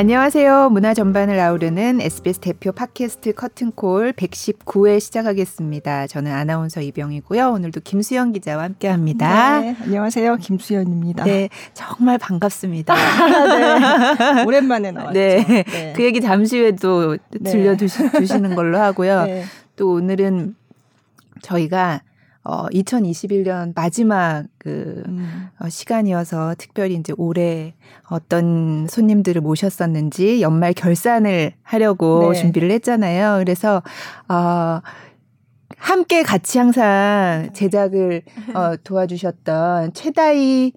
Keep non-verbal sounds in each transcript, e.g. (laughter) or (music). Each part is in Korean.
안녕하세요. 문화 전반을 아우르는 SBS 대표 팟캐스트 커튼콜 119회 시작하겠습니다. 저는 아나운서 이병이고요. 오늘도 김수영 기자와 함께합니다. 네, 안녕하세요. 김수연입니다. 네, 정말 반갑습니다. (laughs) 네, 오랜만에 나왔죠. 네, 네, 그 얘기 잠시 후에도 네. 들려주시는 걸로 하고요. 네. 또 오늘은 저희가 어 2021년 마지막 그 음. 어, 시간이어서 특별히 이제 올해 어떤 손님들을 모셨었는지 연말 결산을 하려고 네. 준비를 했잖아요. 그래서 어 함께 같이 항상 제작을 어 도와주셨던 최다희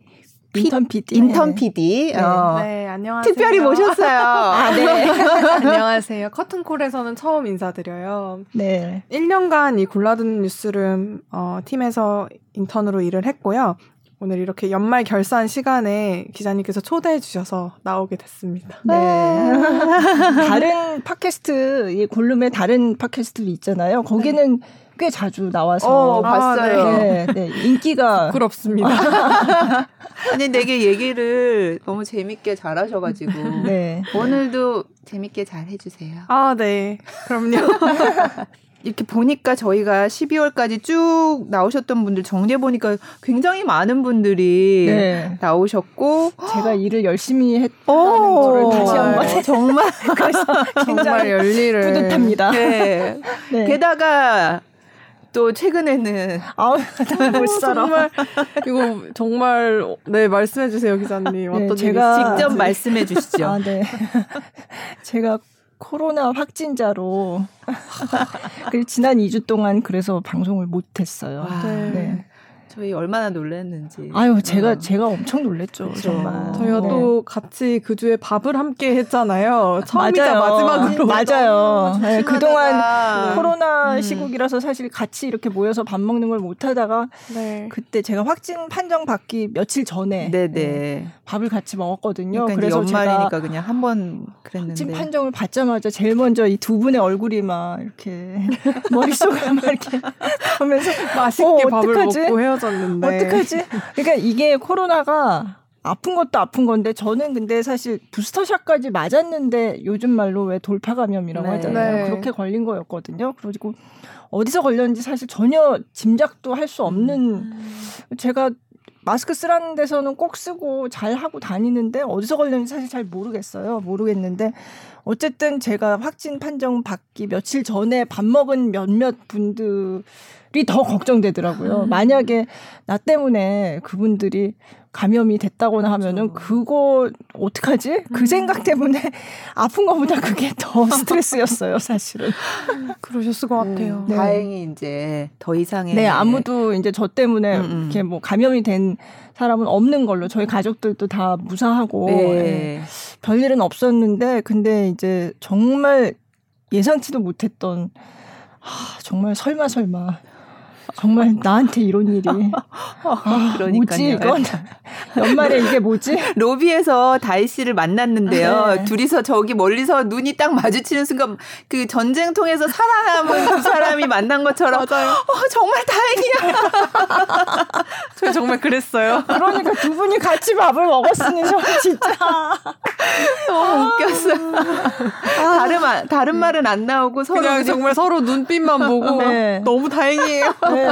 인턴 PD. 인턴 PD. 네. 어. 네, 안녕하세요. 특별히 모셨어요. (laughs) 아, 네. (laughs) 안녕하세요. 커튼콜에서는 처음 인사드려요. 네. 1년간 이 골라든 뉴스룸 어, 팀에서 인턴으로 일을 했고요. 오늘 이렇게 연말 결산 시간에 기자님께서 초대해 주셔서 나오게 됐습니다. 네. (laughs) 다른 팟캐스트, 이 골룸의 다른 팟캐스트도 있잖아요. 거기는 네. 꽤 자주 나와서 어, 봤어요. 아, 네. 네, 인기가 부끄럽습니다. (laughs) 아니 되게 얘기를 너무 재밌게 잘하셔가지고 (laughs) 네. 오늘도 재밌게 잘 해주세요. 아 네, 그럼요. (laughs) 이렇게 보니까 저희가 12월까지 쭉 나오셨던 분들 정리해 보니까 굉장히 많은 분들이 네. 나오셨고 제가 일을 열심히 했다는 거를 다시 한번 정말 정말 열일을 뿌듯합니다. 네. 네. 게다가 또 최근에는 아우 (laughs) 못 살아. 정말 이거 정말 네 말씀해 주세요 기자님 네, 어떤 제가 직접 말씀해 주시죠. 아, 네. (laughs) 제가 코로나 확진자로 (laughs) 그 지난 2주 동안 그래서 방송을 못 했어요. 네. 네. 저희 얼마나 놀랐는지. 아유, 제가 어. 제가 엄청 놀랬죠. 정말. 저희가 네. 또 같이 그 주에 밥을 함께 했잖아요. 처음이자 마지막으로. 맞아요. 네, 그동안 코로나 음. 시국이라서 사실 같이 이렇게 모여서 밥 먹는 걸 못 하다가 네. 그때 제가 확진 판정 받기 며칠 전에 네네. 네, 밥을 같이 먹었거든요. 그러니까 그래서 연말이니까 그냥 한 번 그랬는데 확진 판정을 받자마자 제일 먼저 이 두 분의 얼굴이 막 이렇게 (laughs) 머릿속에 막 이렇게 (laughs) 하면서 맛있게 어, 밥을 먹고 헤어져 떨어졌는데. 어떡하지? 그러니까 이게 코로나가 아픈 것도 아픈 건데 저는 근데 사실 부스터샷까지 맞았는데 요즘 말로 왜 돌파 감염이라고 네. 하잖아요. 네. 그렇게 걸린 거였거든요. 그리고 어디서 걸렸는지 사실 전혀 짐작도 할 수 없는 음. 제가 마스크 쓰라는 데서는 꼭 쓰고 잘 하고 다니는데 어디서 걸렸는지 사실 잘 모르겠어요. 모르겠는데 어쨌든 제가 확진 판정 받기 며칠 전에 밥 먹은 몇몇 분들 더 걱정되더라고요. 음. 만약에 나 때문에 그분들이 감염이 됐다거나 하면은 그렇죠. 그거 어떡하지? 그 음. 생각 때문에 (laughs) 아픈 것보다 그게 더 (laughs) 스트레스였어요, 사실은. 그러셨을 것 같아요. 음, 네. 다행히 이제 더 이상의 네, 아무도 이제 저 때문에 음, 음. 이렇게 뭐 감염이 된 사람은 없는 걸로 저희 가족들도 다 무사하고 네. 네. 별일은 없었는데 근데 이제 정말 예상치도 못했던 아, 정말 설마 설마 정말 나한테 이런 일이. (laughs) 아, 뭐지 이건? 연말에 이게 뭐지? (laughs) 로비에서 다희 씨를 만났는데요. 네. 둘이서 저기 멀리서 눈이 딱 마주치는 순간 그 전쟁통에서 살아남은 두 사람이 만난 것처럼 (laughs) 맞아요. 어, 정말 다행이야. 저 정말 그랬어요. 그러니까 두 분이 같이 밥을 먹었으니 저 진짜 너무 웃겼어요. 아. 다른 다른 말은 안 나오고 서로 그냥 정말 서로 눈빛만 보고 네. 너무 다행이에요. 네.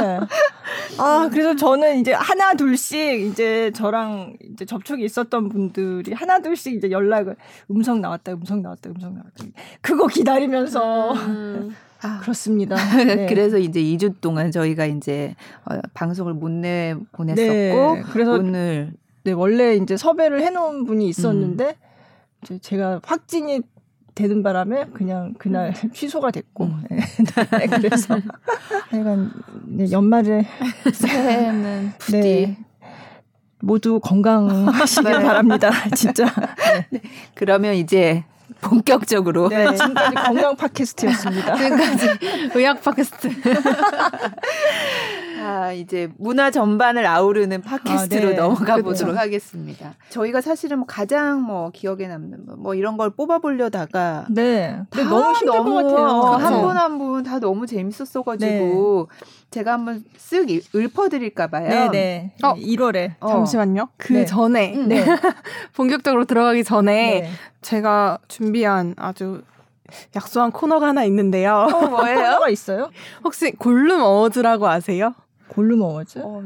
아, 그래서 저는 이제 하나, 둘씩 이제 저랑 이제 접촉이 있었던 분들이 하나, 둘씩 이제 연락을 음성 나왔다, 음성 나왔다, 음성 나왔다. 그거 기다리면서. 음. 아, 그렇습니다. (laughs) 네. 그래서 이제 2주 동안 저희가 이제 어, 방송을 못 내 보냈었고 네. 그래서 오늘 네, 원래 이제 섭외를 해 놓은 분이 있었는데 음. 제가 확진이 되는 바람에 그냥 그날 음. 취소가 됐고 음. 네. 네, 그래서 약간 네, 연말에 새해는 부디 네, 모두 건강하시길 네. 바랍니다 진짜 네. 그러면 이제 본격적으로 네, 지금까지 건강 팟캐스트였습니다 지금까지 의학 팟캐스트 자, (laughs) 이제 문화 전반을 아우르는 팟캐스트로 아, 네. 넘어가 그렇죠. 보도록 하겠습니다. 저희가 사실은 뭐 가장 뭐 기억에 남는 뭐, 뭐 이런 걸 뽑아보려다가 네. 근데 너무 힘들 너무, 것 같아요. 한 분 한 분 다 너무 재밌었어가지고 네. 제가 한번 쓱 읊어드릴까 봐요. 네네. 네. 어, 1월에. 어. 잠시만요. 그 네. 전에 네. (laughs) 본격적으로 들어가기 전에 네. 제가 준비한 아주 약소한 코너가 하나 있는데요. 어, 뭐예요? (laughs) 코너가 있어요? 혹시 골룸 Awards라고 아세요? 골룸 어워즈? 어,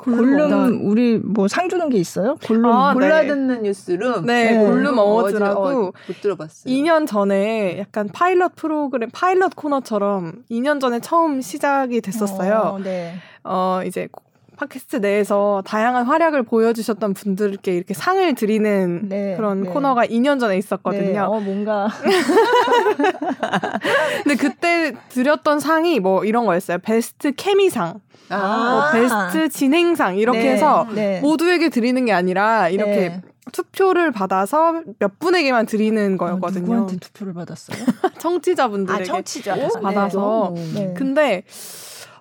골룸, 우리 뭐 상 주는 게 있어요? 골룸 아, 골라듣는 네. 뉴스룸. 네, 네. 골룸 Awards라고 어, 못 들어봤어요. 2년 전에 약간 파일럿 프로그램 파일럿 코너처럼 2년 전에 처음 시작이 됐었어요. 어, 네. 어 이제 팟캐스트 내에서 다양한 활약을 보여주셨던 분들께 이렇게 상을 드리는 네, 그런 네. 코너가 2년 전에 있었거든요. 네, 어, 뭔가. (laughs) 근데 그때 드렸던 상이 뭐 이런 거였어요. 베스트 케미상. 아~ 뭐 베스트 진행상 이렇게 네, 해서 네. 모두에게 드리는 게 아니라 이렇게 네. 투표를 받아서 몇 분에게만 드리는 거였거든요. 어, 누구한테 투표를 받았어요? (laughs) 청취자분들에게 아, 청취자. 받아서. 네. 근데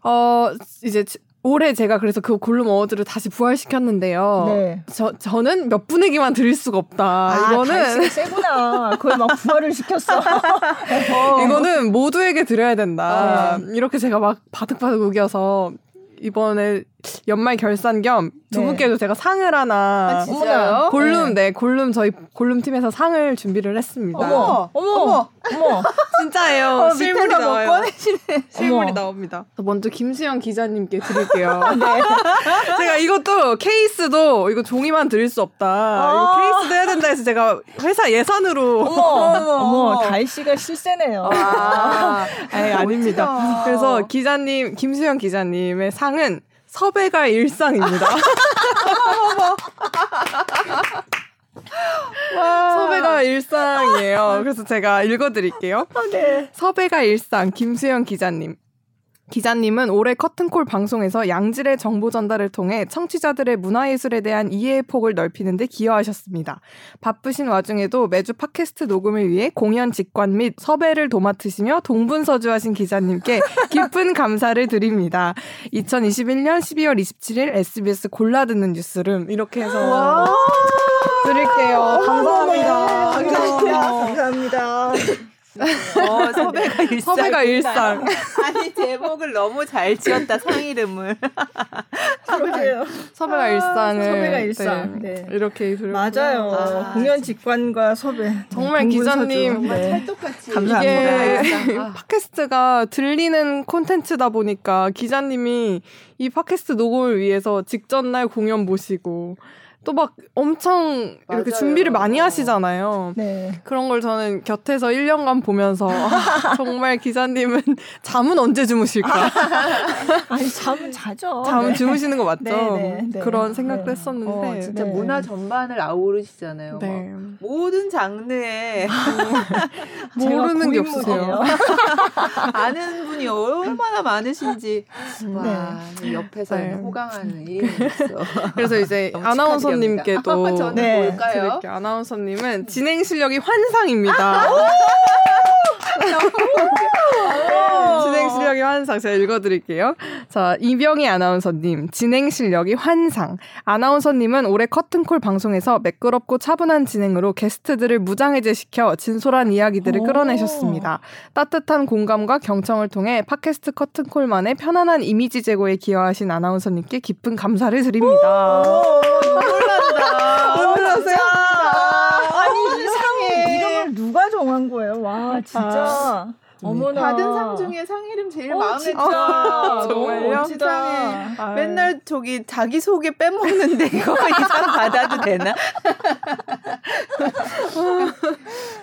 어 이제 올해 제가 그래서 그 골룸 어워드를 다시 부활시켰는데요. 네. 저, 저는 몇 분에게만 드릴 수가 없다. 아, 이거는. 세구나. 그걸 막 부활을 시켰어. 어. (laughs) 이거는 모두에게 드려야 된다. 네. 이렇게 제가 막 바득바득 우겨서 이번에 연말 결산 겸두 네. 분께도 제가 상을 하나 아, 골룸 네. 네 골룸 저희 골룸 팀에서 상을 준비를 했습니다. 어머 어머 어머, 어머. (laughs) 진짜예요. 어, 실물이 나와요. 꺼내시네. 실물이 나옵니다. 먼저 김수영 기자님께 드릴게요. (laughs) 네. 제가 이것도 케이스도 이거 종이만 드릴 수 없다. 아~ 이거 케이스도 해야 된다 해서 제가 회사 예산으로 어머 어머, 어머 달씨가 실세네요. 아, (laughs) 아니, 아닙니다. 그래서 기자님 김수영 기자님의 상은 섭외가 일상입니다. (laughs) 섭외가 일상이에요. 그래서 제가 읽어드릴게요. 아, 네. 섭외가 일상 김수영 기자님. 기자님은 올해 커튼콜 방송에서 양질의 정보 전달을 통해 청취자들의 문화예술에 대한 이해의 폭을 넓히는 데 기여하셨습니다. 바쁘신 와중에도 매주 팟캐스트 녹음을 위해 공연 직관 및 섭외를 도맡으시며 동분서주하신 기자님께 (laughs) 깊은 감사를 드립니다. 2021년 12월 27일 SBS 골라 듣는 뉴스룸 이렇게 해서 드릴게요. 감사합니다. 감사합니다. (laughs) 감사합니다. 어, 섭외가 일상. 섭외가 일상. (laughs) 아니, 제목을 너무 잘 지었다, 상 이름을. (laughs) 그러게요. 섭외가 아, 일상을. 섭외가 일상. 네. 네. 이렇게 맞아요. 아, 공연 직관과 섭외. 정말 기자님. 네. 찰떡같이. 감사합니다. (laughs) 이게 아. 팟캐스트가 들리는 콘텐츠다 보니까 기자님이 이 팟캐스트 녹음을 위해서 직전 날 공연 보시고 또 막 엄청 맞아요. 이렇게 준비를 많이 하시잖아요. 네. 그런 걸 저는 곁에서 1년간 보면서 아, (laughs) 정말 기자님은 (laughs) 잠은 언제 주무실까? (laughs) 아니 잠은 자죠. 잠은 네. 주무시는 거 맞죠? 네, 네, 네. 그런 생각도 네. 했었는데 어, 진짜 문화 전반을 아우르시잖아요. 모든 장르에 모르는 게 없으세요. 아는 분이 얼마나 많으신지 와 옆에서 호강하는 일이 있어. 그래서 이제 아나운서 아나운서님께도 (laughs) 네. 볼까요? 아나운서님은 진행 실력이 환상입니다. (laughs) 진행 실력이 환상. 제가 읽어드릴게요. 자, 이병희 아나운서님. 진행 실력이 환상. 아나운서님은 올해 커튼콜 방송에서 매끄럽고 차분한 진행으로 게스트들을 무장해제시켜 진솔한 이야기들을 끌어내셨습니다. 따뜻한 공감과 경청을 통해 팟캐스트 커튼콜만의 편안한 이미지 제고에 기여하신 아나운서님께 깊은 감사를 드립니다. 놀라세요? 아니, 이상해. 이름을 누가 정한 거예요? 와, 진짜. 아. 어머나. 받은 상 중에 상 이름 제일 어, 마음에 들어. 아, 정말요? 세상에. 맨날 저기 자기 소개 빼먹는데 (laughs) 이거 이상 받아도 되나? (laughs)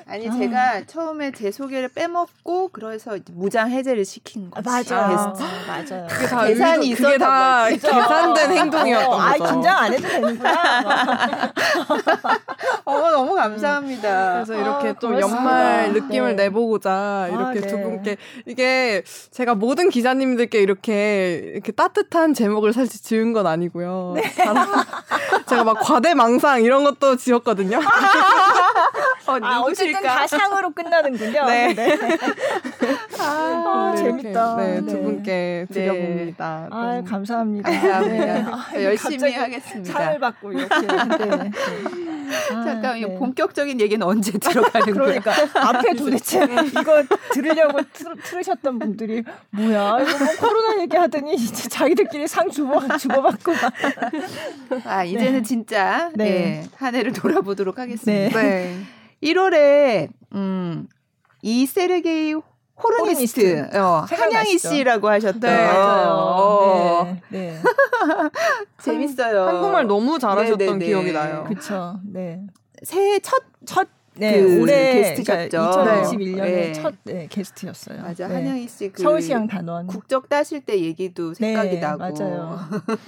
아니 제가 처음에 제 소개를 빼먹고 그래서 무장 해제를 시킨 거지. 맞아. 맞아요. 그게 다 계산이 있어. 그게 다 계산된 행동이었던 어, 거죠. 아, 긴장 안 해도 되는구나. (laughs) 어, 너무 감사합니다. 그래서 이렇게 아, 또 고맙습니다. 연말 느낌을 네. 내보고자 이렇게 아, 두 분께 이게 제가 모든 기자님들께 이렇게 이렇게 따뜻한 제목을 사실 지은 건 아니고요. 네. (laughs) 제가 막 과대망상 이런 것도 지었거든요. (laughs) 어, 아, 어쨌든 다 상으로 끝나는군요. 네. 네. (laughs) 아, 아 재밌다. 네, 두 네. 분께 네. 드려봅니다. 아, 감사합니다. 감사합니다. 아, 열심히 하겠습니다. 상을 받고 이렇게. 네. 아, 잠깐 네. 본격적인 얘기는 언제 들어가는 그러니까 앞에 도대체 이거 들 으려고 틀, 으셨던 분들이 뭐야 이거 뭐 코로나 얘기하더니 이제 자기들끼리 상 주고 주고받고 (laughs) 아 이제는 네. 진짜 네. 네. 한 해를 돌아보도록 하겠습니다. 네. 1월에 음, 이 세르게이 호르니스트, 호르니스트. 어, 한양희 씨라고 하셨던. 네, 맞아요. 어. 네, 네. (laughs) 재밌어요. 한국말 너무 잘하셨던 네네네. 네, 네. 기억이 나요. 그쵸. 네. 새해 첫, 첫 네, 그 올해 게스트셨죠. 그러니까 2021년에 네. 첫 네, 게스트였어요. 맞아. 네. 한양희 씨 그 서울시향 단원 국적 따실 때 얘기도 생각이 네, 나고. 맞아요.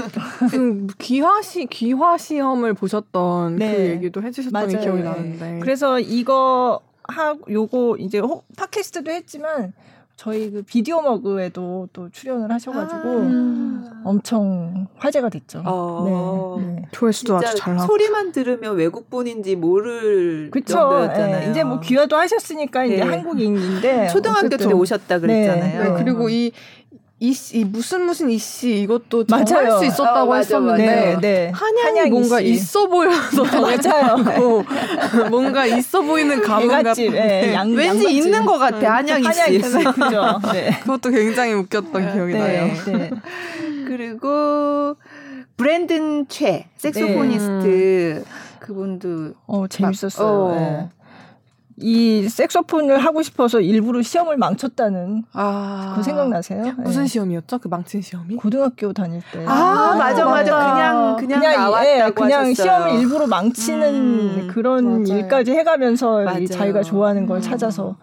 (laughs) 그 귀화 시 귀화 시험을 보셨던 그 네. 얘기도 해 주셨던 기억이 나는데. 그래서 이거 하고 요거 이제 호, 팟캐스트도 했지만 저희 그 비디오 머그에도 또 출연을 하셔가지고 아~ 엄청 화제가 됐죠. 어~ 네, 네. 조회수도 아주 잘 나고 소리만 들으면 외국 분인지 모를 그쵸? 정도였잖아요. 네, 이제 뭐 귀화도 하셨으니까 이제 네. 한국인인데 초등학교 때 오셨다 그랬잖아요. 네, 그리고 이 이씨 무슨 무슨 이씨 이것도 정할 수 있었다고 어, 했었는데 네, 네. 한양이 한양 뭔가 이씨. 있어 보여서 (laughs) 맞아요. (laughs) (laughs) 뭔가 있어 보이는 감흥 같은 네, 양, 왠지 양같이. 있는 것 같아 한양 이씨 그죠 네. 그것도 굉장히 웃겼던 기억이 네, 나요 네. 그리고 브랜든 최 색소포니스트 그분도 어 재밌었어요 어. 이 색소폰을 하고 싶어서 일부러 시험을 망쳤다는 아. 그 생각나세요? 무슨 네. 시험이었죠? 그 망친 시험이? 고등학교 다닐 때. 아, 아 맞아, 맞아. 그냥 그냥, 그냥 나왔다고 예, 그냥 하셨어요. 시험을 일부러 망치는 음, 그런 맞아요. 일까지 해 가면서 자기가 좋아하는 걸 음. 찾아서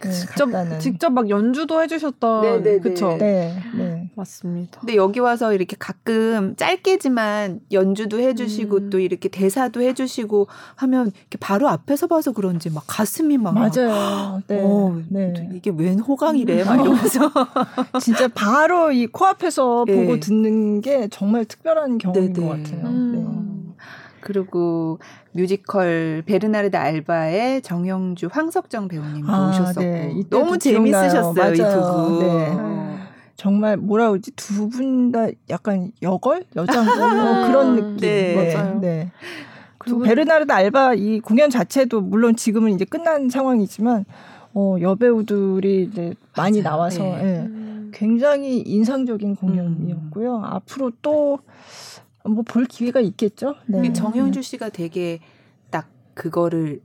네, 직접 갔다는. 직접 막 연주도 해주셨던 네네네. 그쵸? 네, 네, 맞습니다. 근데 여기 와서 이렇게 가끔 짧게지만 연주도 해주시고 음. 또 이렇게 대사도 해주시고 하면 이렇게 바로 앞에서 봐서 그런지 막 가슴이 막 맞아요. (gasps) 네, 어, 네. 이게 웬 호강이래 막 이러면서 (laughs) 진짜 바로 이 코앞에서 네. 보고 듣는 게 정말 특별한 경험인 네네. 것 같아요. 음. 네. 그리고 뮤지컬 베르나르드 알바의 정영주 황석정 배우님도 아, 오셨었고 네. 너무 재밌으셨어요 이 두 분. 네. 정말 뭐라 그러지 두 분 다 약간 여걸 여장 뭐 그런 느낌. 네, 네. 맞아요. 네. 그리고 베르나르드 알바 이 공연 자체도 물론 지금은 이제 끝난 상황이지만 어, 여배우들이 이제 많이 맞아요. 나와서 네. 네. 굉장히 인상적인 공연이었고요. 음. 앞으로 또 뭐 볼 기회가 있겠죠. 네. 정현주 씨가 되게 딱 그거를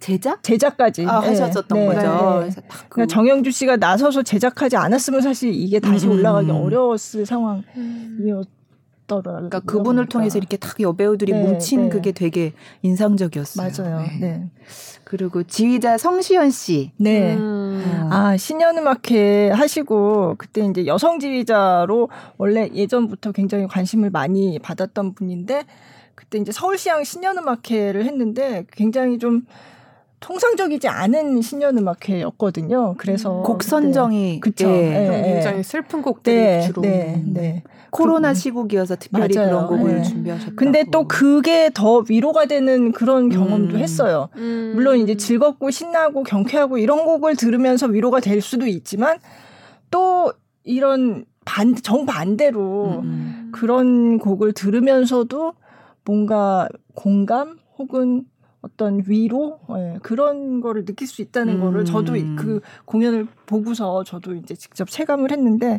제작 제작까지 아, 네. 하셨었던 네. 거죠. 네. 그래서 그... 그러니까 정영주 씨가 나서서 제작하지 않았으면 사실 이게 다시 음. 올라가기 어려웠을 상황이었. 그러니까 그분을 통해서 이렇게 딱 여배우들이 네, 뭉친 네. 그게 되게 인상적이었어요. 맞아요. 네. 네. 그리고 지휘자 성시현 씨. 네. 음. 아, 신년음악회 하시고 그때 이제 여성 지휘자로 원래 예전부터 굉장히 관심을 많이 받았던 분인데 그때 이제 서울시향 신년음악회를 했는데 굉장히 좀 통상적이지 않은 신년음악회였거든요. 그래서 곡 선정이 그쵸. 예, 예, 굉장히 슬픈 곡들이 네, 주로 네, 네. 코로나 시국이어서 특별히 맞아요. 그런 곡을 네. 준비하셨다. 근데 또 그게 더 위로가 되는 그런 경험도 음. 했어요. 음. 물론 이제 즐겁고 신나고 경쾌하고 이런 곡을 들으면서 위로가 될 수도 있지만 또 이런 반 정반대로 음. 그런 곡을 들으면서도 뭔가 공감 혹은 어떤 위로 예, 그런 거를 느낄 수 있다는 음. 거를 저도 그 공연을 보고서 저도 이제 직접 체감을 했는데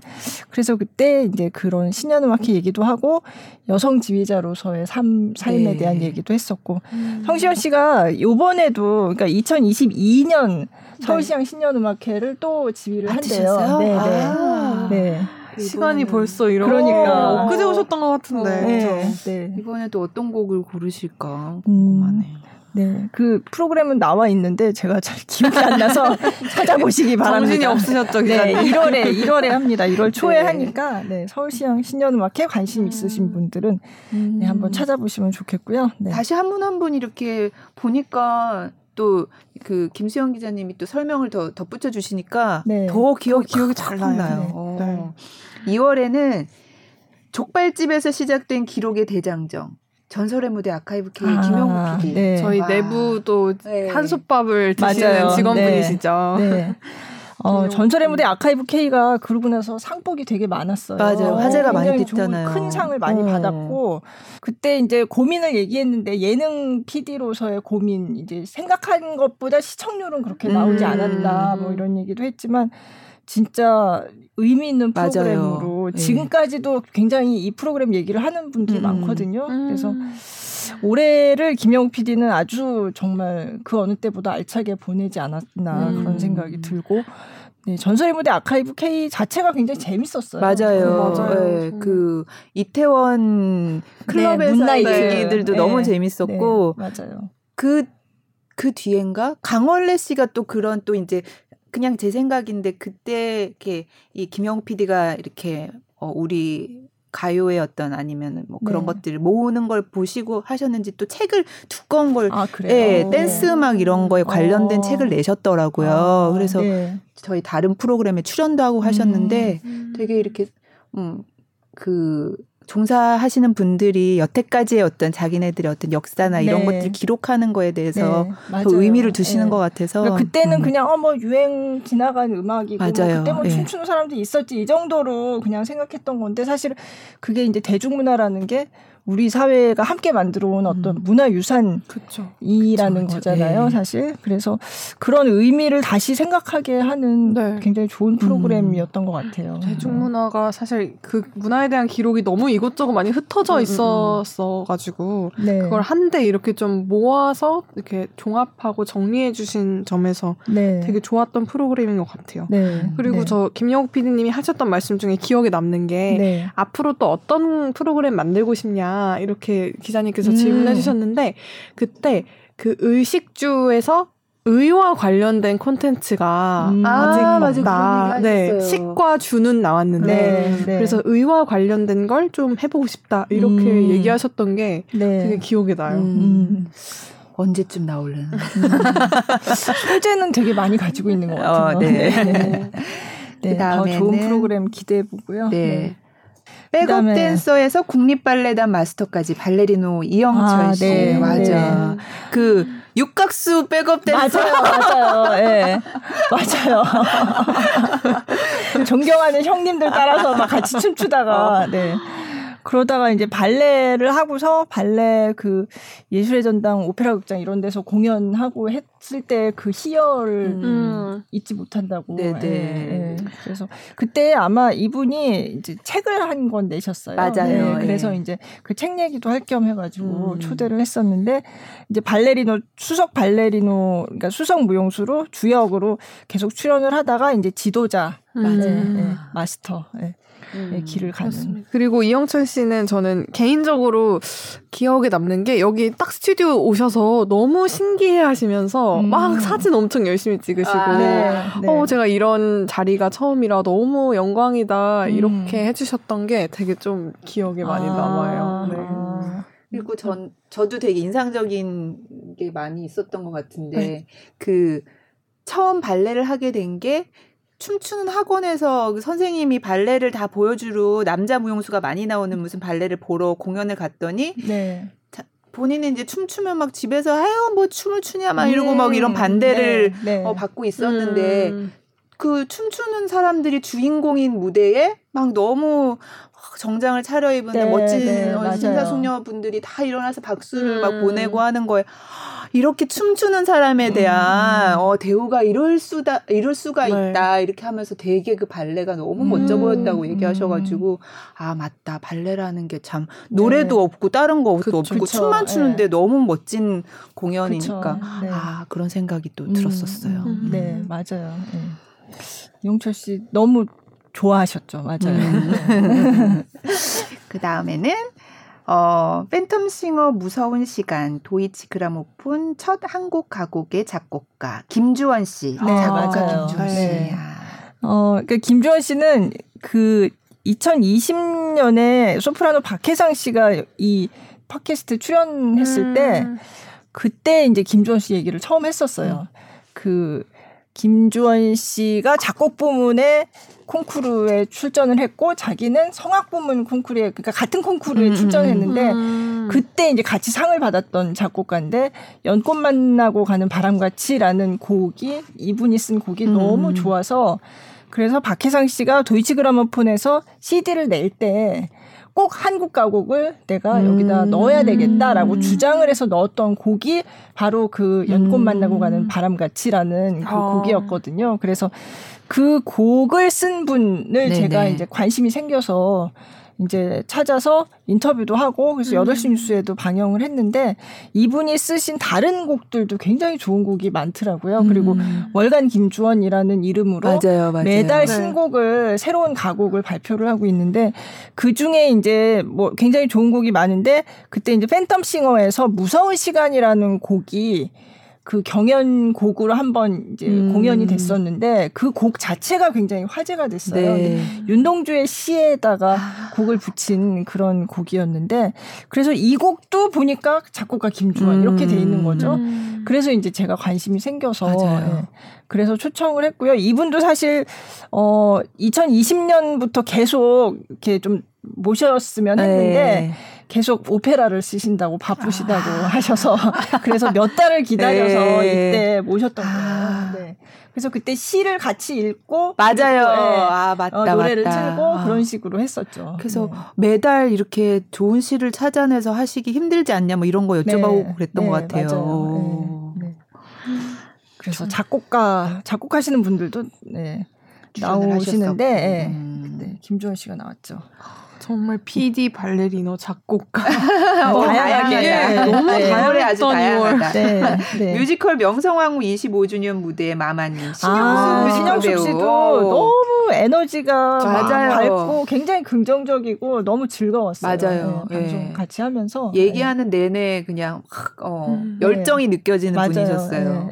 그래서 그때 이제 그런 신년음악회 얘기도 하고 여성 지휘자로서의 삶 삶에 네. 대한 얘기도 했었고 음. 성시현 씨가 요번에도 그러니까 2022년 서울시향 신년음악회를 또 지휘를 한대요. 네, 네. 아. 네. 시간이 벌써 이런 그러니까 엊그제 오셨던 것 같은데 어, 네, 네. 이번에 또 어떤 곡을 고르실까 궁금하네. 음. 네, 그 프로그램은 나와 있는데 제가 잘 기억이 안 나서 (laughs) 찾아보시기 바랍니다. 정신이 없으셨죠, 네, 1월에 1월에 합니다. 1월 초에 네. 하니까 네, 서울시향 신년음악회 관심 음. 있으신 분들은 네, 한번 찾아보시면 좋겠고요. 네. 다시 한 분 한 분 이렇게 보니까 또그 김수영 기자님이 또 설명을 더 덧붙여 주시니까 네. 더 기억 기억이 잘 나요. 어. 네. 2월에는 족발집에서 시작된 기록의 대장정 전설의 무대 아카이브 K 아, 김영우 PD. 네. 저희 와. 내부도 네. 한솥밥을 드시는 맞아요. 직원분이시죠. 네. 네. (laughs) 어, 전설의 무대 아카이브 K가 그러고 나서 상복이 되게 많았어요. 맞아요. 화제가 많이 됐잖아요. 큰 상을 많이 어. 받았고 그때 이제 고민을 얘기했는데 예능 PD로서의 고민 이제 생각한 것보다 시청률은 그렇게 나오지 음. 않았다 뭐 이런 얘기도 했지만 진짜 의미 있는 프로그램으로 맞아요. 예. 지금까지도 굉장히 이 프로그램 얘기를 하는 분들이 음. 많거든요. 음. 그래서 올해를 김영욱 PD는 아주 정말 그 어느 때보다 알차게 보내지 않았나 음. 그런 생각이 들고 네, 전설의 무대 아카이브 K 자체가 굉장히 재밌었어요. 맞아요. 네, 맞아요. 네, 그 이태원 클럽에서의 네, 얘기들도 네. 너무 재밌었고 네, 맞아요. 그그 그 뒤엔가 강원래 씨가 또 그런 또 이제 그냥 제 생각인데 그때 이렇게 이 김영 PD가 이렇게 어 우리 가요의 어떤 아니면 뭐 그런 네. 것들을 모으는 걸 보시고 하셨는지 또 책을 두꺼운 걸 아, 예, 댄스 음악 이런 거에 관련된 어. 책을 내셨더라고요. 아, 그래서 네. 저희 다른 프로그램에 출연도 하고 하셨는데 음. 되게 이렇게 음 그 종사하시는 분들이 여태까지의 어떤 자기네들의 어떤 역사나 이런 네. 것들 기록하는 거에 대해서 네, 더 의미를 두시는 네. 것 같아서 그러니까 그때는 음. 그냥 어 뭐 유행 지나간 음악이고 뭐 맞아요. 뭐 그때 뭐 예. 춤추는 사람도 있었지 이 정도로 그냥 생각했던 건데 사실 그게 이제 대중문화라는 게 우리 사회가 함께 만들어 온 어떤 음. 문화 유산이라는 거잖아요, 네. 사실. 그래서 그런 의미를 다시 생각하게 하는 네. 굉장히 좋은 프로그램이었던 음. 것 같아요. 대중 문화가 사실 그 문화에 대한 기록이 너무 이것저것 많이 흩어져 음, 음, 음. 있었어 가지고 네. 그걸 한데 이렇게 좀 모아서 이렇게 종합하고 정리해 주신 점에서 네. 되게 좋았던 프로그램인 것 같아요. 네. 그리고 네. 저 김영욱 PD님이 하셨던 말씀 중에 기억에 남는 게 네. 앞으로 또 어떤 프로그램 만들고 싶냐 이렇게 기자님께서 음. 질문해 주셨는데 그때 그 의식주에서 의와 관련된 콘텐츠가 음. 아직 아, 맞아, 나, 네, 식과 주는 나왔는데 네, 네. 그래서 의와 관련된 걸 좀 해보고 싶다 이렇게 음. 얘기하셨던 게 네. 되게 기억에 나요. 음. 음. 언제쯤 나올려나? (laughs) 소재는 되게 많이 가지고 있는 것 같아요. 어, 네. 네. 네. 더 좋은 프로그램 기대해 보고요. 네. 네. 백업 댄서에서 국립 발레단 마스터까지 발레리노 이영철 아, 씨 네, 맞아. 네. 그 육각수 백업 댄서 맞아요, 맞아요, 예, 네. 맞아요. (laughs) 존경하는 형님들 따라서 막 같이 춤추다가 어. 네. 그러다가 이제 발레를 하고서 발레 그 예술의 전당 오페라 극장 이런 데서 공연하고 했을 때 그 희열을 음. 잊지 못한다고. 네네. 예, 예. 그래서 그때 아마 이분이 이제 책을 한 권 내셨어요. 맞아요. 네, 그래서 예. 이제 그 책 얘기도 할 겸 해가지고 음. 초대를 했었는데 이제 발레리노 수석 발레리노 그러니까 수석 무용수로 주역으로 계속 출연을 하다가 이제 지도자 음. 맞아요. 네, 마스터. 네. 음, 길을 가는. 그렇습니다. 그리고 이영철 씨는 저는 개인적으로 기억에 남는 게 여기 딱 스튜디오 오셔서 너무 신기해 하시면서 음. 막 사진 엄청 열심히 찍으시고 아, 네, 네. 어 제가 이런 자리가 처음이라 너무 영광이다 음. 이렇게 해주셨던 게 되게 좀 기억에 많이 아, 남아요. 네. 아. 그리고 전 저도 되게 인상적인 게 많이 있었던 것 같은데 네. 그 처음 발레를 하게 된게 춤추는 학원에서 그 선생님이 발레를 다 보여주러 남자 무용수가 많이 나오는 무슨 발레를 보러 공연을 갔더니 네. 자, 본인은 이제 춤추면 막 집에서 아유 뭐 춤을 추냐 막 이러고 막 이런 음. 반대를 네, 네. 어, 받고 있었는데 음. 그 춤추는 사람들이 주인공인 무대에 막 너무 정장을 차려입은 네, 멋진 네, 어, 신사숙녀분들이 다 일어나서 박수를 음. 막 보내고 하는 거에 이렇게 춤추는 사람에 대한 음. 어 대우가 이럴 수다 이럴 수가 네. 있다 이렇게 하면서 되게 그 발레가 너무 멋져 음. 보였다고 얘기하셔가지고 아 맞다 발레라는 게 참 노래도 네. 없고 다른 거 그쵸, 없고 그쵸. 춤만 추는데 네. 너무 멋진 공연이니까 네. 아 그런 생각이 또 음. 들었었어요. 음. 네 맞아요. 네. 용철 씨 너무 좋아하셨죠 맞아요. 음. (laughs) 그 다음에는 어, 팬텀싱어 무서운 시간 도이치 그라모폰 첫 한국 가곡의 작곡가 김주원 씨. 네, 아, 맞아요. 김주원 씨. 네. 어, 그러니까 김주원 씨는 그 2020년에 소프라노 박혜상 씨가 이 팟캐스트 출연했을 음. 때 그때 이제 김주원 씨 얘기를 처음 했었어요. 음. 그 김주원 씨가 작곡 부문에 콩쿠르에 출전을 했고 자기는 성악 부문 콩쿠르에 그러니까 같은 콩쿠르에 음, 음 출전했는데 음. 음. 그때 이제 같이 상을 받았던 작곡가인데 연꽃 만나고 가는 바람같이라는 곡이 이분이 쓴 곡이 음. 너무 좋아서 그래서 박혜상 씨가 도이치 그라모폰에서 CD를 낼 때 꼭 한국 가곡을 내가 음. 여기다 넣어야 되겠다라고 주장을 해서 넣었던 곡이 바로 그 연꽃 만나고 가는 바람같이라는 그 어. 곡이었거든요. 그래서 그 곡을 쓴 분을 네네. 제가 이제 관심이 생겨서 이제 찾아서 인터뷰도 하고 그래서 여덟 시 음. 뉴스에도 방영을 했는데 이분이 쓰신 다른 곡들도 굉장히 좋은 곡이 많더라고요. 음. 그리고 월간 김주원이라는 이름으로 맞아요, 맞아요. 매달 네. 신곡을 새로운 가곡을 발표를 하고 있는데 그 중에 이제 뭐 굉장히 좋은 곡이 많은데 그때 이제 팬텀 싱어에서 무서운 시간이라는 곡이 그 경연곡으로 한번 이제 음. 공연이 됐었는데 그 곡 자체가 굉장히 화제가 됐어요. 네. 윤동주의 시에다가 아. 곡을 붙인 그런 곡이었는데 그래서 이 곡도 보니까 작곡가 김주환 음. 이렇게 돼 있는 거죠. 음. 그래서 이제 제가 관심이 생겨서 네. 그래서 초청을 했고요. 이분도 사실 어 2020년부터 계속 이렇게 좀 모셨으면 했는데 네. 계속 오페라를 쓰신다고 바쁘시다고 아. 하셔서 (laughs) 그래서 몇 달을 기다려서 네. 이때 모셨던 거예요. 아. 네. 그래서 그때 시를 같이 읽고 맞아요. 아 맞다 어, 노래를 맞다. 틀고 아. 그런 식으로 했었죠. 그래서 네. 매달 이렇게 좋은 시를 찾아내서 하시기 힘들지 않냐 뭐 이런 거 여쭤보고 네. 그랬던 네, 것 같아요. 네. 그래서 작곡가 작곡하시는 분들도 네. 나오시는데 음. 네, 김주원 씨가 나왔죠. 정말 PD, 발레리노, 작곡가 (laughs) 어, 다양하게 네, 너무 네. 다양해 아주 다양하다. 네, 네. (laughs) 뮤지컬 명성황후 25주년 무대에 마마님 신영숙 아, 신영숙 씨도 너무 에너지가 맞아요. 밝고 굉장히 긍정적이고 너무 즐거웠어요. 맞아요. 네, 방송 네. 같이 하면서 얘기하는 내내 그냥 확 어, 음, 열정이 느껴지는. 분이셨어요.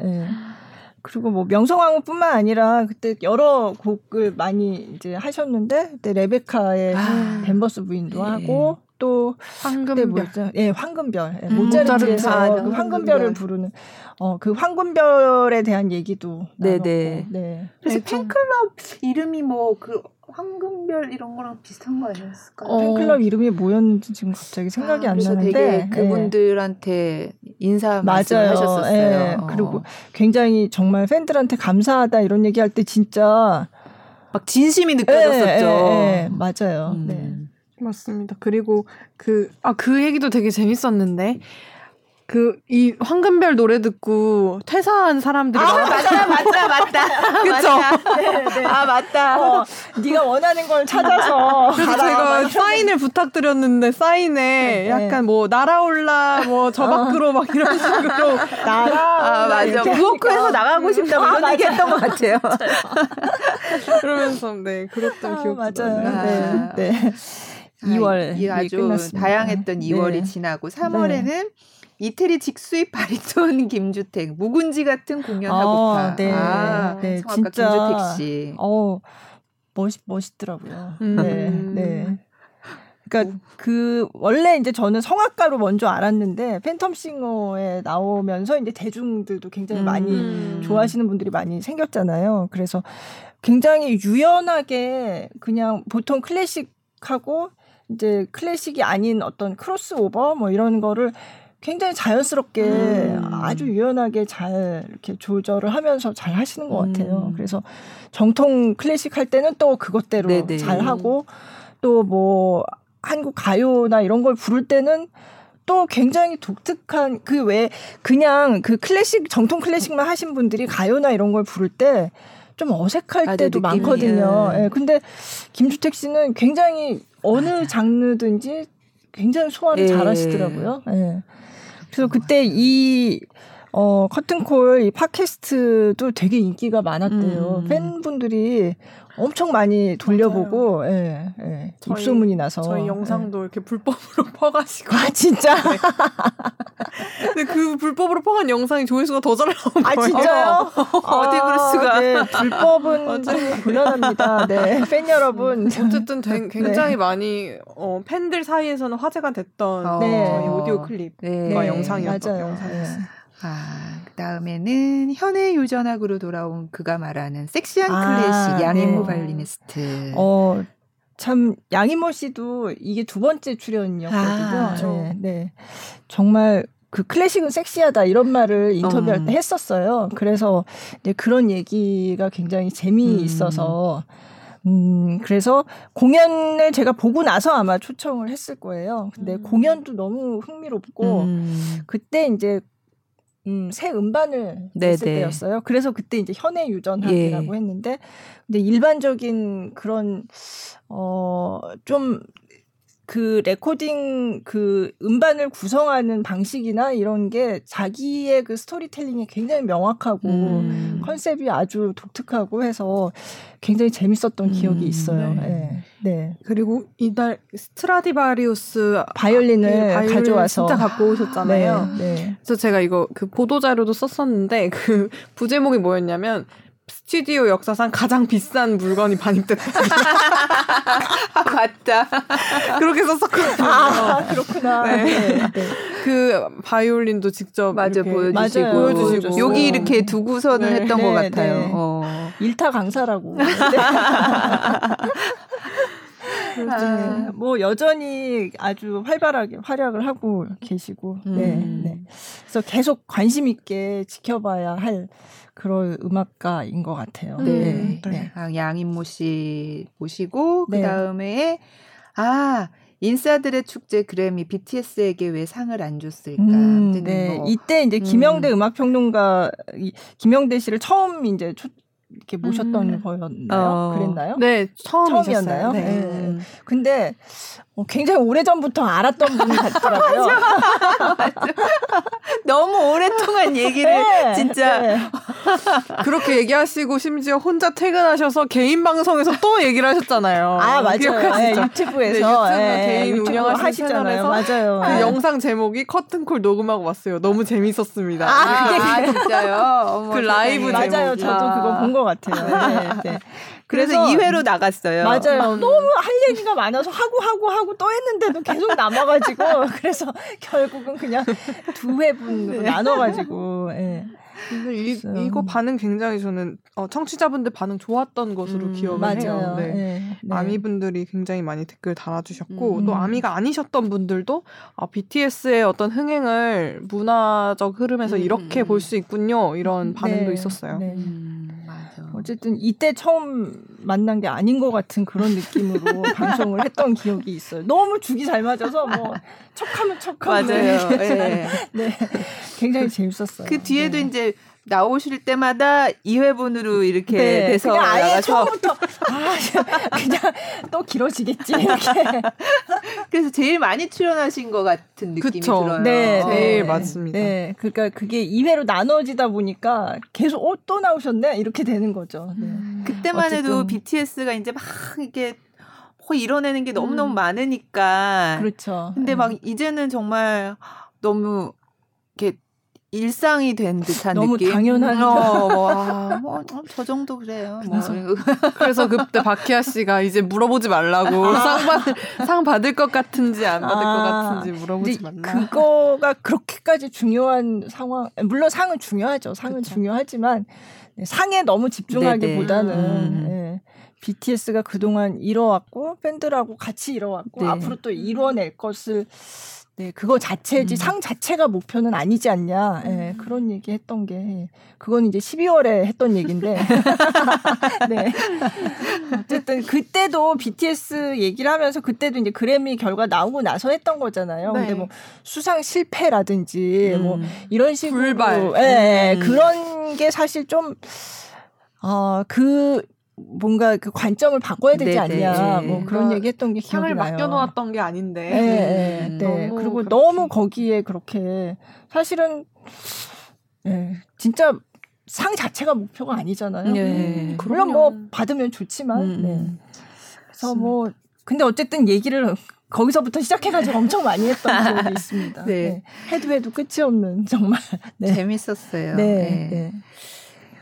그리고 뭐 명성황후뿐만 아니라 그때 여러 곡을 많이 이제 하셨는데 그때 레베카의 아, 댄버스 부인도 네. 하고 또 황금별 뭐죠? 예, 황금별. 예, 음, 모차르트에서 아, 그 황금별을 부르는 어 그 황금별에 대한 얘기도 네네. 네. 네. 그래서 네, 팬클럽 이름이 뭐 그 황금별 이런 거랑 비슷한 거 아니었을까요? 어, 팬클럽 이름이 뭐였는지 지금 갑자기 생각이 아, 안 나는데 되게 예. 그분들한테 인사 말씀하셨었어요. 예. 어. 그리고 굉장히 정말 팬들한테 감사하다 이런 얘기할 때 진짜 막 진심이 느껴졌었죠. 예, 예, 예. 맞아요. 음. 네. 맞습니다. 그리고 그, 아, 그 얘기도 되게 재밌었는데, 그 이 황금별 노래 듣고 퇴사한 사람들이 아, 맞다 (laughs) 맞다 맞다. 그쵸? 네, 네. 아 맞다. 어, 네가 원하는 걸 찾아서 (laughs) 그래서 제가 사인을 부탁드렸는데 사인에 네, 약간 뭐 날아올라 뭐 저 밖으로 어. 막 이런 (laughs) 식으로. 날아 아 맞아. 부엌에서 나가고 싶다고 아, 이런 얘기 했던 것 같아요. 그러면서 네 그랬던 아, 기억도 맞아요. 나요. 네, 네. 2월. 아, 이 아주 끝났습니다. 다양했던 2월이 지나고 3월에는 이태리 직수입 바리톤 (laughs) 김주택 묵은지 같은 공연하고파. 아, 네, 아, 네, 진짜 김주택 씨. 어, 멋있 멋있더라고요. 음. 네, 네. 그러니까 그 원래 이제 저는 성악가로 먼저 알았는데 팬텀싱어에 나오면서 이제 대중들도 굉장히 많이 음. 좋아하시는 분들이 많이 생겼잖아요. 그래서 굉장히 유연하게 그냥 보통 클래식하고 이제 클래식이 아닌 어떤 크로스오버 뭐 이런 거를 굉장히 자연스럽게 음. 아주 유연하게 잘 이렇게 조절을 하면서 잘 하시는 것 같아요. 음. 그래서 정통 클래식 할 때는 또 그것대로 네네. 잘 하고 또 뭐 한국 가요나 이런 걸 부를 때는 또 굉장히 독특한 그 왜 그냥 그 클래식 정통 클래식만 하신 분들이 가요나 이런 걸 부를 때 좀 어색할 아, 때도 많거든요. 예. 네, 근데 김주택 씨는 굉장히 어느 장르든지 굉장히 소화를 예. 잘 하시더라고요. 예. 그래서 그때 이 어, 커튼콜 이 팟캐스트도 되게 인기가 많았대요. 음. 팬분들이 엄청 많이 돌려보고, 예, 예. 저희, 입소문이 나서. 저희 영상도 예. 이렇게 불법으로 (laughs) 퍼가시고. 아, 진짜? 네. 근데 그 불법으로 퍼간 영상이 조회수가 더 잘 나온 아, 거예요. 진짜요? 아, (laughs) 어디 그럴 수가. 네, 불법은 (laughs) 곤란합니다. 네, 팬 여러분. 어쨌든 되, 굉장히 네. 많이 어, 팬들 사이에서는 화제가 됐던 어, 네. 저희 오디오 클립과 네. 영상이었던. 영상이었어요. 아, 그 다음에는 현해 유전학으로 돌아온 그가 말하는 섹시한 아, 클래식 양인모 네. 발리니스트. 어, 참 양희모 씨도 이게 두 번째 출연이었거든요. 아, 네, 네. 정말 그 클래식은 섹시하다 이런 말을 인터뷰할 때 음. 했었어요. 그래서 이제 그런 얘기가 굉장히 재미있어서 음. 음, 그래서 공연을 제가 보고 나서 아마 초청을 했을 거예요. 근데 음. 공연도 너무 흥미롭고 음. 그때 이제 음, 새 음반을 냈을 때였어요. 그래서 그때 이제 현해 유전학이라고 예. 했는데 근데 일반적인 그런 어좀 그 레코딩 그 음반을 구성하는 방식이나 이런 게 자기의 그 스토리텔링이 굉장히 명확하고 음. 컨셉이 아주 독특하고 해서 굉장히 재밌었던 음. 기억이 있어요. 네. 네. 네. 그리고 이달 스트라디바리우스 바이올린을 네, 바이올린 가져와서 진짜 갖고 오셨잖아요. 네. 네. 그래서 제가 이거 그 보도 자료도 썼었는데 그 부제목이 뭐였냐면 스튜디오 역사상 가장 비싼 물건이 반입됐다. (laughs) 맞다. 그렇게 썼었거든요. 아, 그렇구나. 네. 네. 네. 그 바이올린도 직접 맞아 보여주시고, 맞아요. 보여주시고 여기 이렇게 두고서는 네. 했던 것 네, 같아요. 네. 어. 일타 강사라고. (laughs) 아. 뭐 여전히 아주 활발하게 활약을 하고 계시고, 네, 음. 네. 그래서 계속 관심 있게 지켜봐야 할 그런 음악가인 것 같아요. 네. 네. 네. 아, 양인모 씨 모시고 그 네. 다음에 아 인싸들의 축제 그래미 BTS에게 왜 상을 안 줬을까? 음, 네. 뭐. 이때 이제 김영대 음. 악 평론가 김영대 씨를 처음 이제 초, 이렇게 모셨던 음. 거였나요? 어. 그랬나요? 네, 처음이었나요? 네. 네. 근데 어, 굉장히 오래 전부터 알았던 분 (laughs) 같더라고요. 맞아. 너무 오랫동안 얘기를 (laughs) 네, 진짜 네. (laughs) 그렇게 얘기하시고 심지어 혼자 퇴근하셔서 개인 방송에서 또 얘기를 하셨잖아요. 아 맞아요. 네, 유튜브에서 네, 유튜브 개인 운영하시잖아요. 맞아요. 그 영상 제목이 커튼콜 녹음하고 왔어요. 너무 재밌었습니다. 아, 그게 아, 진짜요? 어머, 그 라이브 제목 맞아요. 저도 그거 본 것 같아요. 네, 그래서, 그래서 2회로 나갔어요. 맞아요. 너무 할 얘기가 많아서 하고 하고 하고 또 했는데도 계속 남아가지고 (laughs) 그래서 결국은 그냥 두 회분으로 네. 나눠가지고. 예. 이, 이거 반응 굉장히 저는 어, 청취자분들 반응 좋았던 것으로 음, 기억을 맞아요. 해요. 네. 네, 네. 아미분들이 굉장히 많이 댓글 달아주셨고 음. 또 아미가 아니셨던 분들도 아, BTS의 어떤 흥행을 문화적 흐름에서 음. 이렇게 볼 수 있군요. 이런 반응도 네. 있었어요. 네. 음. 어쨌든 이때 처음 만난 게 아닌 것 같은 그런 느낌으로 (laughs) 방송을 했던 기억이 있어요. 너무 죽이 잘 맞아서 뭐 (laughs) 척하면 척하면 맞아요. 네. 네. (laughs) 굉장히 재밌었어요. 그 뒤에도 네. 이제 나오실 때마다 2회분으로 이렇게 네, 돼서 그냥 아예 나가서 처음부터 아 (laughs) 그냥 또 길어지겠지 이렇게 (laughs) 그래서 제일 많이 출연하신 것 같은 느낌이 그쵸. 들어요. 네, 네, 네, 맞습니다. 네, 그러니까 그게 2회로 나눠지다 보니까 계속 어, 또 나오셨네 이렇게 되는 거죠. 네. 음. 그때만 어쨌든. 해도 BTS가 이제 막 이렇게 이뤄내는 게 너무 너무 음. 많으니까 그렇죠. 근데 막 음. 이제는 정말 너무 이렇게 일상이 된 듯한 너무 느낌. 당연한. 어, 와, 뭐, 어, 저 정도 그래요. 뭐. 그래서 그때 박희아 씨가 이제 물어보지 말라고 아. 상 받을 상 받을 것 같은지 안 받을 아. 것 같은지 물어보지 말라. 그거가 그렇게까지 중요한 상황. 물론 상은 중요하죠. 상은 그쵸. 중요하지만 상에 너무 집중하기보다는 음. 네. BTS가 그동안 이뤄왔고 팬들하고 같이 이뤄왔고 네. 앞으로 또 이뤄낼 것을 네, 그거 자체지 음. 상 자체가 목표는 아니지 않냐. 예, 네, 그런 얘기 했던 게 그건 이제 12월에 했던 얘기인데. (laughs) 네. 어쨌든 그때도 BTS 얘기를 하면서 그때도 이제 그래미 결과 나오고 나서 했던 거잖아요. 네. 근데 뭐 수상 실패라든지 뭐 음. 뭐 이런 식으로 불발. 예, 네, 음. 그런 게 사실 좀 어, 그 뭔가 그 관점을 바꿔야 되지 네네. 않냐 뭐 그런 그러니까 얘기 했던 게 기억이 나요. 맡겨놓았던 게 아닌데. 네, 네. 음, 네. 너무 그리고 그렇지. 너무 거기에 그렇게 사실은 네, 진짜 상 자체가 목표가 아니잖아요. 네. 음, 물론 뭐 받으면 좋지만. 음. 네. 그래서 뭐 근데 어쨌든 얘기를 거기서부터 시작해가지고 (laughs) 엄청 많이 했던 기억이 있습니다. 네. 네. 해도 해도 끝이 없는 정말 네. 재밌었어요. 네. 네.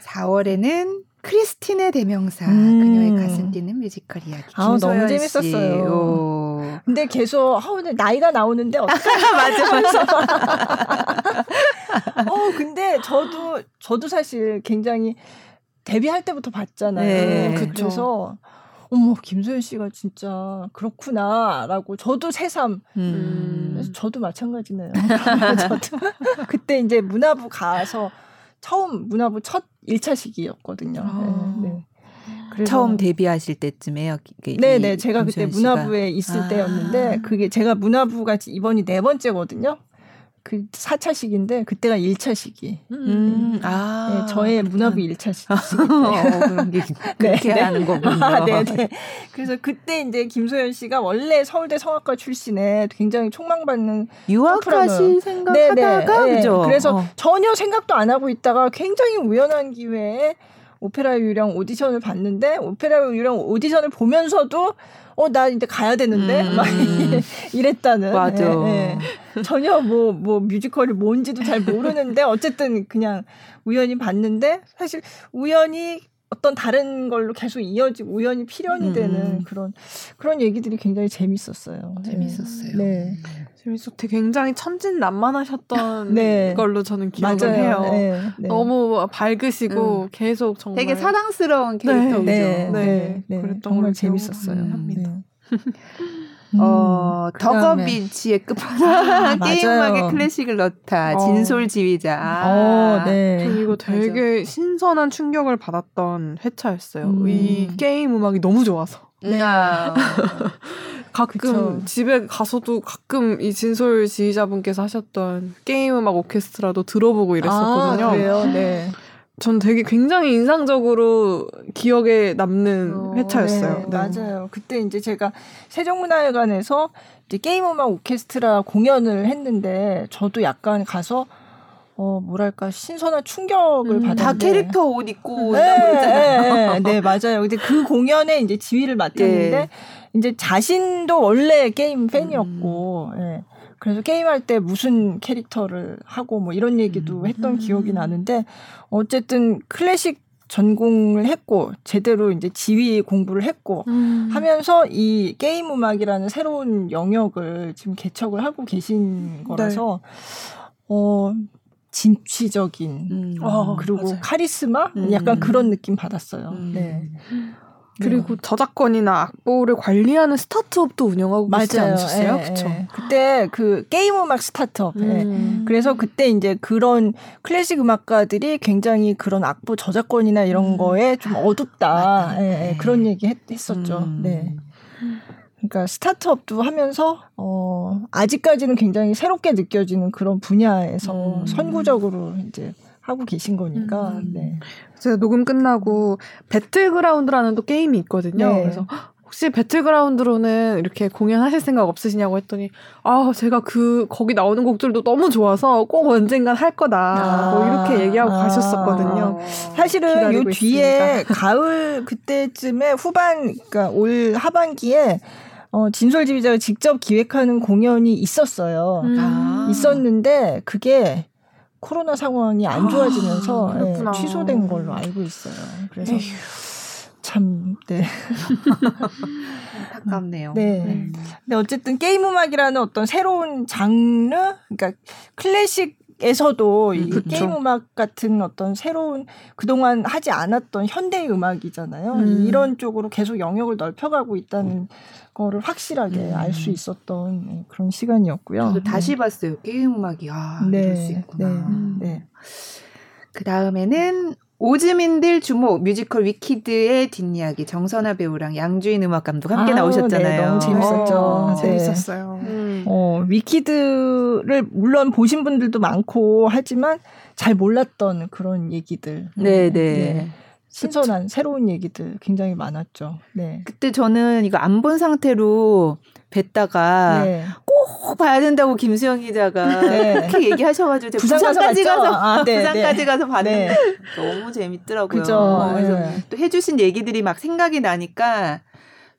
4월에는 크리스틴의 대명사 음. 그녀의 가슴 뛰는 뮤지컬 이야기. 아 너무 재밌었어요. 오. 근데 계속 아 오늘 나이가 나오는데 어떻게 (laughs) 맞아 맞아. (laughs) 어 근데 저도 저도 사실 굉장히 데뷔할 때부터 봤잖아요. 네. 그래서 어머 김소연 씨가 진짜 그렇구나라고 저도 새삼 음. 저도 마찬가지네요. (laughs) 저도 그때 이제 문화부 가서 처음 문화부 첫 1차 시기였거든요. 아. 네. 네. 처음 데뷔하실 때쯤에요. 네네, 네. 제가 그때 문화부에 있을 아. 때였는데 그게 제가 문화부가 이번이 네 번째거든요. 그 4차식인데 그때가 1차식이. 음. 네. 아. 네, 저의 문화부 1차식. (laughs) 어, 그런 게 (laughs) 그렇게 네, 하는 거군요. 아, 네, 네. 그래서 그때 이제 김소연 씨가 원래 서울대 성악과 출신에 굉장히 촉망받는 유학하실 생각하다가 네, 그죠. 그래서 어. 전혀 생각도 안 하고 있다가 굉장히 우연한 기회에 오페라 유령 오디션을 봤는데 오페라 유령 오디션을 보면서도 어 나 이제 가야 되는데 음. 막 (laughs) 이랬다는 맞아. 예, 예. 전혀 뭐뭐 뭐 뮤지컬이 뭔지도 잘 모르는데 어쨌든 그냥 우연히 봤는데 사실 우연히 어떤 다른 걸로 계속 이어지고 우연히 필연이 되는 음. 그런 그런 얘기들이 굉장히 재밌었어요. 재밌었어요. 네. 재밌었대. 굉장히 천진난만하셨던 (laughs) 네. 걸로 저는 기억을 맞아요. 해요. 네. 네. 너무 밝으시고 음. 계속 정말 되게 사랑스러운 네. 캐릭터죠. 네. 네. 네. 그랬던 정말 재밌었어요. 합니다. (laughs) 음, 어, 더거비치의 끝판왕 아, 게임음악에 클래식을 넣다 어. 진솔 지휘자. 아, 어, 네. 이거 되게 맞아. 신선한 충격을 받았던 회차였어요. 음. 이 게임 음악이 너무 좋아서. 네. 아. (laughs) 가끔 그쵸. 집에 가서도 가끔 이 진솔 지휘자분께서 하셨던 게임 음악 오케스트라도 들어보고 이랬었거든요. 아, 그래요? 네. 전 되게 굉장히 인상적으로 기억에 남는 어, 회차였어요. 네, 네. 맞아요. 그때 이제 제가 세종문화회관에서 이제 게임 음악 오케스트라 공연을 했는데 저도 약간 가서 어 뭐랄까 신선한 충격을 음, 받았는데 다 캐릭터 옷 입고 네, 네, 네, 네, 맞아요. 근데 그 공연에 이제 지휘를 맡았는데 네. 이제 자신도 원래 게임 팬이었고 음. 예. 그래서 게임할 때 무슨 캐릭터를 하고 뭐 이런 얘기도 음. 했던 기억이 나는데 어쨌든 클래식 전공을 했고 제대로 이제 지휘 공부를 했고 음. 하면서 이 게임 음악이라는 새로운 영역을 지금 개척을 하고 계신 거라서 네. 어 진취적인 음. 어, 그리고 맞아요. 카리스마 음. 약간 그런 느낌 받았어요. 음. 네. 그리고 네. 저작권이나 악보를 관리하는 스타트업도 운영하고 있지 않으셨어요? 예, 그쵸? 예. 그때 그 게임 음악 스타트업. 예. 음. 예. 그래서 그때 이제 그런 클래식 음악가들이 굉장히 그런 악보 저작권이나 이런 음. 거에 좀 어둡다. 예, 예, 그런 얘기 했, 었죠 음. 네. 그러니까 스타트업도 하면서 어 아직까지는 굉장히 새롭게 느껴지는 그런 분야에서 음. 선구적으로 이제 하고 계신 거니까. 음. 네. 제가 녹음 끝나고 배틀그라운드라는 또 게임이 있거든요. 네. 그래서 혹시 배틀그라운드로는 이렇게 공연하실 생각 없으시냐고 했더니 아 제가 그 거기 나오는 곡들도 너무 좋아서 꼭 언젠간 할 거다 아~ 뭐 이렇게 얘기하고 아~ 가셨었거든요. 사실은 요 뒤에 있습니다. 가을 그때쯤에 후반 그러니까 올 하반기에 어, 진솔 지휘자가 직접 기획하는 공연이 있었어요. 음. 아. 있었는데 그게 코로나 상황이 안 좋아지면서 아, 네, 취소된 걸로 알고 있어요. 그래서 에휴. 참, 네. (laughs) 안타깝네요. 네. 음. 근데 어쨌든 게임 음악이라는 어떤 새로운 장르, 그러니까 클래식 에서도 이 음, 그쵸. 게임 음악 같은 어떤 새로운 그동안 하지 않았던 현대 음악이잖아요. 음. 이런 쪽으로 계속 영역을 넓혀가고 있다는 거를 확실하게 음. 알수 있었던 네, 그런 시간이었고요. 다시 네. 봤어요. 게임 음악이 아, 네. 이럴 수 있구나. 네. 네. 그 다음에는 오즈민들 주목 뮤지컬 위키드의 뒷이야기 정선아 배우랑 양주인 음악 감독 함께 아, 나오셨잖아요. 네, 너무 재밌었죠. 어, 재밌었어요. 음. 어, 위키드를 물론 보신 분들도 많고 하지만 잘 몰랐던 그런 얘기들. 네, 네. 네. 신선한. 새로운 얘기들 굉장히 많았죠. 네. 그때 저는 이거 안 본 상태로 뵀다가 네. 꼭 봐야 된다고 김수영 기자가 네. 그렇게 얘기하셔가지고 부산 부산까지 가서, 가서 아, 네, 부산까지 네. 가서 봤는데 네. 너무 재밌더라고요. 그죠. 그래서 네. 또 해주신 얘기들이 막 생각이 나니까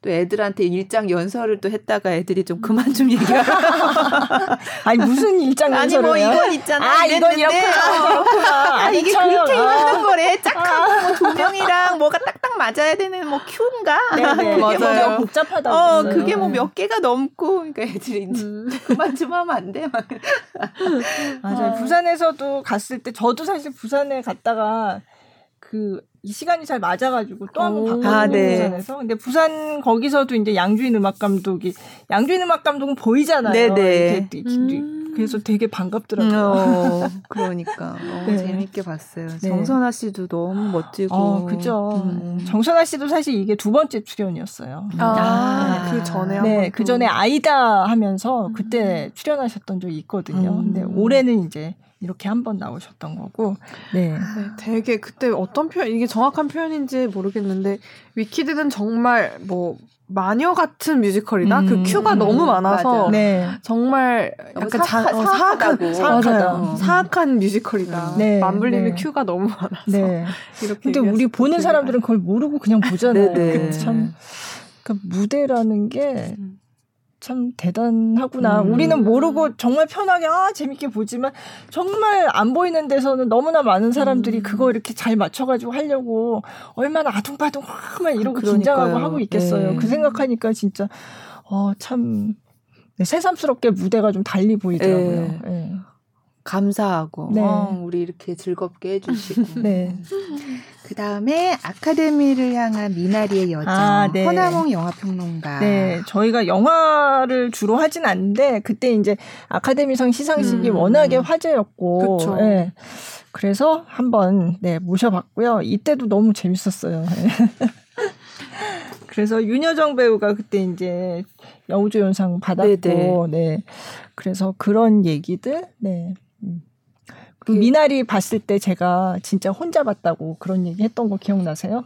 또 애들한테 일장 연설을 또 했다가 애들이 좀 그만 좀 얘기하라. (laughs) 아니 무슨 일장 연설을 아니 뭐 이건 있잖아. 아 이건 이렇구나. (laughs) 아, 이게 그렇게 하는 거래. 짝하고 뭐 조명이랑 뭐가 딱딱 맞아야 되는 뭐 큐인가? (laughs) 네네. 뭐 맞아요. 뭐 복잡하다고. 어 그게 뭐 몇 개가 넘고 그러니까 애들이 음. 그만 좀 하면 안 돼. 막. 맞아요. 어. 부산에서도 갔을 때 저도 사실 부산에 갔다가 그 이 시간이 잘 맞아가지고 또 한번 바꿨거든요 아, 네. 부산에서. 근데 부산 거기서도 이제 양주인 음악 감독이 양주인 음악 감독은 보이잖아요. 네네. 네. 음. 그래서 되게 반갑더라고요. 어, (laughs) 그러니까 어, 네. 재밌게 봤어요. 네. 정선아 씨도 너무 멋지고. 어, 그죠. 음. 정선아 씨도 사실 이게 두 번째 출연이었어요. 아, 아. 그 전에 네, 그 전에 아이다 하면서 그때 출연하셨던 적이 있거든요. 음. 근데 올해는 이제 이렇게 한 번 나오셨던 거고. 네. 네. 되게 그때 어떤 표현 이게 정확한 표현인지 모르겠는데 위키드는 정말 뭐 마녀 같은 뮤지컬이다. 그 음, 그 큐가 음, 너무 많아서 네. 정말 약간 사, 자, 어, 사악한 사악하다. 사악한 뮤지컬이다. 네, 만블리는 네. 큐가 너무 많아서 네. 이렇게. 근데 우리 보는 사람들은 그걸 모르고 그냥 보잖아요. 네, 네. 참. 그러니까 무대라는 게 음. 참 대단하구나. 음. 우리는 모르고 정말 편하게 아 재밌게 보지만 정말 안 보이는 데서는 너무나 많은 사람들이 음. 그거 이렇게 잘 맞춰가지고 하려고 얼마나 아둥바둥 막 이러고 그러니까요. 긴장하고 하고 있겠어요. 네. 그 생각하니까 진짜 어참 네, 새삼스럽게 무대가 좀 달리 보이더라고요. 네. 네. 감사하고 네. 어, 우리 이렇게 즐겁게 해주시고 (laughs) 네. (laughs) 그 다음에 아카데미를 향한 미나리의 여정 아, 네. 허나몽 영화평론가 네 저희가 영화를 주로 하진 않는데 그때 이제 아카데미상 시상식이 음. 워낙에 화제였고 그쵸. 네. 그래서 한번 네 모셔봤고요 이때도 너무 재밌었어요 네. (laughs) 그래서 윤여정 배우가 그때 이제 여우조연상 받았고 네네. 네 그래서 그런 얘기들 네 그 미나리 봤을 때 제가 진짜 혼자 봤다고 그런 얘기 했던 거 기억나세요?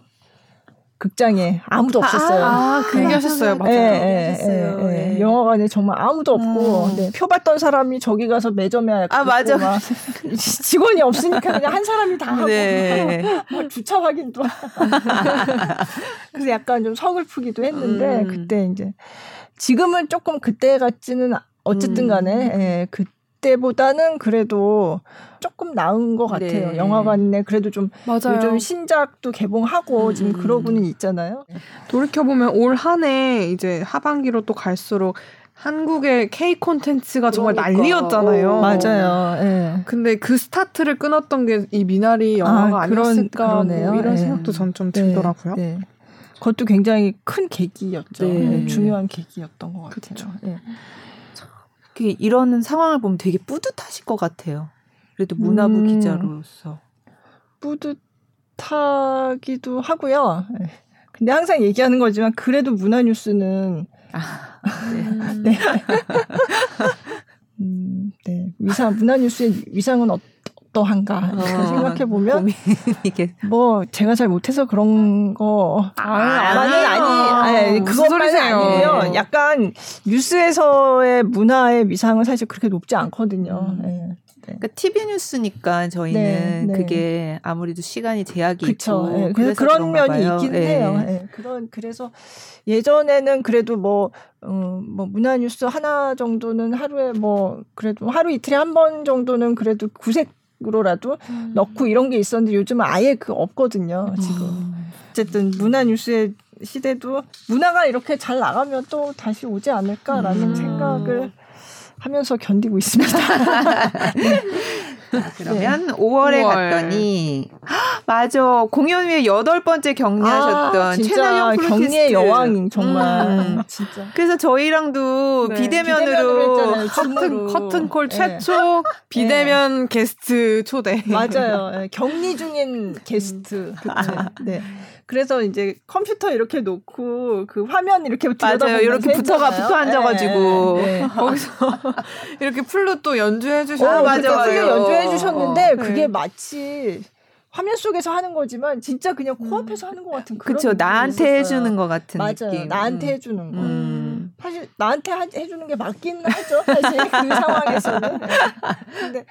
극장에 아무도 아, 없었어요. 아, 아 그 얘기하셨어요. 맞아요. 네, 네, 네, 영화관에 정말 아무도 없고 음. 네, 표 받던 사람이 저기 가서 매점에 아 맞아. 막 (laughs) 직원이 없으니까 그냥 한 사람이 다 하고 네. (laughs) 막 주차 확인도 (laughs) 그래서 약간 좀 서글프기도 했는데 음. 그때 이제 지금은 조금 그때 같지는 어쨌든 간에 음. 예, 그 때보다는 그래도 조금 나은 것 같아요. 네. 영화관에 그래도 좀 맞아요. 요즘 신작도 개봉하고 음. 지금 그러고는 있잖아요. 돌이켜 보면 올 한 해 이제 하반기로 또 갈수록 한국의 K 콘텐츠가 정말 그러니까. 난리였잖아요. 오, 맞아요. 네. 근데 그 스타트를 끊었던 게 이 미나리 영화가 아, 니었을까 뭐 이런 네. 생각도 전좀 네. 들더라고요. 네. 그것도 굉장히 큰 계기였죠. 네. 중요한 계기였던 것 같아요. 그렇죠. 이런 상황을 보면 되게 뿌듯하실 것 같아요. 그래도 문화부 음, 기자로서. 뿌듯하기도 하고요. 예. 근데 항상 얘기하는 거지만 그래도 문화뉴스는 아, 네. (laughs) 네. 음, 네. 위상 문화뉴스의 위상은 어, 어떠한가 어, 생각해 보면 뭐 제가 잘 못해서 그런 거 아니 아니 아니 그것만은 아니에요. 약간 뉴스에서의 문화의 위상은 사실 그렇게 높지 않거든요. 음. 네. 그러니까 TV 뉴스니까 저희는 네, 네. 그게 아무래도 시간이 제약이 그쵸. 있고 네, 그래서 그런 면이 봐요. 있긴 네. 해요. 네. 그런 그래서 예전에는 그래도 뭐, 음, 뭐 문화 뉴스 하나 정도는 하루에 뭐 그래도 하루 이틀에 한 번 정도는 그래도 구색 으로라도 음. 넣고 이런 게 있었는데 요즘은 아예 그 없거든요. 지금 음. 어쨌든 문화 뉴스의 시대도 문화가 이렇게 잘 나가면 또 다시 오지 않을까라는 음. 생각을 하면서 견디고 있습니다. (laughs) 자, 그러면 네. 5월에 5월. 갔더니 맞아 공연 후에 여덟 번째 격리하셨던 아, 최나영 플루티스트 격리의 여왕 정말 음. 진짜. 그래서 저희랑도 네. 비대면으로, 커튼 커튼콜 네. 최초 (laughs) 비대면 네. 게스트 초대. 맞아요. (laughs) 네, 격리 중인 게스트. 그렇죠. 네. 그래서 이제 컴퓨터 이렇게 놓고 그 화면 이렇게 맞아요. 이렇게 붙어가 붙어 앉아가지고 네, 네. (laughs) 거기서 이렇게 플룻도 연주해 주셔. 어, 맞아 맞아. 연주해 주셨는데 어, 그게 마치 화면 속에서 하는 거지만 진짜 그냥 코앞에서 하는 것 같은 그런 그렇죠 나한테 해주는 것 같은 맞아요 느낌. 나한테 음. 해주는 거 음. 사실 나한테 하, 해주는 게 맞긴 하죠 사실 (laughs) 그 상황에서는 근데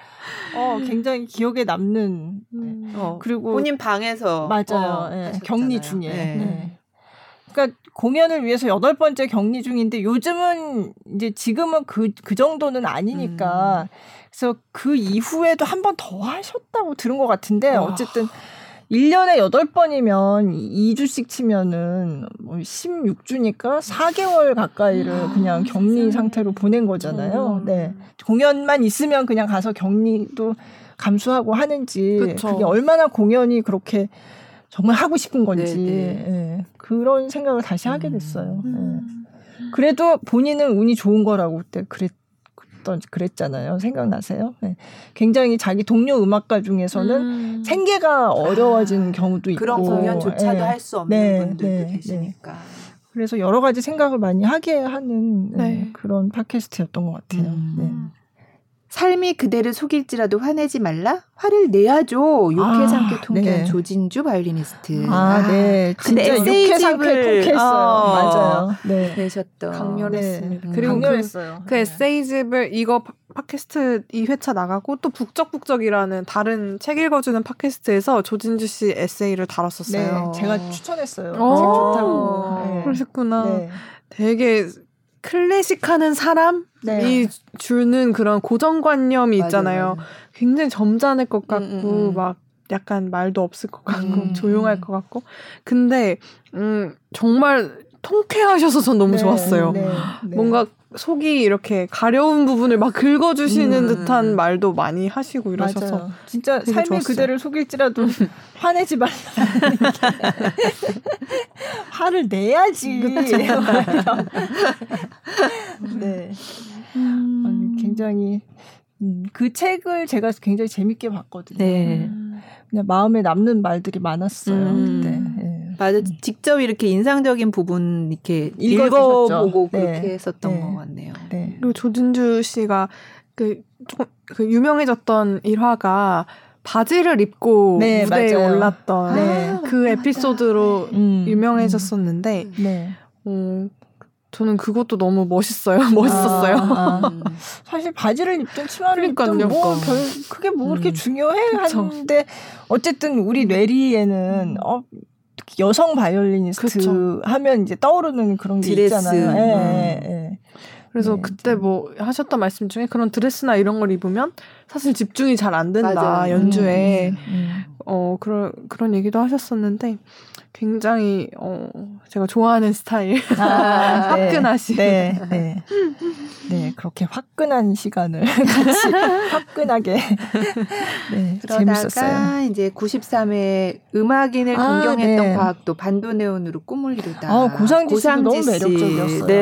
어 굉장히 기억에 남는 음. 어, 그리고 본인 방에서 맞아요 어, 네. 격리 중에 네. 네. 그러니까 공연을 위해서 여덟 번째 격리 중인데 요즘은 이제 지금은 그, 그 정도는 아니니까 음. 그래서 그 이후에도 한 번 더 하셨다고 들은 것 같은데 어쨌든 1년에 8번이면 2주씩 치면은 뭐 16주니까 4개월 가까이를 아, 그냥 격리 상태로 보낸 거잖아요. 네. 공연만 있으면 그냥 가서 격리도 감수하고 하는지 그쵸. 그게 얼마나 공연이 그렇게 정말 하고 싶은 건지 네, 네. 예. 그런 생각을 다시 하게 됐어요. 음. 예. 그래도 본인은 운이 좋은 거라고 그때 그랬 그랬잖아요. 생각나세요? 네. 굉장히 자기 동료 음악가 중에서는 음. 생계가 어려워진 아, 경우도 있고 그런 공연조차도 네. 할수 없는 네. 분들도 네. 계시니까. 그래서 여러 가지 생각을 많이 하게 하는 네. 그런 팟캐스트였던 것 같아요. 음. 삶이 그대를 속일지라도 화내지 말라? 화를 내야죠. 유쾌상쾌 아, 통쾌한 네. 조진주 바이올리니스트. 아, 네. 진짜 유쾌상쾌 통쾌했어요. 어, 맞아요. 네. 내셨던. 강렬했습니다. 네. 그리고 그 강렬했어요. 그, 그 에세이집을 이거 팟캐스트 2회차 나가고 또 북적북적이라는 다른 책 읽어주는 팟캐스트에서 조진주 씨 에세이를 다뤘었어요. 네, 제가 추천했어요. 책 좋다고. 네. 그러셨구나. 네. 되게 클래식하는 사람이 네. 주는 그런 고정관념이 있잖아요. 맞아요. 굉장히 점잖을 것 같고 음, 음, 음. 막 약간 말도 없을 것 같고 음. 조용할 것 같고 근데 음 정말 통쾌하셔서 전 너무 네, 좋았어요. 네, 네. 뭔가 속이 이렇게 가려운 부분을 막 긁어주시는 음. 듯한 말도 많이 하시고 이러셔서 맞아요. 진짜 삶의 좋았어요. 그대를 속일지라도 화내지 말라. (laughs) 화를 내야지. (laughs) 네. 음. 굉장히 음, 그 책을 제가 굉장히 재밌게 봤거든요. 네. 그냥 마음에 남는 말들이 많았어요. 음. 그때. 네. 맞아. 직접 이렇게 인상적인 부분 이렇게 읽어보고 네. 그렇게 했었던 네. 것 같네요. 네. 그리고 조진주 씨가 그 조금 그 유명해졌던 일화가 바지를 입고 네, 무대에 맞아요. 올랐던 네. 그 에피소드로 음, 유명해졌었는데 음. 네. 어, 저는 그것도 너무 멋있어요. (laughs) 멋있었어요. 아, 아. (laughs) 사실 바지를 입든 치마를 입든 뭐 별, 그게 뭐 그렇게 음. 중요해 하는데 어쨌든 우리 뇌리에는 어 여성 바이올리니스트 그쵸. 하면 이제 떠오르는 그런 게 드레스. 있잖아요. 예, 예, 예. 그래서 네, 그때 뭐 하셨던 말씀 중에 그런 드레스나 이런 걸 입으면 사실 집중이 잘 안 된다 맞아요. 연주에 음, 음, 음. 어 그런 그런 얘기도 하셨었는데 굉장히 어 제가 좋아하는 스타일 아, 네. 화끈하시 네, 네, 네 그렇게 화끈한 시간을 (laughs) 같이 화끈하게 네, 재밌었어요. 이제 93회 음악인을 아, 동경했던 네. 과학도 반도네온으로 꿈을 이루다. 아, 고상지, 고상지 너무 매력적이었어요. 네.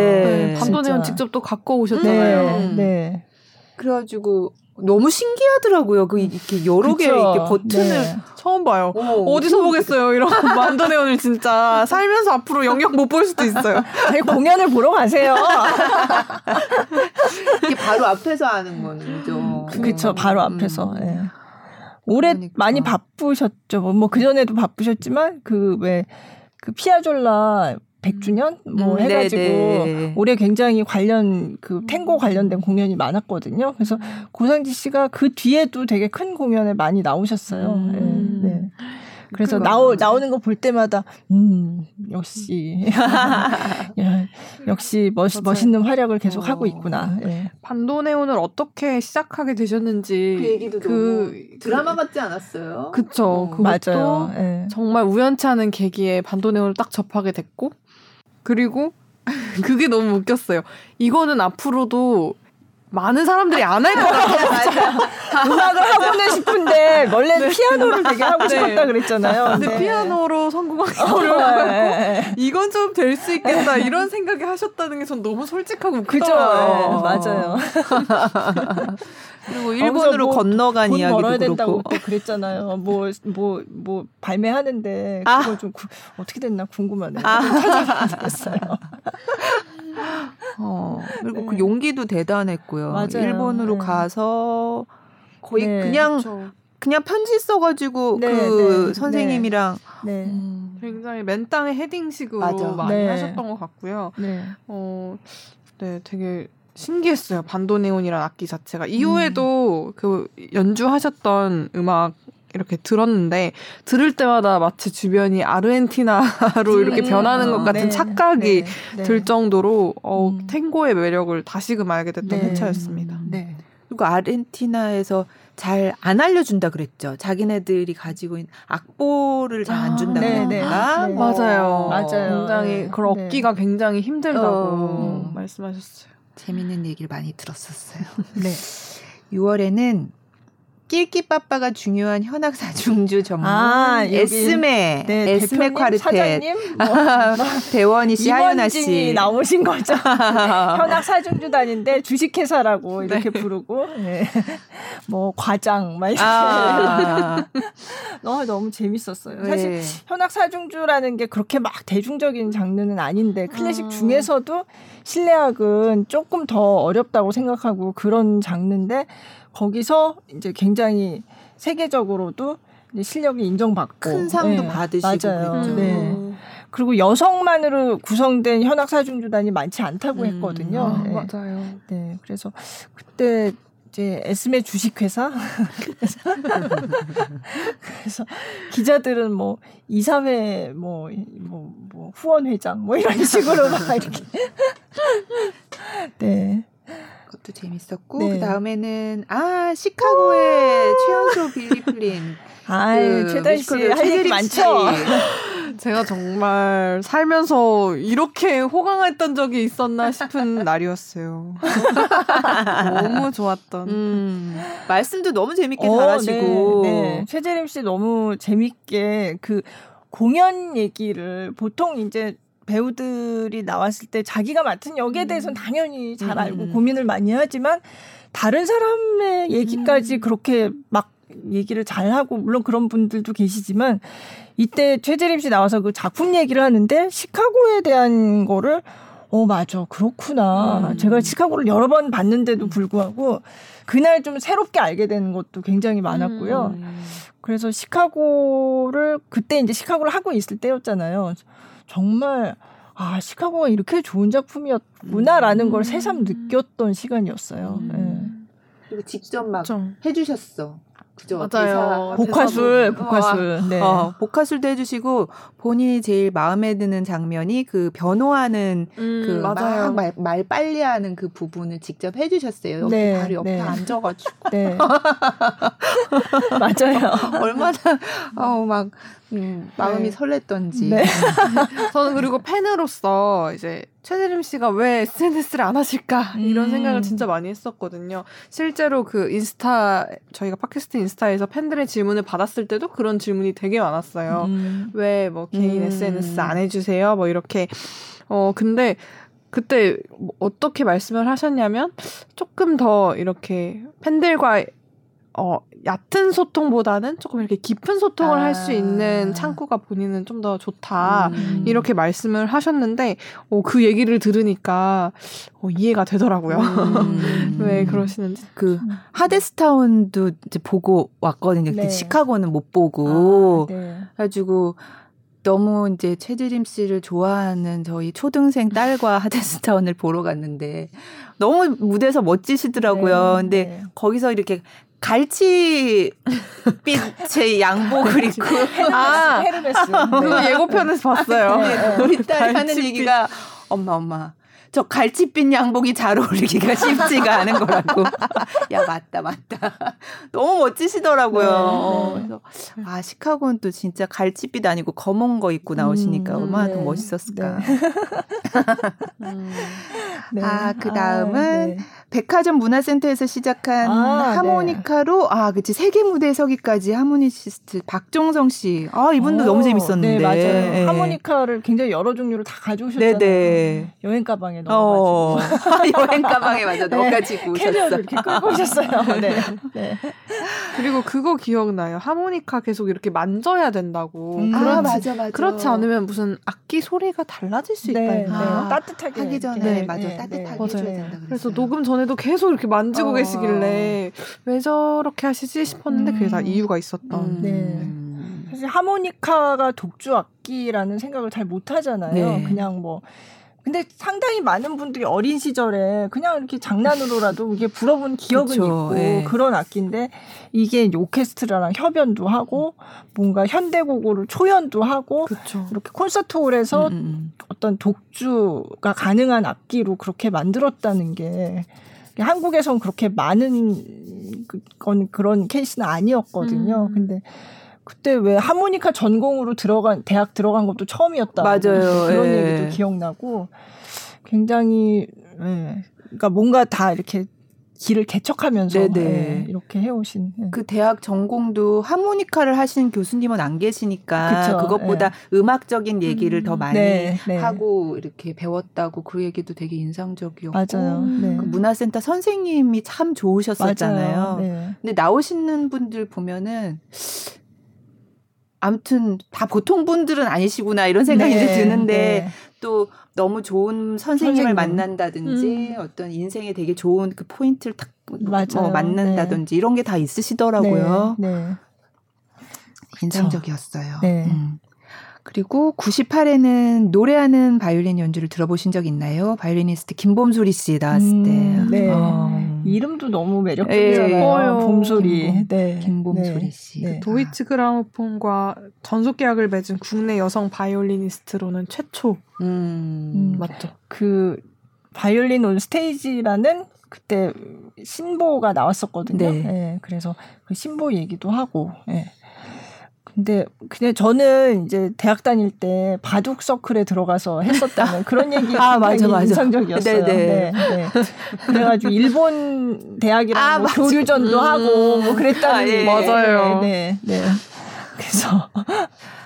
네. 반도네온 직접 또 갖고 오셨잖아요. 네. 네. 그래가지고 너무 신기하더라고요. 그 이렇게 여러 개 이렇게 버튼을 네. 처음 봐요. 오, 어디서 보겠어요? 이런 (laughs) 만도네온을 진짜 살면서 앞으로 영역 못 볼 수도 있어요. (laughs) 아니, 공연을 보러 가세요. 이게 바로 앞에서 하는 거죠. 그렇죠. 바로 앞에서. 음. 네. 올해 그러니까. 많이 바쁘셨죠. 뭐그 전에도 바쁘셨지만 그 왜그 그 피아졸라 100주년 뭐 음, 해가지고 네네. 올해 굉장히 관련 그 탱고 관련된 공연이 많았거든요. 그래서 고상지 씨가 그 뒤에도 되게 큰 공연에 많이 나오셨어요. 음. 네. 네. 그래서 나오, 나오는 거 볼 때마다, 음, 역시. (laughs) 역시 멋, 멋있는 활약을 계속 어. 하고 있구나. 네. 반도네온을 어떻게 시작하게 되셨는지. 그 얘기도 그, 드라마 같지 않았어요? 그쵸. 어. 맞아요. 네. 정말 우연치 않은 계기에 반도네온을 딱 접하게 됐고, 그리고 (laughs) 그게 너무 웃겼어요. 이거는 앞으로도 많은 사람들이 안 할 것 같아요. (laughs) (laughs) 음악을 하고는 싶은데 원래는 네. 피아노를 되게 하고 네. 싶었다 그랬잖아요. 근데 네. 피아노로 성공하기 어려워요. 네. 이건 좀 될 수 있겠다 이런 생각이 하셨다는 게 전 너무 솔직하고 웃기더라고요. 맞아요. 그리고 일본으로 뭐 건너간 이야기도 벌어야 된다고 그렇고. 그랬잖아요. 뭐 뭐뭐 뭐 발매하는데 아. 그거 좀 구, 어떻게 됐나 궁금하네요. 아. 찾아봤어요. 어, 그리고 네. 그 용기도 대단했고요. 맞아요. 일본으로 네. 가서 거의 네. 그냥 그쵸. 그냥 편지 써가지고 네, 그 네, 선생님이랑 음. 굉장히 맨 땅에 헤딩식으로 맞아. 많이 하셨던 것 같고요. 어, 네, 되게 신기했어요. 반도네온이란 악기 자체가. 이후에도 음. 그 연주하셨던 음악 이렇게 들었는데 들을 때마다 마치 주변이 아르헨티나로 음. 이렇게 변하는 것 같은 네. 착각이 네. 네. 들 정도로 어, 음. 탱고의 매력을 다시금 알게 됐던 네. 회차였습니다. 네. 그리고 아르헨티나에서 잘 안 알려준다 그랬죠. 자기네들이 가지고 있는 악보를 잘안 아, 준다 네, 그랬나? 네. 맞아요. 맞아요. 굉장히 그런 얻기가 굉장히 힘들다고 어. 말씀하셨어요. 재밌는 얘기를 많이 들었었어요. 네. (laughs) 6월에는 낄끼빠빠가 중요한 현악사 중주 전문 아, 에스메 네, 에스메 콰르텟 (laughs) 뭐, 대원이 씨 하연아 씨 나오신 거죠. (laughs) 현악 사중주단인데 주식회사라고 이렇게 네. 부르고 네. 뭐 과장 막 이렇게 아. 너무 (laughs) 너무 재밌었어요. 사실 네. 현악 사중주라는 게 그렇게 막 대중적인 장르는 아닌데 클래식 아. 중에서도 실내악은 조금 더 어렵다고 생각하고 그런 장르인데 거기서 이제 굉장히 세계적으로도 실력이 인정받고 큰 상도 네, 받으시고 맞아요. 네. 그리고 여성만으로 구성된 현악 사중주단이 많지 않다고 음. 했거든요. 아, 네. 맞아요. 네, 그래서 그때 이제 에스메 주식회사 (laughs) 그래서 기자들은 뭐 이사회 뭐, 뭐, 뭐 후원 회장 뭐 이런 식으로 막 이렇게 (laughs) 네. 그것도 재밌었고 네. 그 다음에는 아 시카고의 최연소 빌리 플린 (laughs) 아 그 최단 씨할 얘기 많죠. (laughs) 제가 정말 살면서 이렇게 호강했던 적이 있었나 싶은 (laughs) 날이었어요. 너무 좋았던. 음, 말씀도 너무 재밌게 어, 잘하시고. 네, 네. 최재림 씨 너무 재밌게 그 공연 얘기를 보통 이제 배우들이 나왔을 때 자기가 맡은 역에 음. 대해서는 당연히 잘 알고 음. 고민을 많이 하지만 다른 사람의 얘기까지 음. 그렇게 막 얘기를 잘 하고 물론 그런 분들도 계시지만 이때 최재림 씨 나와서 그 작품 얘기를 하는데 시카고에 대한 거를 어 맞아 그렇구나 음. 제가 시카고를 여러 번 봤는데도 불구하고 그날 좀 새롭게 알게 되는 것도 굉장히 많았고요. 음. 그래서 시카고를 그때 이제 시카고를 하고 있을 때였잖아요. 정말 아 시카고가 이렇게 좋은 작품이었구나라는 음. 걸 새삼 느꼈던 시간이었어요. 음. 네. 그리고 직접 막 좀. 해주셨어. 그죠? 맞아요. 복화술, 복화술. 네. 어, 복화술도 해주시고 본인이 제일 마음에 드는 장면이 그 변호하는 음, 그 맞아요. 말, 말 빨리 하는 그 부분을 직접 해주셨어요. 여기 네, 바로 옆에 네. 앉아가지고. 네. (laughs) (laughs) 맞아요. 얼마나 어막 음, 마음이 네. 설렜던지. 네. (laughs) 저는 그리고 팬으로서 이제 최재림 씨가 왜 SNS를 안 하실까 이런 음. 생각을 진짜 많이 했었거든요. 실제로 그 인스타 저희가 팟캐스트 인스타에서 팬들의 질문을 받았을 때도 그런 질문이 되게 많았어요. 음. 왜뭐 개인 음. SNS 안 해주세요? 뭐 이렇게 어 근데 그때 뭐 어떻게 말씀을 하셨냐면 조금 더 이렇게 팬들과 어, 얕은 소통보다는 조금 이렇게 깊은 소통을 아. 할수 있는 창구가 본인은 좀 더 좋다. 음. 이렇게 말씀을 하셨는데, 어, 그 얘기를 들으니까, 어, 이해가 되더라고요. 음. (laughs) 왜 그러시는지. 그, 하데스타운도 이제 보고 왔거든요. 네. 시카고는 못 보고. 아, 네. 해가지고, 너무 이제 최지림 씨를 좋아하는 저희 초등생 딸과 (laughs) 하데스타운을 보러 갔는데 너무 무대에서 멋지시더라고요. 네, 근데 네. 거기서 이렇게 갈치빛의 (laughs) 양복을 입고 아 헤르메스 그거 예고편에서 봤어요. 네, 우리 딸이 하는 얘기가 엄마 엄마 저 갈치빛 양복이 잘 어울리기가 쉽지가 않은 거라고. (laughs) 야 맞다 맞다. 너무 멋지시더라고요. 네, 네. 그래서 아 시카고는 또 진짜 갈치빛 아니고 검은 거 입고 나오시니까 음, 얼마나 네. 더 멋있었을까. 네. (laughs) 음. 네. 아그 다음은 아, 네. 백화점 문화센터에서 시작한 아, 네. 하모니카로 네. 아 그치 세계 무대 서기까지 하모니시스트 박종성 씨. 아 이분도 오, 너무 재밌었는데. 네 맞아요. 네. 하모니카를 굉장히 여러 종류를 다 가져오셨잖아요. 네네. 여행 가방에 넣어가지고. 어. (laughs) 여행 가방에 맞아 넣어가지고 네. 캐리어를 이렇게 (laughs) 끌고 오셨어요. 네. 네. 그리고 그거 기억나요. 하모니카 계속 이렇게 만져야 된다고. 음. 아 맞아 맞아. 그렇지 않으면 무슨 악기 소리가 달라질 수 네, 있다. 아, 따뜻하게 하기 전에 네, 맞아 따뜻하게 해줘야 된다. 그래서 녹음 전 전에도 계속 이렇게 만지고 어. 계시길래 왜 저렇게 하시지 싶었는데 음. 그게 다 음. 이유가 있었던. 음. 네. 사실 하모니카가 독주 악기라는 생각을 잘 못 하잖아요. 네. 그냥 뭐 근데 상당히 많은 분들이 어린 시절에 그냥 이렇게 장난으로라도 이게 불어본 기억은 그쵸, 있고 네. 그런 악기인데 이게 오케스트라랑 협연도 하고 뭔가 현대곡으로 초연도 하고 그쵸. 이렇게 콘서트홀에서 음, 음, 음. 어떤 독주가 가능한 악기로 그렇게 만들었다는 게 한국에선 그렇게 많은 그, 건 그런 케이스는 아니었거든요. 음. 근데 그때 왜 하모니카 전공으로 들어간 대학 들어간 것도 처음이었다. 맞아요. 그런 예. 얘기도 기억나고 굉장히 예. 그러니까 뭔가 다 이렇게 길을 개척하면서 네, 이렇게 해오신 네. 그 대학 전공도 하모니카를 하신 교수님은 안 계시니까 그쵸, 그것보다 네. 음악적인 얘기를 음, 더 많이 네, 네. 하고 이렇게 배웠다고 그 얘기도 되게 인상적이었고 맞아요. 네. 그 문화센터 선생님이 참 좋으셨었잖아요. 네. 근데 나오시는 분들 보면은 아무튼 다 보통 분들은 아니시구나 이런 생각이 네, 드는데 네. 또 너무 좋은 선생님을 선생님. 만난다든지 음. 어떤 인생에 되게 좋은 그 포인트를 탁 어, 만난다든지 네. 이런 게 다 있으시더라고요. 네, 네. 인상적이었어요. 네. 음. 그리고 9월에는 노래하는 바이올린 연주를 들어보신 적 있나요? 바이올리니스트 김봄소리 씨 나왔을 음, 때. 네. 어. 이름도 너무 매력적이잖아요. 네. 봄소리. 김, 네. 김봄소리 네. 씨. 네. 도이츠 그라모폰과 전속 계약을 맺은 국내 여성 바이올리니스트로는 최초. 음, 음 맞죠. 그 바이올린 온 스테이지라는 그때 신보가 나왔었거든요. 네. 네. 그래서 그 신보 얘기도 하고. 네. 근데 그냥 저는 이제 대학 다닐 때 바둑 서클에 들어가서 했었다는 (laughs) 그런 얘기가 아, 맞아, 맞아. 인상적이었어요. 네네. 네. 네, 네. 그래가지고 일본 대학이랑 아, 뭐 교류전도 음. 하고 뭐 그랬다는 아, 예. 맞아요. 네, 네. 그래서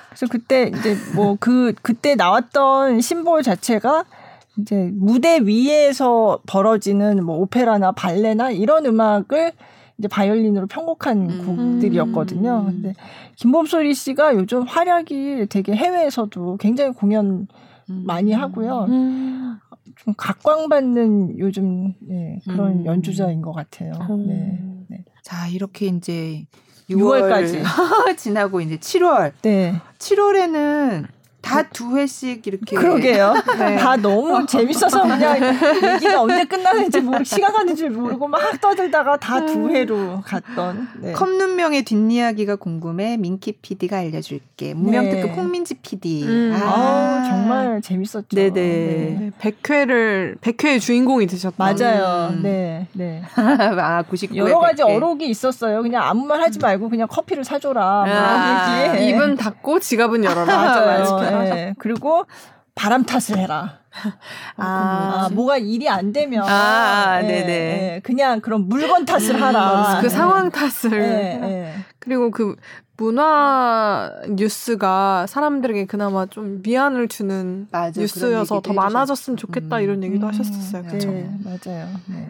그래서 그때 이제 뭐 그 그때 나왔던 심볼 자체가 이제 무대 위에서 벌어지는 뭐 오페라나 발레나 이런 음악을 이제 바이올린으로 편곡한 음. 곡들이었거든요. 근데 김범소리 씨가 요즘 활약이 되게 해외에서도 굉장히 공연 음. 많이 하고요. 음. 좀 각광받는 요즘 네, 그런 음. 연주자인 것 같아요. 네, 네. 자 이렇게 이제 6월 6월까지 (laughs) 지나고 이제 7월. 네. 7월에는 다 두 회씩 이렇게 그러게요. 네. 다 너무 재밌어서 그냥 얘기가 언제 끝나는지 모르 시간 가는지 모르고 막 떠들다가 다 두 회로 갔던 네. 컵눈명의 뒷이야기가 궁금해 민키 PD가 알려줄게 문명특급 네. 홍민지 PD 음. 아, 아, 정말 재밌었죠. 네네 네. 100회를 100회의 주인공이 되셨던 맞아요. 음. 네 네. (laughs) 아 99회 여러 가지 100회. 어록이 있었어요. 그냥 아무 말 하지 말고 그냥 커피를 사줘라. 뭐 아, 입은 닫고 지갑은 열어라. 맞아요. 네. 그리고 바람 탓을 해라. 아, 아, 뭐가 일이 안 되면 아, 네, 네. 그냥 그런 물건 탓을 음, 하라. 그 상황 탓을. 네, 네. 그리고 그 문화 뉴스가 사람들에게 그나마 좀 미안을 주는 맞아, 뉴스여서 더 많아졌으면 좋겠다 음. 이런 얘기도 음, 하셨었어요. 그렇죠. 네, 맞아요. 네.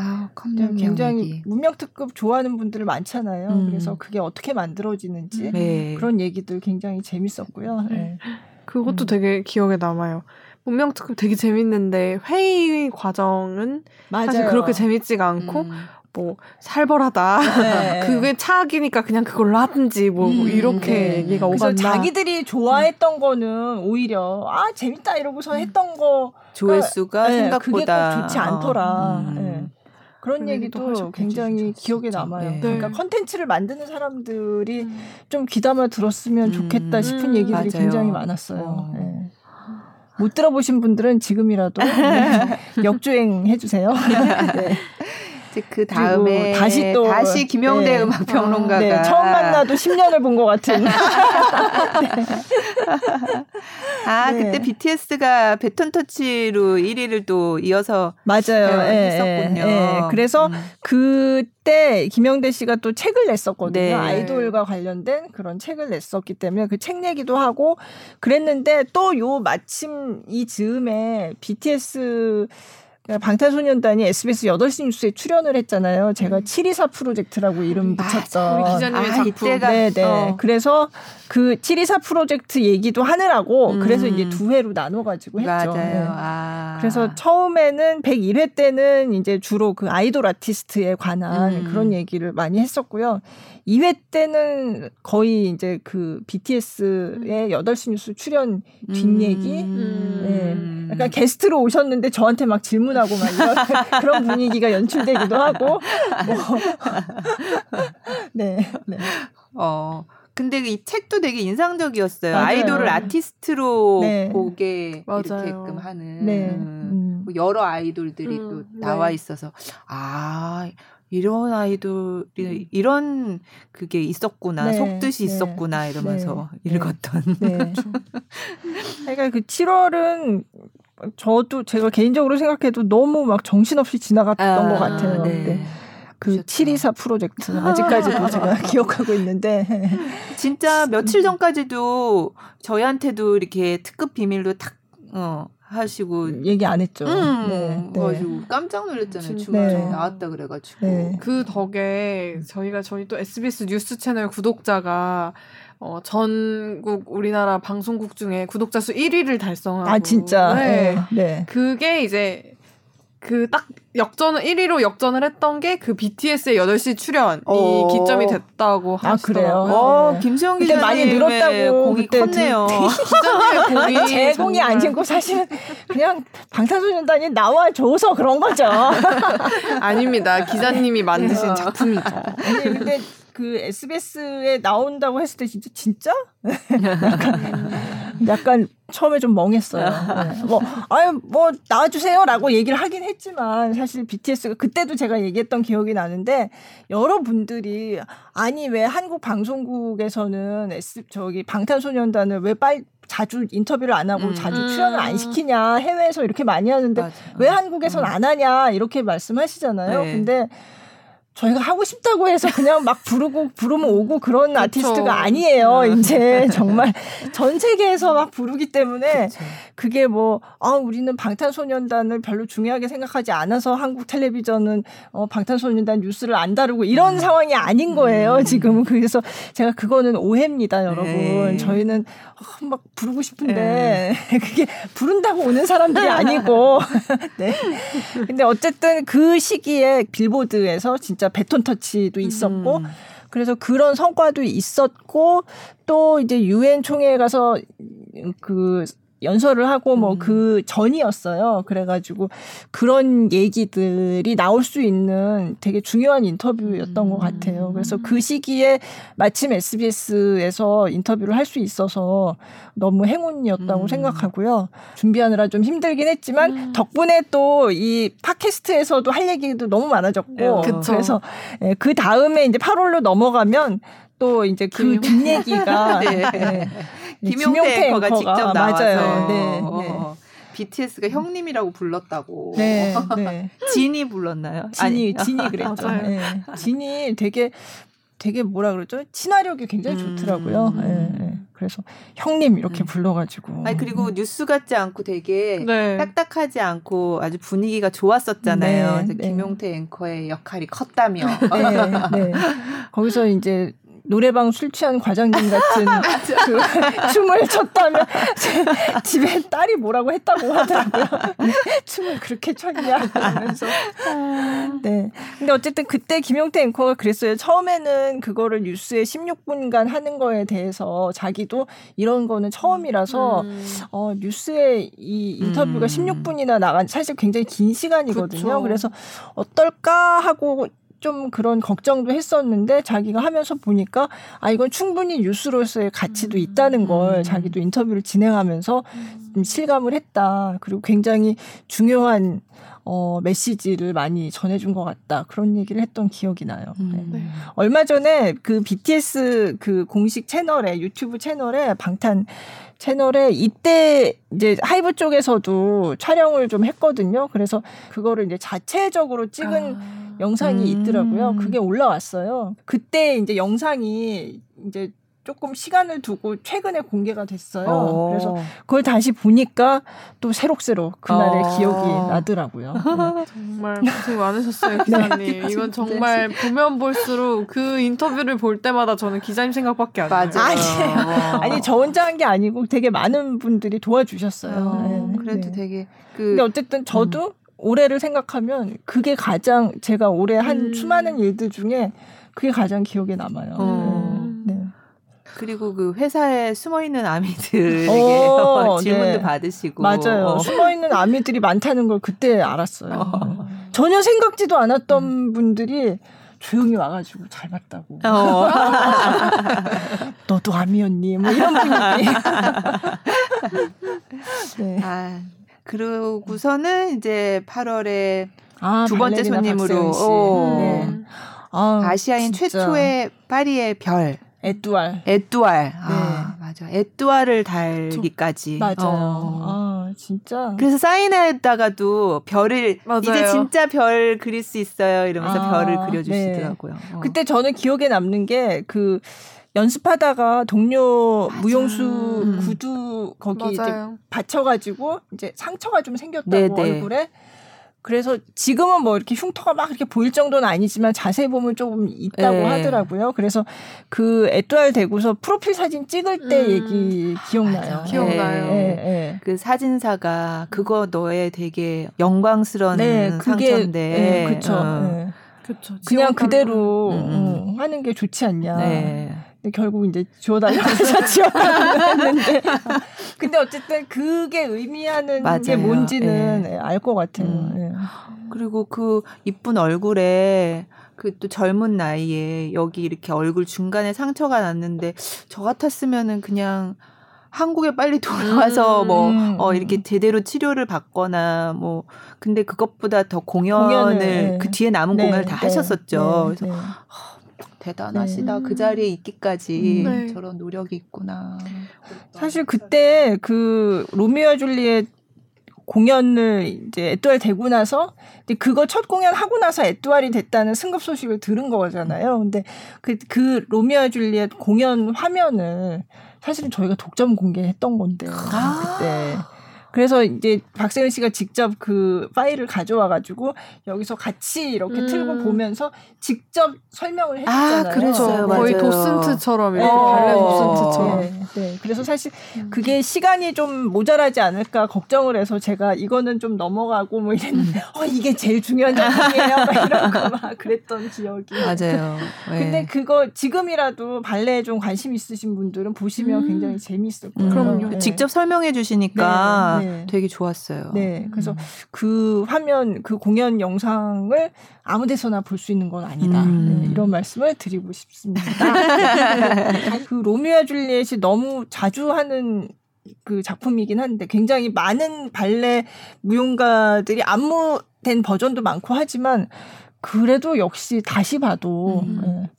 아, 굉장히 얘기. 문명특급 좋아하는 분들 많잖아요. 음. 그래서 그게 어떻게 만들어지는지 네. 그런 얘기들 굉장히 재밌었고요. 네. 네. 그것도 음. 되게 기억에 남아요. 문명특급 되게 재밌는데 회의 과정은 맞아요. 사실 그렇게 재밌지가 않고 음. 뭐 살벌하다. 네. (laughs) 그게 차악이니까 그냥 그걸로 하든지 뭐, 뭐 음, 이렇게 네. 얘기가 오갔나. 자기들이 좋아했던 음. 거는 오히려 아 재밌다 이러고서 했던 거 조회수가 네, 생각보다 그게 좋지 않더라. 음. 네. 그런 얘기도 굉장히 기억에 남아요. 네. 그러니까 컨텐츠를 만드는 사람들이 음. 좀 귀담아 들었으면 좋겠다 음. 싶은 얘기들이 맞아요. 굉장히 많았어요. 어. 네. 못 들어보신 분들은 지금이라도 역주행 (laughs) 해주세요. 네. (laughs) 그 다음에 다시 또 다시 김영대 네. 음악 평론가가 네. 처음 만나도 10년을 본 것 같은. (laughs) 네. 아 네. 그때 BTS가 베톤 터치로 1위를 또 이어서 맞아요. 네, 했었군요. 네, 그래서 음. 그때 김영대 씨가 또 책을 냈었거든요. 네. 아이돌과 관련된 그런 책을 냈었기 때문에 그 책 내기도 하고 그랬는데 또 요 마침 이 즈음에 BTS 방탄소년단이 SBS 8시 뉴스에 출연을 했잖아요. 제가 음. 724 프로젝트라고 이름 아, 붙였던. 아, 우리 기자님의 아, 작품. 이때가, 네네. 어. 그래서 그 724 프로젝트 얘기도 하느라고 음. 그래서 이제 두 회로 나눠가지고 했죠. 맞아요. 네. 아. 그래서 처음에는 101회 때는 이제 주로 그 아이돌 아티스트에 관한 음. 그런 얘기를 많이 했었고요. 2회 때는 거의 이제 그 BTS의 8시 뉴스 출연 뒷얘기. 음. 네. 약간 게스트로 오셨는데 저한테 막 질문하고 막 이런 (laughs) 그런 분위기가 연출되기도 하고. 뭐. (laughs) 네. 네. 어. 근데 이 책도 되게 인상적이었어요. 맞아요. 아이돌을 아티스트로 네. 보게 맞아요. 이렇게끔 하는 네. 음. 뭐 여러 아이돌들이 음, 또 나와 네. 있어서 아 이런 아이돌이 음. 이런 그게 있었구나 네, 속뜻이 네, 있었구나 이러면서 네, 네. 읽었던. 네. (laughs) 그러니까 그 7월은 저도 제가 개인적으로 생각해도 너무 막 정신없이 지나갔던 아, 것 같아요. 네. 네. 그 724 프로젝트 아직까지도 (laughs) 제가 기억하고 있는데 진짜 며칠 전까지도 저희한테도 이렇게 특급 비밀로 탁 어, 하시고 얘기 안 했죠. 음, 네, 네. 가지고 깜짝 놀랐잖아요. 주말에 네. 나왔다 그래가지고 네. 그 덕에 저희가 저희 또 SBS 뉴스 채널 구독자가 어, 전국 우리나라 방송국 중에 구독자 수 1위를 달성하고 아 진짜 네. 네. 네. 그게 이제 그 딱 역전을 1위로 역전을 했던 게 그 BTS의 8시 출연이 어. 기점이 됐다고 하시더라고요. 아, 그래요? 어, 네. 김수영 기자님 많이 늘었다고 공이 컸네요. (laughs) 기자님의 공이 (laughs) 제 공이 아니고 사실은 그냥 방탄소년단이 나와 줘서 그런 거죠. (laughs) 아닙니다. 기자님이 만드신 작품이죠. 아니 근데 그 SBS에 나온다고 했을 때 진짜 진짜 약간, 처음에 좀 멍했어요. 네. 뭐 아유 뭐 나와주세요라고 얘기를 하긴 했지만 사실 BTS가 그때도 제가 얘기했던 기억이 나는데 여러분들이 아니 왜 한국 방송국에서는 S 저기 방탄소년단을 왜 빨리 자주 인터뷰를 안 하고 음. 자주 출연을 안 시키냐 해외에서 이렇게 많이 하는데 맞아. 왜 한국에선 음. 안 하냐 이렇게 말씀하시잖아요. 네. 근데 저희가 하고 싶다고 해서 그냥 막 부르고 부르면 오고 그런 그쵸. 아티스트가 아니에요. 네. 이제 정말 전 세계에서 막 부르기 때문에 그쵸. 그게 뭐 아, 우리는 방탄소년단을 별로 중요하게 생각하지 않아서 한국 텔레비전은 어, 방탄소년단 뉴스를 안 다루고 이런 음. 상황이 아닌 거예요. 음. 지금은 그래서 제가 그거는 오해입니다, 여러분. 네. 저희는 어, 막 부르고 싶은데 네. (laughs) 그게 부른다고 오는 사람들이 아니고 (laughs) 네. 근데 어쨌든 그 시기에 빌보드에서 진짜 진짜 배톤 터치도 있었고 음. 그래서 그런 성과도 있었고 또 이제 유엔 총회에 가서 그 연설을 하고 뭐그 음. 전이었어요. 그래가지고 그런 얘기들이 나올 수 있는 되게 중요한 인터뷰였던 음. 것 같아요. 그래서 그 시기에 마침 SBS에서 인터뷰를 할 수 있어서 너무 행운이었다고 음. 생각하고요. 준비하느라 좀 힘들긴 했지만 음. 덕분에 또 이 팟캐스트에서도 할 얘기도 너무 많아졌고 네, 그래서 예, 그 다음에 이제 8월로 넘어가면 또 이제 그 뒷얘기가 (laughs) 네. 네. 네, 김용태 앵커가 직접 나와서 맞아요. 네, 어, 네. BTS가 형님이라고 불렀다고. 네, 네. (laughs) 진이 불렀나요? 진이 아니. 진이 그랬죠. 네. 진이 되게 되게 뭐라 그러죠? 친화력이 굉장히 음. 좋더라고요. 음. 네, 네. 그래서 형님 이렇게 음. 불러가지고. 아니 그리고 뉴스 같지 않고 되게 네. 딱딱하지 않고 아주 분위기가 좋았었잖아요. 네, 그래서 네. 김용태 앵커의 역할이 컸다며. 네, 네. 거기서 이제 노래방 술 취한 과장님 같은 (laughs) 그 춤을 췄다면 (laughs) 집에 딸이 뭐라고 했다고 하더라고요. (laughs) 춤을 그렇게 췄냐 그러면서. 네. 근데 어쨌든 그때 김용태 앵커가 그랬어요. 처음에는 그거를 뉴스에 16분간 하는 거에 대해서 자기도 이런 거는 처음이라서 음. 어 뉴스에 이 인터뷰가 음. 16분이나 나간 사실 굉장히 긴 시간이거든요. 그쵸. 그래서 어떨까 하고 좀 그런 걱정도 했었는데 자기가 하면서 보니까 아 이건 충분히 뉴스로서의 가치도 음. 있다는 걸 음. 자기도 인터뷰를 진행하면서 음. 실감을 했다. 그리고 굉장히 중요한 어, 메시지를 많이 전해준 것 같다. 그런 얘기를 했던 기억이 나요. 음. 네. 네. 얼마 전에 그 BTS 그 공식 채널에, 유튜브 채널에 방탄 채널에 이때 이제 하이브 쪽에서도 촬영을 좀 했거든요. 그래서 그거를 이제 자체적으로 찍은 아. 영상이 음. 있더라고요. 그게 올라왔어요. 그때 이제 영상이 이제 조금 시간을 두고 최근에 공개가 됐어요. 어. 그래서 그걸 다시 보니까 또 새록새록 그날의 어. 기억이 나더라고요. (laughs) 네. 정말 고생 많으셨어요, 네. 기자님. 네. 이건 정말 보면 볼수록 그 인터뷰를 볼 때마다 저는 기자님 생각밖에 안 나요. 아니, (laughs) 아니 저 혼자 한 게 아니고 되게 많은 분들이 도와주셨어요. 어, 네. 그래도 되게 그 근데 어쨌든 저도 음. 올해를 생각하면 그게 가장 제가 올해 한 음. 수많은 일들 중에 그게 가장 기억에 남아요. 어. 네. 네. 그리고 그 회사에 숨어 있는 아미들에게 어, (laughs) 질문도 네. 받으시고 맞아요. 어. 숨어 있는 아미들이 많다는 걸 그때 알았어요. 어. 전혀 생각지도 않았던 음. 분들이 조용히 와가지고 잘 봤다고. 어. (laughs) 너도 아미였니? 뭐 이런 분들이. (laughs) 네. 아. 그러고서는 이제 8월에 아, 두 번째 손님으로 어, 네. 아, 시아인 최초의 파리의 별 에뚜알. 에뚜알. 아, 네. 맞아. 에뚜알을 달기까지. 맞아요. 어. 아, 아, 진짜. 그래서 사인에다가도 별을 맞아요. 이제 진짜 별 그릴 수 있어요. 이러면서 아, 별을 그려 주시더라고요. 네. 어. 그때 저는 기억에 남는 게그 연습하다가 동료 맞아. 무용수 음. 구두 거기 맞아요. 이제 받쳐가지고 이제 상처가 좀 생겼다고 네네. 네. 얼굴에. 그래서 지금은 뭐 이렇게 흉터가 막 이렇게 보일 정도는 아니지만 자세히 보면 조금 있다고 네. 하더라고요. 그래서 그 에뚜알 대구서 프로필 사진 찍을 때 음. 얘기 기억나요. 맞아. 기억나요. 네. 네. 네. 그 사진사가 그거 너의 되게 영광스러운 네, 그게, 상처인데. 네, 그렇죠. 어. 그쵸. 그냥 그대로 음, 음. 어, 하는 게 좋지 않냐. 네. 결국 이제 지워달라고 해서 (laughs) 지워달라는데 근데 어쨌든 그게 의미하는 맞아요. 게 뭔지는 네. 알것 같아요. 음. 네. 그리고 그 이쁜 얼굴에 그 또 젊은 나이에 여기 이렇게 얼굴 중간에 상처가 났는데 저 같았으면은 그냥 한국에 빨리 돌아와서 음, 뭐, 음. 어, 이렇게 제대로 치료를 받거나, 뭐, 근데 그것보다 더 공연을, 공연을 네. 그 뒤에 남은 네, 공연을 다 네, 하셨었죠. 네, 그래서, 네. 대단하시다. 네. 그 자리에 있기까지 네. 저런 노력이 있구나. 사실 그때 그 로미오와 줄리엣 공연을 이제 에뚜알 되고 나서 그거 첫 공연 하고 나서 에뚜알이 됐다는 승급 소식을 들은 거잖아요. 근데 그, 그 로미오와 줄리엣 공연 화면을 사실은 저희가 독점 공개했던 건데 아~ 그때 그래서 이제 박세은 씨가 직접 그 파일을 가져와 가지고 여기서 같이 이렇게 음. 틀고 보면서 직접 설명을 해줬잖아요. 아, 그렇죠. 거의 도슨트처럼 이렇게 네. 발레 도슨트처럼. 네, 네. 그래서 사실 그게 시간이 좀 모자라지 않을까 걱정을 해서 제가 이거는 좀 넘어가고 뭐 이랬는데 어 이게 제일 중요한 작품이에요. 막 이런 거 막 (laughs) 그랬던 기억이. 맞아요. (laughs) 네. 근데 그거 지금이라도 발레에 좀 관심 있으신 분들은 보시면 음. 굉장히 재미있을 거예요. 그럼요. 네. 직접 설명해 주시니까 네, 네. 되게 좋았어요. 네. 그래서 음. 그 화면 그 공연 영상을 아무 데서나 볼 수 있는 건 아니다. 음. 네, 이런 말씀을 드리고 싶습니다. (laughs) 그 로미오와 줄리엣이 너무 자주 하는 그 작품이긴 한데 굉장히 많은 발레 무용가들이 안무된 버전도 많고 하지만 그래도 역시 다시 봐도 음. 네.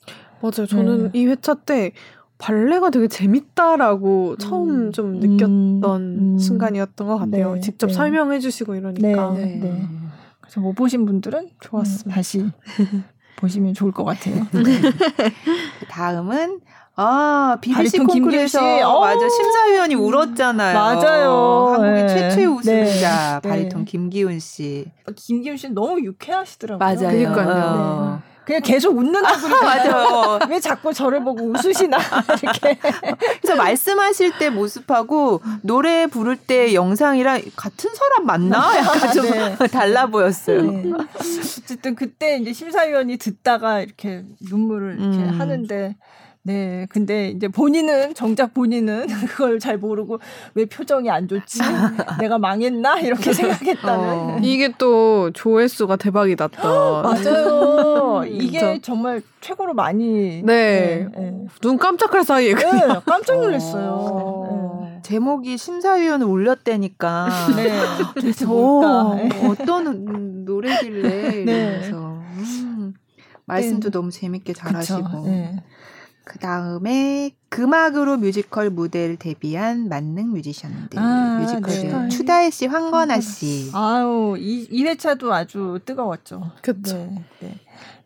맞아요. 저는 네. 이 회차 때 발레가 되게 재밌다라고 음. 처음 좀 느꼈던 음. 순간이었던 것 같아요. 네. 직접 네. 설명해 주시고 이러니까. 네. 네. 네. 그래서 못 보신 분들은 좋았습니다. 다시 (laughs) 보시면 좋을 것 같아요. 다음은 아, BBC 콩쿠르에서 어, 맞아 심사위원이 울었잖아요. 맞아요. 한국의 네. 최초의 우승자 네. 바리톤 김기훈 씨. 김기훈 씨는 너무 유쾌하시더라고요. 맞아요. 그러니까요. 네. 그냥 계속 웃는 얼굴이 아, 맞아요. 왜 자꾸 저를 보고 웃으시나 이렇게. 그래서 말씀하실 때 모습하고 노래 부를 때 영상이랑 같은 사람 맞나? 약간 좀 네. 달라 보였어요. 네. 어쨌든 그때 이제 심사위원이 듣다가 이렇게 눈물을 이렇게 음. 하는데 네. 근데 이제 본인은 정작 본인은 (laughs) 그걸 잘 모르고 왜 표정이 안 좋지? 내가 망했나? 이렇게 생각했다는. 어. (laughs) 이게 또 조회수가 대박이 났다. (gasps) 맞아요. (laughs) 이게 정말 최고로 많이 네. 네, 네. 눈 깜짝할 사이에 네, 깜짝 놀랐어요. 어. 네. 제목이 심사위원을 울렸대니까 네. 어, 어떤 노래길래 이러면서 음, 말씀도 너무 재밌게 잘하시고. 그 다음에 금악으로 뮤지컬 무대를 데뷔한 만능 뮤지션들 아, 뮤지컬 네. 추다혜 씨, 황건하 씨. 아유 이, 이 회차도 아주 뜨거웠죠. 그렇죠. 네, 네.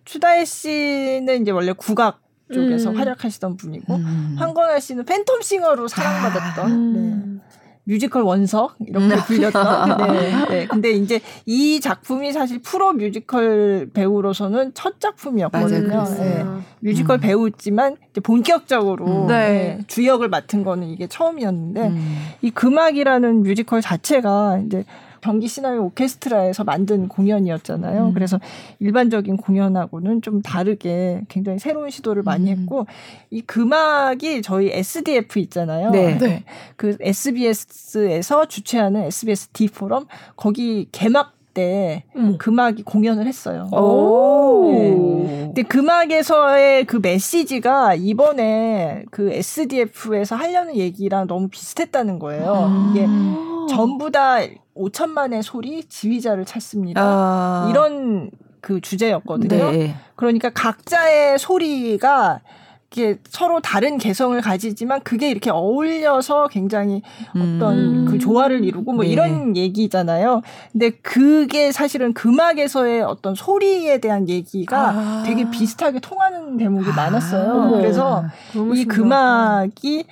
추다혜 씨는 이제 원래 국악 쪽에서 음. 활약하시던 분이고 음. 황건하 씨는 팬텀싱어로 사랑받았던. 아, 네. 뮤지컬 원석 이렇게 음. 불렸던. (laughs) 네, 네. 근데 이제 이 작품이 사실 프로 뮤지컬 배우로서는 첫 작품이었거든요. 맞아요, 네. 뮤지컬 음. 배우지만 이제 본격적으로 음. 네. 네. 주역을 맡은 거는 이게 처음이었는데 음. 이 금악이라는 뮤지컬 자체가 이제 경기 시나위 오케스트라에서 만든 공연이었잖아요. 음. 그래서 일반적인 공연하고는 좀 다르게 굉장히 새로운 시도를 많이 음. 했고 이 금악이 저희 SDF 있잖아요. 네. 네. 그 SBS에서 주최하는 SBS D 포럼 거기 개막 때 음. 금악이 공연을 했어요. 오. 네. 근데 금악에서의 그 메시지가 이번에 그 SDF에서 하려는 얘기랑 너무 비슷했다는 거예요. 음. 이게 전부 다 5천만의 소리 지휘자를 찾습니다. 아. 이런 그 주제였거든요. 네. 그러니까 각자의 소리가 이게 서로 다른 개성을 가지지만 그게 이렇게 어울려서 굉장히 어떤 음. 그 조화를 이루고 뭐 네. 이런 얘기잖아요. 근데 그게 사실은 금악에서의 어떤 소리에 대한 얘기가 아. 되게 비슷하게 통하는 대목이 아. 많았어요. 그래서 이 금악이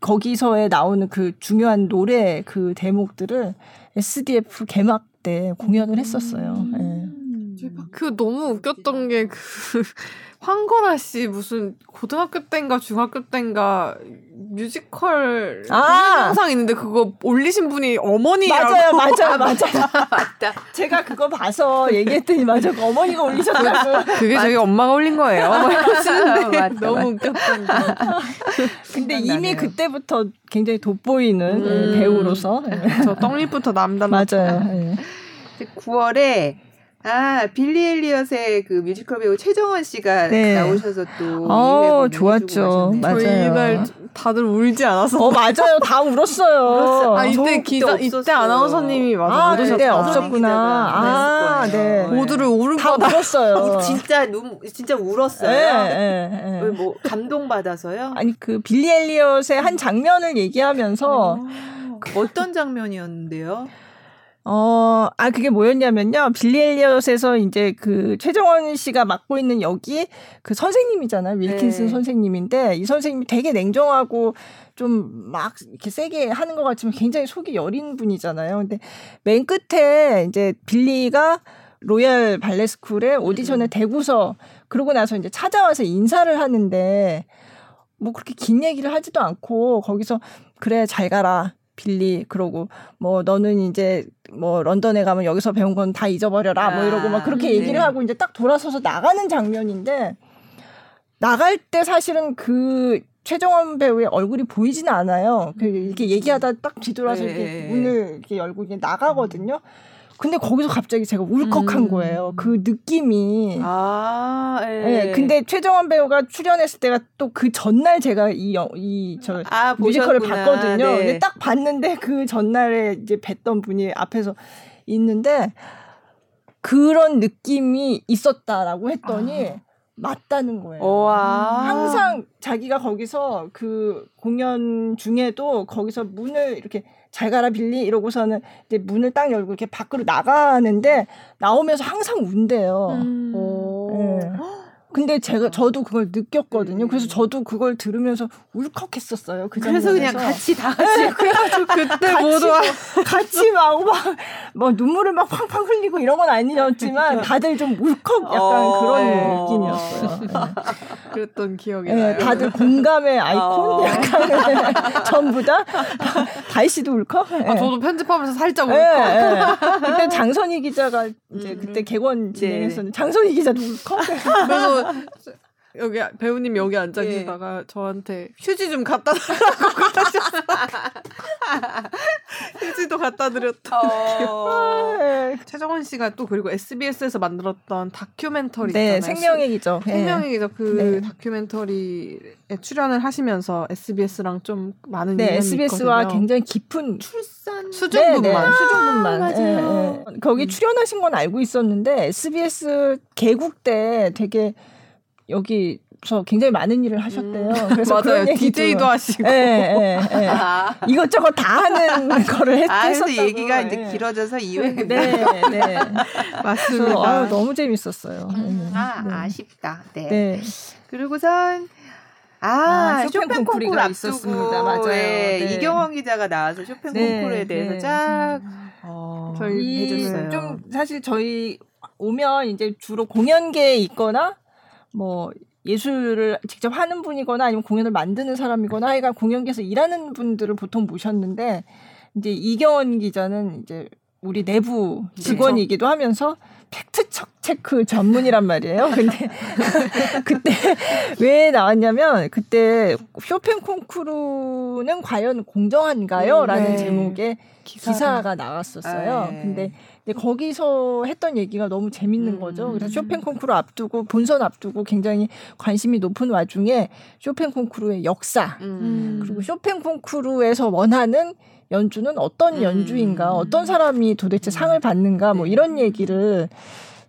거기서에 나오는 그 중요한 노래 그 대목들을 SDF 개막 때 공연을 했었어요. 음. 네. 그 너무 웃겼던 게 그 (laughs) 황건아 씨 무슨 고등학교 때인가 중학교 때인가 뮤지컬 아~ 영상 있는데 그거 올리신 분이 어머니라고. 맞아요 맞아요 맞아요. (laughs) 맞다. 제가 그거 봐서 얘기했더니 맞아 그 어머니가 올리셨다고. 그게 저희 엄마가 올린 거예요. (laughs) 맞다, (laughs) 너무 웃겼던 거 근데 이미 그때부터 굉장히 돋보이는 음. 배우로서. 저 떡잎부터 남담 맞아요 네. 9월에 아, 빌리 엘리엇의 그 뮤지컬 배우 최정원 씨가 네. 나오셔서 또. 어, 좋았죠. 맞아요. 저희 이날 다들 울지 않아서. 어, 맞아요. 다 울었어요. 아, 이때 기자, 이때 아나운서님이 맞아. 아, 그때 없었구나. 아, 네. 모두를 울고 다 울었어요. 진짜 눈, 진짜 울었어요. 네, 네, 네. 뭐, 감동 받아서요? 아니, 그 빌리 엘리엇의 한 장면을 얘기하면서. 어, 어떤 장면이었는데요? 어, 아, 그게 뭐였냐면요. 빌리 엘리엇에서 이제 그 최정원 씨가 맡고 있는 여기 그 선생님이잖아요. 윌킨슨 네. 선생님인데 이 선생님이 되게 냉정하고 좀 막 이렇게 세게 하는 것 같지만 굉장히 속이 여린 분이잖아요. 근데 맨 끝에 이제 빌리가 로얄 발레스쿨에 오디션에 음. 대구서 그러고 나서 이제 찾아와서 인사를 하는데 뭐 그렇게 긴 얘기를 하지도 않고 거기서 그래 잘 가라 빌리 그러고 뭐 너는 이제 뭐 런던에 가면 여기서 배운 건 다 잊어버려라 뭐 이러고 막 그렇게 아, 얘기를 네. 하고 이제 딱 돌아서서 나가는 장면인데 나갈 때 사실은 그 최정원 배우의 얼굴이 보이지는 않아요. 그 이렇게 얘기하다 딱 뒤돌아서 네. 이렇게 문을 이렇게 열고 이제 나가거든요. 근데 거기서 갑자기 제가 울컥한 음. 거예요. 그 느낌이. 아, 예. 네, 근데 최정원 배우가 출연했을 때가 또 그 전날 제가 이, 이, 저, 아, 뮤지컬을 봤거든요. 네. 근데 딱 봤는데 그 전날에 이제 뵀던 분이 앞에서 있는데 그런 느낌이 있었다라고 했더니 아. 맞다는 거예요. 오와. 항상 자기가 거기서 그 공연 중에도 거기서 문을 이렇게 잘 가라 빌리 이러고서는 이제 문을 딱 열고 이렇게 밖으로 나가는데 나오면서 항상 운대요. 음. 네. 근데 제가 저도 그걸 느꼈거든요. 그래서 음. 저도 그걸 들으면서 울컥했었어요. 그 그래서 그냥 같이 다 같이 네, 그래가지고 그때 모두 같이 막 막 뭐 눈물을 막 팡팡 흘리고 이런 건 아니었지만 다들 좀 울컥 약간 어, 그런 네. 느낌이었어요. 네. 그랬던 기억이 네, 나요. 다들 공감의 아이콘 어. 약간 (laughs) 전부 다 다희 씨도 울컥. 아, 저도 편집하면서 살짝 울컥. 그때 장선희 기자가 이제 음. 그때 개원 진행했었는데 장선희 기자도 울컥. 그래서 哈哈 여기 배우님 여기 앉아 예. 계시다가 예. 저한테 휴지 좀 갖다 달라고 (laughs) 그러셨어. (laughs) 휴지도 갖다 드렸다. 어... 최정원 씨가 또 그리고 SBS에서 만들었던 다큐멘터리 네, 있잖아요. 생명의 기적. 네. 생명의 기적 그 네. 다큐멘터리에 출연을 하시면서 SBS랑 좀 많은 네, SBS와 있거든요. 굉장히 깊은 출산 수중분만 네, 네. 수중분만 아, 맞아요. 네, 거기 음. 출연하신 건 알고 있었는데 SBS 개국 때 되게 여기 서 굉장히 많은 일을 하셨대요. 음. 그래서 맞아요. DJ도 하시고. 예, 예, 예. 아. (laughs) 이것저것 다 하는 거를 했, 아, 했었다고. 얘기가 이제 예. 길어져서 이외에 네, 네. (laughs) 맞습니다. 아, 너무 재밌었어요. 음. 아, 네. 아쉽다. 네. 네. 그리고선 아, 아 쇼팽, 쇼팽 콩쿠르 있었습니다. 맞아요. 네. 네. 이경원 기자가 나와서 쇼팽 네. 콩쿠르에 대해서 네. 쫙 어, 저희 해줬어요. 좀 사실 저희 오면 이제 주로 공연계에 있거나 뭐 예술을 직접 하는 분이거나 아니면 공연을 만드는 사람이거나 하여간 공연계에서 일하는 분들을 보통 모셨는데 이제 이경원 기자는 이제 우리 내부 직원이기도 하면서 팩트 체크 전문이란 말이에요. 근데 (laughs) 그때 왜 나왔냐면 그때 쇼팽 콩쿠르는 과연 공정한가요? 라는 네. 제목의 기사가, 기사가 나왔었어요. 아, 네. 근데 거기서 했던 얘기가 너무 재밌는 음. 거죠. 그래서 쇼팽 콩쿠르 앞두고 본선 앞두고 굉장히 관심이 높은 와중에 쇼팽 콩쿠르의 역사 음. 그리고 쇼팽 콩쿠르에서 원하는 연주는 어떤 음. 연주인가, 어떤 사람이 도대체 상을 받는가, 뭐 네. 이런 얘기를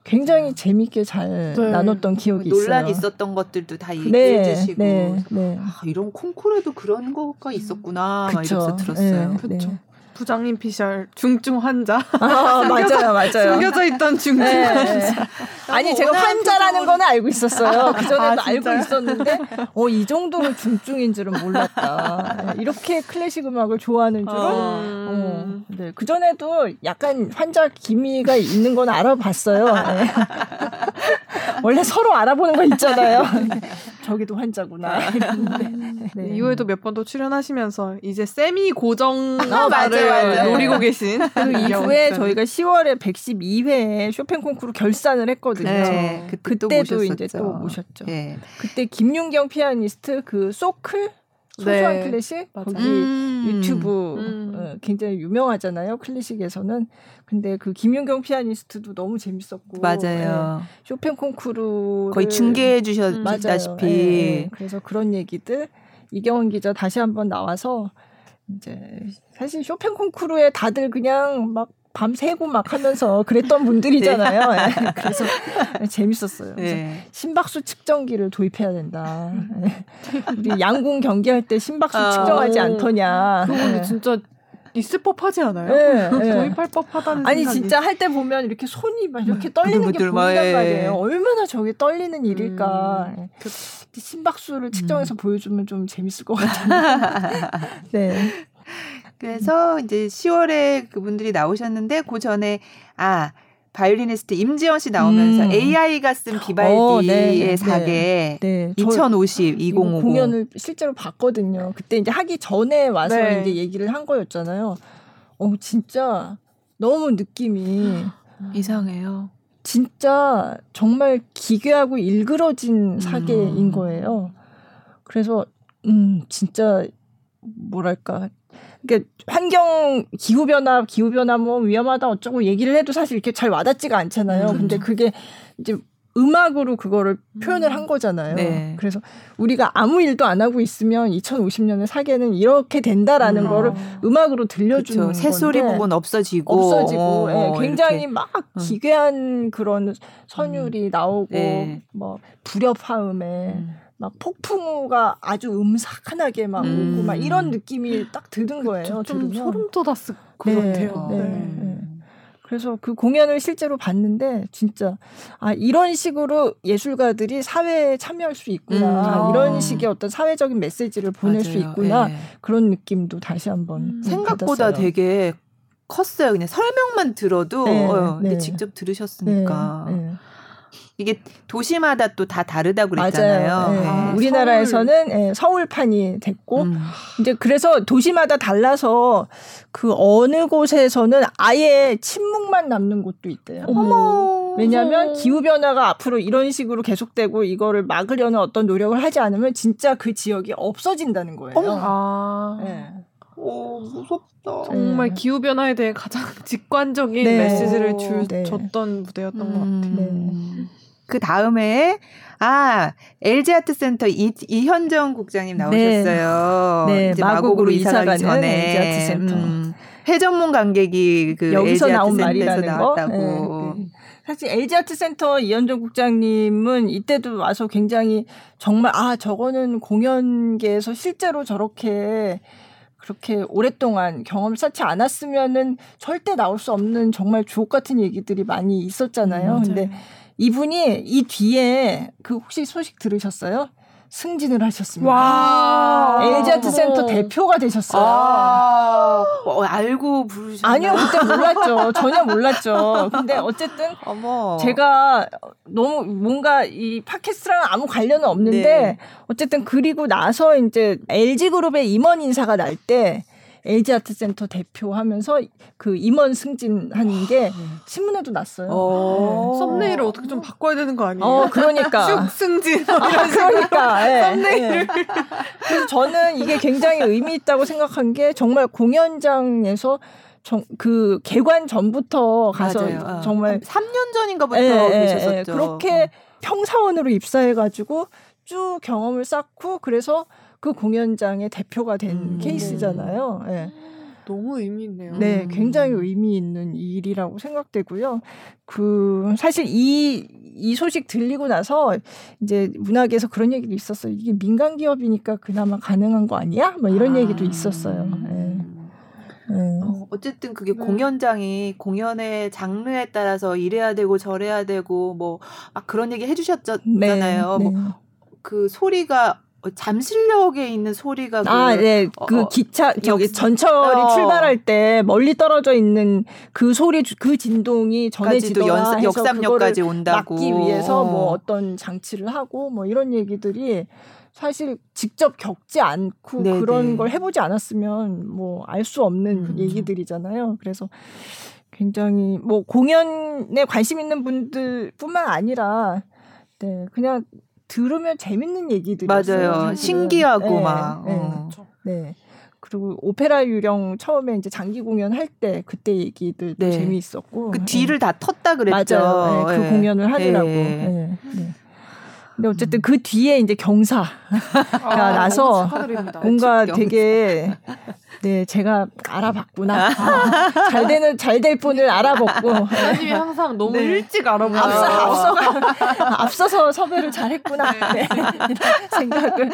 굉장히 재밌게 잘 네. 나눴던 기억이 논란 있어요. 논란 있었던 것들도 다 네, 얘기해 네, 주시고 네, 네. 아, 이런 콩쿠르에도 그런 거가 있었구나 막 이러면서 들었어요. 그렇죠. 부장님 피셜 중증 환자. 아, 맞아요, (laughs) 맞아요. 숨겨져 있던 중증 네. 환자. 아니 제가 환자라는 거는 알고 있었어요. 그 전에도 아, 알고 있었는데, 어 이 정도로 중증인 줄은 몰랐다. (laughs) 이렇게 클래식 음악을 좋아하는 줄은. 어, 어 네, 그 전에도 약간 환자 기미가 있는 건 알아봤어요. 네. (laughs) 원래 서로 알아보는 거 있잖아요. 저기도 환자구나. 네. 이후에도 몇번더 출연하시면서 이제 세미 고정 아, 맞아요, 노리고 계신. (laughs) 그 이후에 저희가 10월에 112회 쇼팽 콩쿠르 결산을 했거든요. 네, 그때 도 이제 또 모셨죠. 네. 그때 김윤경 피아니스트 그 소클 소소한 네. 클래식 맞아요. 거기 음. 유튜브 음. 어, 굉장히 유명하잖아요 클래식에서는 근데 그 김윤경 피아니스트도 너무 재밌었고 맞아요 네. 쇼팽 콩쿠르 거의 중계해 주셨다시피 음. 네. 그래서 그런 얘기들 이경원 기자 다시 한번 나와서 이제 사실 쇼팽 콩쿠르에 다들 그냥 막 밤새고 막 하면서 그랬던 분들이잖아요. (laughs) 네. 네. 그래서 재밌었어요. 그래서 네. 심박수 측정기를 도입해야 된다. 네. 우리 양궁 경기할 때 심박수 아, 측정하지 않더냐. 그거 진짜 있을 법하지 않아요? 네, (laughs) 네. 도입할 법하다는 아니 생각이. 진짜 할 때 보면 이렇게 손이 막 이렇게 떨리는 게 보인단 말이에요. 얼마나 저게 떨리는 일일까. 음, 그 심박수를 측정해서 음. 보여주면 좀 재밌을 것 같아요. (laughs) 네. 그래서 음. 이제 10월에 그분들이 나오셨는데 그 전에 아 바이올리니스트 임지영 씨 나오면서 음. AI가 쓴 비발디의 어, 네, 네 사계 네, 2050, 2050 공연을 실제로 봤거든요. 그때 이제 하기 전에 와서 네. 이제 얘기를 한 거였잖아요. 어 진짜 너무 느낌이 (gasps) 이상해요. 진짜 정말 기괴하고 일그러진 사계인 음. 거예요. 그래서 음 진짜 뭐랄까 그러니까 환경 기후 변화 기후 변화 뭐 위험하다 어쩌고 얘기를 해도 사실 이렇게 잘 와닿지가 않잖아요. 음, 근데 그게 이제 음악으로 그거를 표현을 한 거잖아요. 네. 그래서 우리가 아무 일도 안 하고 있으면 2050년에 사계는 이렇게 된다라는 음. 거를 음악으로 들려주는 그쵸. 새소리 부분 없어지고 없어지고 어, 네, 굉장히 이렇게. 막 음. 기괴한 그런 선율이 음. 나오고 네. 뭐 불협화음에 음. 막 폭풍우가 아주 음삭하게 막 음. 오고 막 이런 느낌이 딱 드는 거예요. 좀. 소름 돋았을 것 네, 같아요. 네, 네. 네. 그래서 그 공연을 실제로 봤는데 진짜 아 이런 식으로 예술가들이 사회에 참여할 수 있구나 음. 아. 이런 식의 어떤 사회적인 메시지를 보낼 맞아요. 수 있구나 네. 그런 느낌도 다시 한번 음. 생각보다 받았어요. 되게 컸어요. 그냥 설명만 들어도 네, 어, 근데 네. 직접 들으셨으니까. 네, 이게 도시마다 또 다 다르다고 그랬잖아요. 네. 아, 우리나라에서는 서울. 네, 서울판이 됐고 음. 이제 그래서 도시마다 달라서 그 어느 곳에서는 아예 침묵만 남는 곳도 있대요. 어머. 왜냐하면 기후 변화가 앞으로 이런 식으로 계속되고 이거를 막으려는 어떤 노력을 하지 않으면 진짜 그 지역이 없어진다는 거예요. 어머. 아. 네. 오 무섭다. 정말 네. 기후 변화에 대해 가장 (laughs) 직관적인 네. 메시지를 줄, 네. 줬던 무대였던 음. 것 같아요. 네. 그 다음에 아 LG 아트센터 이, 이현정 국장님 네. 나오셨어요. 네, 네 이제 마곡으로 이사 가기 전에 LG 아트센터. 음, 회전문 관객이 그 여기서 LG 나온 말이라는 나왔다고. 거. 네, 네. 사실 LG 아트센터 이현정 국장님은 이때도 와서 굉장히 정말 아 저거는 공연계에서 실제로 저렇게 그렇게 오랫동안 경험을 쌓지 않았으면은 절대 나올 수 없는 정말 주옥 같은 얘기들이 많이 있었잖아요. 음, 근데 이분이 이 뒤에 그 혹시 소식 들으셨어요? 승진을 하셨습니다. 와. LG 아트 센터 대표가 되셨어요. 아, 어, 알고 부르셨나요? 아니요, 그때 몰랐죠. 전혀 몰랐죠. 근데 어쨌든 (laughs) 어머. 제가 너무 뭔가 이 팟캐스트랑 아무 관련은 없는데 네. 어쨌든 그리고 나서 이제 LG 그룹의 임원 인사가 날 때 LG 아트센터 대표하면서 그 임원 승진하는 게 신문에도 났어요. 어. 네. 썸네일을 어떻게 좀 바꿔야 되는 거 아니에요? 어, 그러니까. 쭉 승진. 아, 그러니까. 네. (laughs) 썸네일을. 네. 그래서 저는 이게 굉장히 의미 있다고 생각한 게 정말 공연장에서 정, 그 개관 전부터 가서 맞아요. 정말 3년 전인가부터 예, 계셨었죠. 그렇게 어. 평사원으로 입사해가지고 쭉 경험을 쌓고 그래서 그 공연장의 대표가 된 음. 케이스잖아요. 예. 너무 의미 있네요. 네, 굉장히 의미 있는 일이라고 생각되고요. 그 사실 이 이 소식 들리고 나서 이제 문학에서 그런 얘기도 있었어요. 이게 민간 기업이니까 그나마 가능한 거 아니야? 뭐 이런 아. 얘기도 있었어요. 네. 네. 어, 어쨌든 그게 네. 공연장이 공연의 장르에 따라서 이래야 되고 저래야 되고 뭐 아, 그런 얘기 해주셨잖아요. 네. 뭐그 소리가 잠실역에 있는 소리가 아, 그, 네. 그 어, 기차 저기 역, 전철이 어. 출발할 때 멀리 떨어져 있는 그 소리 그 진동이 전해지더라 역삼역까지 온다고 막기 위해서 뭐 어떤 장치를 하고 뭐 이런 얘기들이 사실 직접 겪지 않고 네네. 그런 걸 해보지 않았으면 뭐 알 수 없는 음. 얘기들이잖아요. 그래서 굉장히 뭐 공연에 관심 있는 분들뿐만 아니라 네 그냥 들으면 재밌는 얘기들이 맞아요. 신기하고 네, 막. 네, 어. 네. 그리고 오페라 유령 처음에 이제 장기 공연 할 때 그때 얘기들도 네. 재미있었고 그 뒤를 다 텄다 그랬죠. 맞아요. 네, 그 네. 공연을 하느라고. 네. 네. 근데 어쨌든 그 뒤에 이제 경사가 아, 나서 뭔가 되게 네 제가 알아봤구나 아, 잘 되는 잘 될 분을 알아봤고 아니 항상 너무 네. 일찍 알아보요 앞서, 앞서 앞서서 섭외를 잘했구나 네. 네. 생각을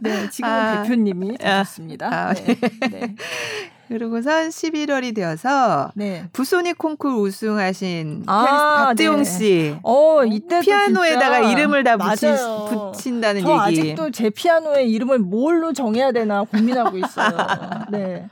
네 지금 아, 대표님이 되셨습니다. 아, 네. 네. 그리고선 11월이 되어서 네. 부소니 콩쿨 우승하신 아, 박재용 네. 씨. 어, 이때 피아노에다가 이름을 다 붙이, 붙인다는 저 얘기. 아직도 제 피아노에 이름을 뭘로 정해야 되나 고민하고 있어요. (laughs) 네.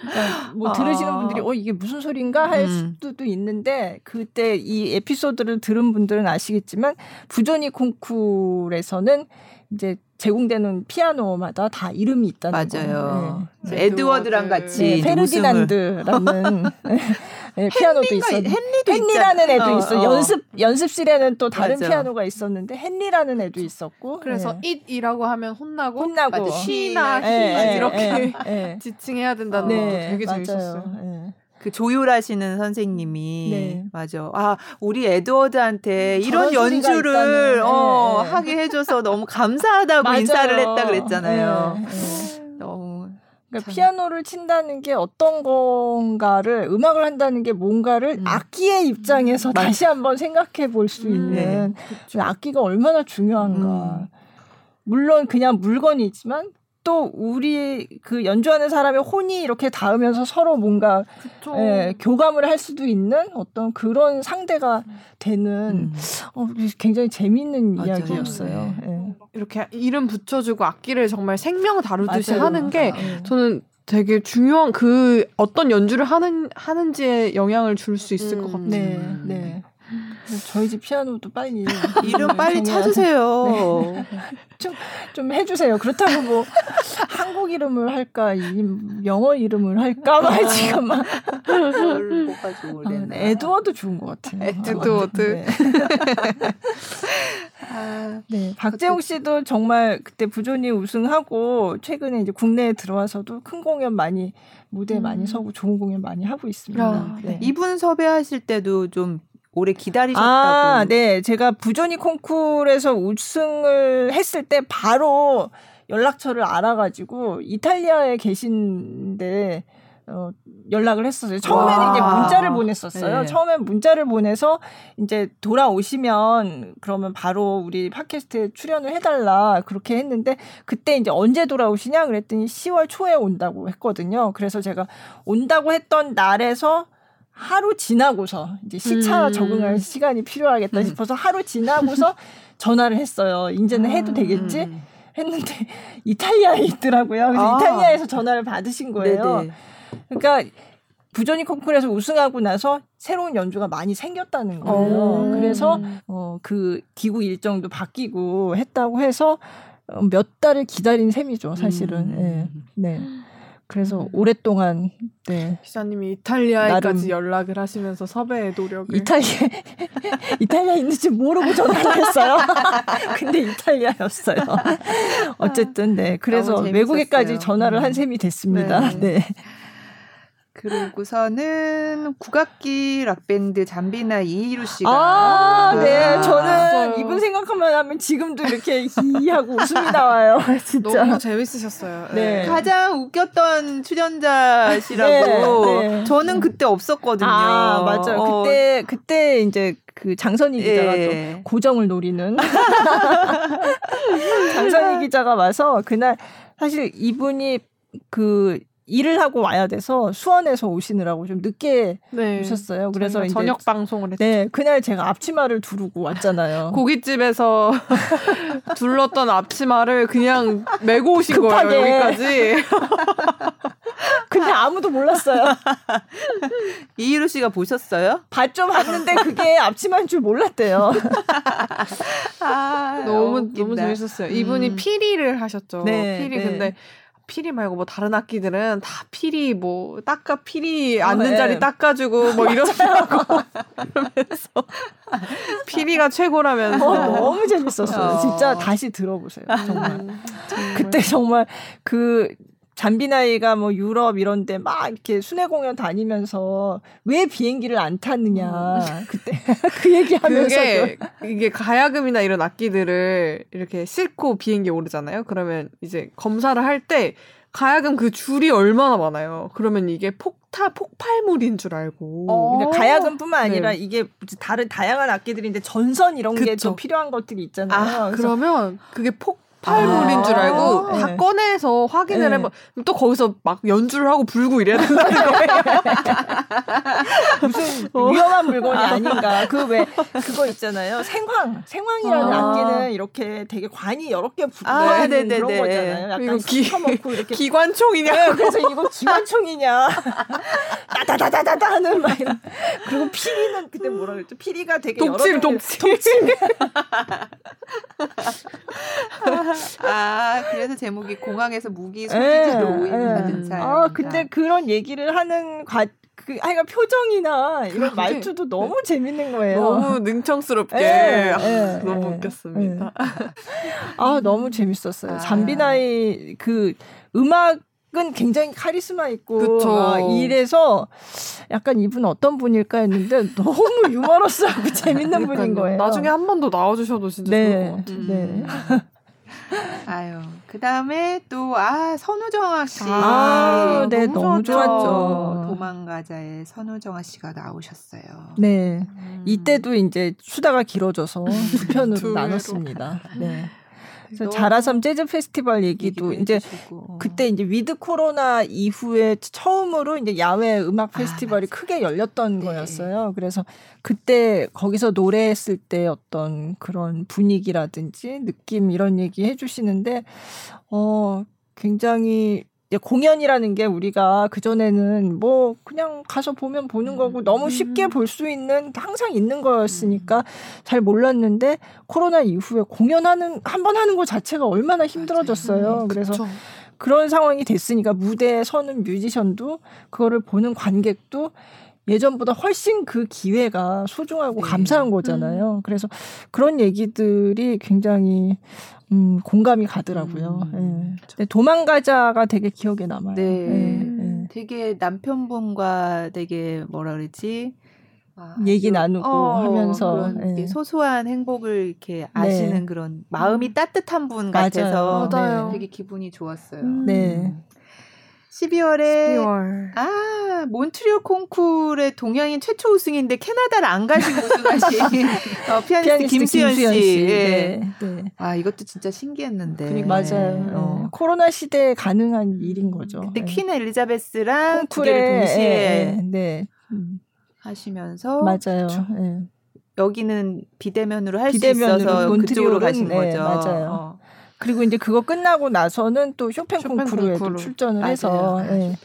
그러니까 뭐 아. 들으시는 분들이 어 이게 무슨 소리인가 할 음. 수도 있는데 그때 이 에피소드를 들은 분들은 아시겠지만 부조니 콩쿨에서는 이제 제공되는 피아노마다 다 이름이 있다는 맞아요. 네. 네. 에드워드랑 같이 네, 페르디난드라는 (laughs) 네, 피아노도 있어. 헨리도 헨리라는 애도 어, 있어. 어. 연습 연습실에는 또 다른 맞아. 피아노가 있었는데 헨리라는 애도 있었고. 그래서 네. it이라고 하면 혼나고 혼나고 시나 히 이렇게 지칭해야 된다는 것도 되게 재밌었어요. 그 조율하시는 선생님이 네. 맞아. 아 우리 에드워드한테 이런 연주를 어, 네. 하게 해줘서 너무 감사하다고 인사를 했다 그랬잖아요. 네. 네. 너무 그러니까 피아노를 친다는 게 어떤 건가를 음악을 한다는 게 뭔가를 음. 악기의 입장에서 음. 다시 한번 생각해 볼수 음. 있는 네. 악기가 얼마나 중요한가. 음. 물론 그냥 물건이지만 또 우리 그 연주하는 사람의 혼이 이렇게 닿으면서 서로 뭔가 예, 교감을 할 수도 있는 어떤 그런 상대가 되는 음. 어, 굉장히 재미있는 맞아요. 이야기였어요. 네. 예. 이렇게 이름 붙여주고 악기를 정말 생명 다루듯이 맞아요. 하는 게 네. 저는 되게 중요한 그 어떤 연주를 하는 하는지에 영향을 줄 수 있을 음. 것 같아요. 네, 네. 저희 집 피아노도 빨리 (laughs) 이름 빨리 찾으세요. 네. (laughs) 좀, 좀 해주세요. 그렇다고 뭐 한국 이름을 할까, 영어 이름을 할까, 막 아. 지금 막. 아, 에드워드 좋은 것 같아요. 에드워드. 네. 아, 네. 박재홍 씨도 정말 그때 부존이 우승하고 최근에 이제 국내에 들어와서도 큰 공연 많이 무대 음. 많이 서고 좋은 공연 많이 하고 있습니다. 아, 네. 이분 섭외하실 때도 좀 오래 기다리셨다고. 아, 네. 제가 부조니 콩쿨에서 우승을 했을 때 바로 연락처를 알아가지고 이탈리아에 계신데 어, 연락을 했었어요. 처음에는 와. 이제 문자를 보냈었어요. 네. 처음엔 문자를 보내서 이제 돌아오시면 그러면 바로 우리 팟캐스트에 출연을 해달라 그렇게 했는데 그때 이제 언제 돌아오시냐 그랬더니 10월 초에 온다고 했거든요. 그래서 제가 온다고 했던 날에서 하루 지나고서 이제 시차 음. 적응할 시간이 필요하겠다 음. 싶어서 하루 지나고서 (laughs) 전화를 했어요. 이제는 해도 아. 되겠지? 했는데 (laughs) 이탈리아에 있더라고요. 그래서 아. 이탈리아에서 전화를 받으신 거예요. 네네. 그러니까 부조니 콩쿨에서 우승하고 나서 새로운 연주가 많이 생겼다는 거예요. 오. 그래서 어, 그 기구 일정도 바뀌고 했다고 해서 어, 몇 달을 기다린 셈이죠, 사실은. 음. 네. 네. 그래서 음. 오랫동안 네 기자님이 이탈리아에까지 연락을 하시면서 섭외의 노력을 이탈리아 (laughs) 이탈리아 있는지 모르고 전화를 했어요. (laughs) 근데 이탈리아였어요. (laughs) 어쨌든 네 그래서 외국에까지 전화를 한 셈이 됐습니다. 네. 네. 그러고서는 국악기 락밴드 잠비나 이희루 씨가 아, 네. 저는 아, 이분 생각하면 하면 지금도 이렇게 히하고 웃음이 나와요. (laughs) 진짜 너무 재밌으셨어요. 네. 네. 가장 웃겼던 출연자시라고. 네, 네. 저는 그때 없었거든요. 아 맞아요. 어. 그때 그때 이제 그 장선희 기자가 예. 또 고정을 노리는 (laughs) 장선희 기자가 와서 그날 사실 이분이 그 일을 하고 와야 돼서 수원에서 오시느라고 좀 늦게 네. 오셨어요. 그래서 이제 저녁 방송을 했죠. 네, 그날 제가 앞치마를 두르고 왔잖아요. (laughs) 고깃집에서 (laughs) 둘렀던 앞치마를 그냥 메고 오신 급하게. 거예요. 여기까지. (laughs) 근데 아무도 몰랐어요. 이희루 씨가 보셨어요? 봤죠, 봤는데 그게 앞치마인 줄 몰랐대요. 아, 너무 너무 재밌었어요. 이분이 음. 피리를 하셨죠. 네, 피리 네. 근데 피리 말고 뭐 다른 악기들은 다 피리 뭐 닦아 피리 앉는 어, 네. 자리 닦아주고 뭐 이러고 그러면서 (laughs) 피리가 최고라면서 어, 너무 재밌었어요. 어. 진짜 다시 들어보세요. 정말. 음, 정말. 그때 정말 그 잠비나이가 뭐 유럽 이런 데 막 이렇게 순회 공연 다니면서 왜 비행기를 안 탔느냐 음. 그때 (laughs) 그 얘기하면서 이게 가야금이나 이런 악기들을 이렇게 싣고 비행기 오르잖아요. 그러면 이제 검사를 할 때 가야금 그 줄이 얼마나 많아요. 그러면 이게 폭타 폭발물인 줄 알고. 어. 가야금뿐만 아니라 네. 이게 다른 다양한 악기들인데 전선 이런 게 좀 필요한 것들이 있잖아요. 아, 그러면 그게 폭 팔물인 줄 알고 아~ 다 네. 꺼내서 확인을 네. 해봐. 또 거기서 막 연주를 하고 불고 이래야 된다는 거예요. (laughs) 무슨 어. 위험한 물건이 아닌가. 그 왜 그거 있잖아요. 생황. 생황이라는 아~ 악기는 이렇게 되게 관이 여러 개 붙는 아, 그런 거잖아요. 약간 기, 쳐먹고 이렇게 기관총이냐? 네, 그래서 이거 기관총이냐? (laughs) 따다다다다다 하는 막 이런. 그리고 피리는 그때 뭐라 그랬죠? 피리가 되게 독침, 여러 독침. 독침. (laughs) 아, 그래서 제목이 공항에서 무기 소지자로 오인받은 사 아, 근데 그런 얘기를 하는 과, 그 아이가 표정이나 이런 말투도 너무 재밌는 거예요. 너무 능청스럽게 에, 에, 너무 에, 웃겼습니다. 아 너무 재밌었어요. 아. 잠비나이 그 음악 은 굉장히 카리스마 있고 아, 이래서 약간 이분 어떤 분일까 했는데 너무 유머러스하고 (laughs) 재밌는 분인 거예요. 나중에 한 번 더 나와주셔도 진짜 네, 좋을 것 같아요. 네. 음. 아유, 그 다음에 또, 아, 선우정아 씨. 아, 네, 너무, 너무 좋았죠. 도망가자의 선우정아 씨가 나오셨어요. 네. 음. 이때도 이제 수다가 길어져서 두 편으로 (laughs) 나눴습니다. 네. 그래서 자라섬 재즈 페스티벌 얘기도 이제 해주시고. 그때 이제 위드 코로나 이후에 처음으로 이제 야외 음악 아, 페스티벌이 아, 크게 열렸던 네. 거였어요. 그래서 그때 거기서 노래했을 때 어떤 그런 분위기라든지 느낌 이런 얘기 해주시는데 어 굉장히 공연이라는 게 우리가 그전에는 뭐 그냥 가서 보면 보는 거고 너무 쉽게 음. 볼수 있는 항상 있는 거였으니까 잘 몰랐는데 코로나 이후에 공연하는 한 번 하는 것 자체가 얼마나 힘들어졌어요. 음, 그래서 그런 상황이 됐으니까 무대에 서는 뮤지션도 그거를 보는 관객도 예전보다 훨씬 그 기회가 소중하고 네. 감사한 거잖아요. 음. 그래서 그런 얘기들이 굉장히 음, 공감이 가더라고요. 음. 네. 도망가자가 되게 기억에 남아요. 네. 네. 되게 남편분과 되게 뭐라 그러지? 아, 얘기 나누고 어, 하면서 네. 소소한 행복을 이렇게 아시는 그런 마음이 음. 따뜻한 분 같아서 맞아요. 되게 기분이 좋았어요. 음. 네. 12월에 12월. 아 몬트리올 콩쿠르의 동양인 최초 우승인데 캐나다를 안 가시고 우승하신 (laughs) 어, 피아니스트, 피아니스트 김수현, 씨. 씨. 네. 네. 아 이것도 진짜 신기했는데. 그러니까 맞아요. 어. 네. 코로나 시대에 가능한 일인 거죠. 그때 네. 퀸 엘리자베스랑 콩쿠르 동시에 네. 네. 음. 하시면서 맞아요. 여기는 비대면으로 할 수 있어서 그쪽으로 가신 거죠. 맞아요. 어. 그리고 이제 그거 끝나고 나서는 또 쇼팽, 쇼팽 콩쿠르에 도 출전을 맞아요. 해서 네.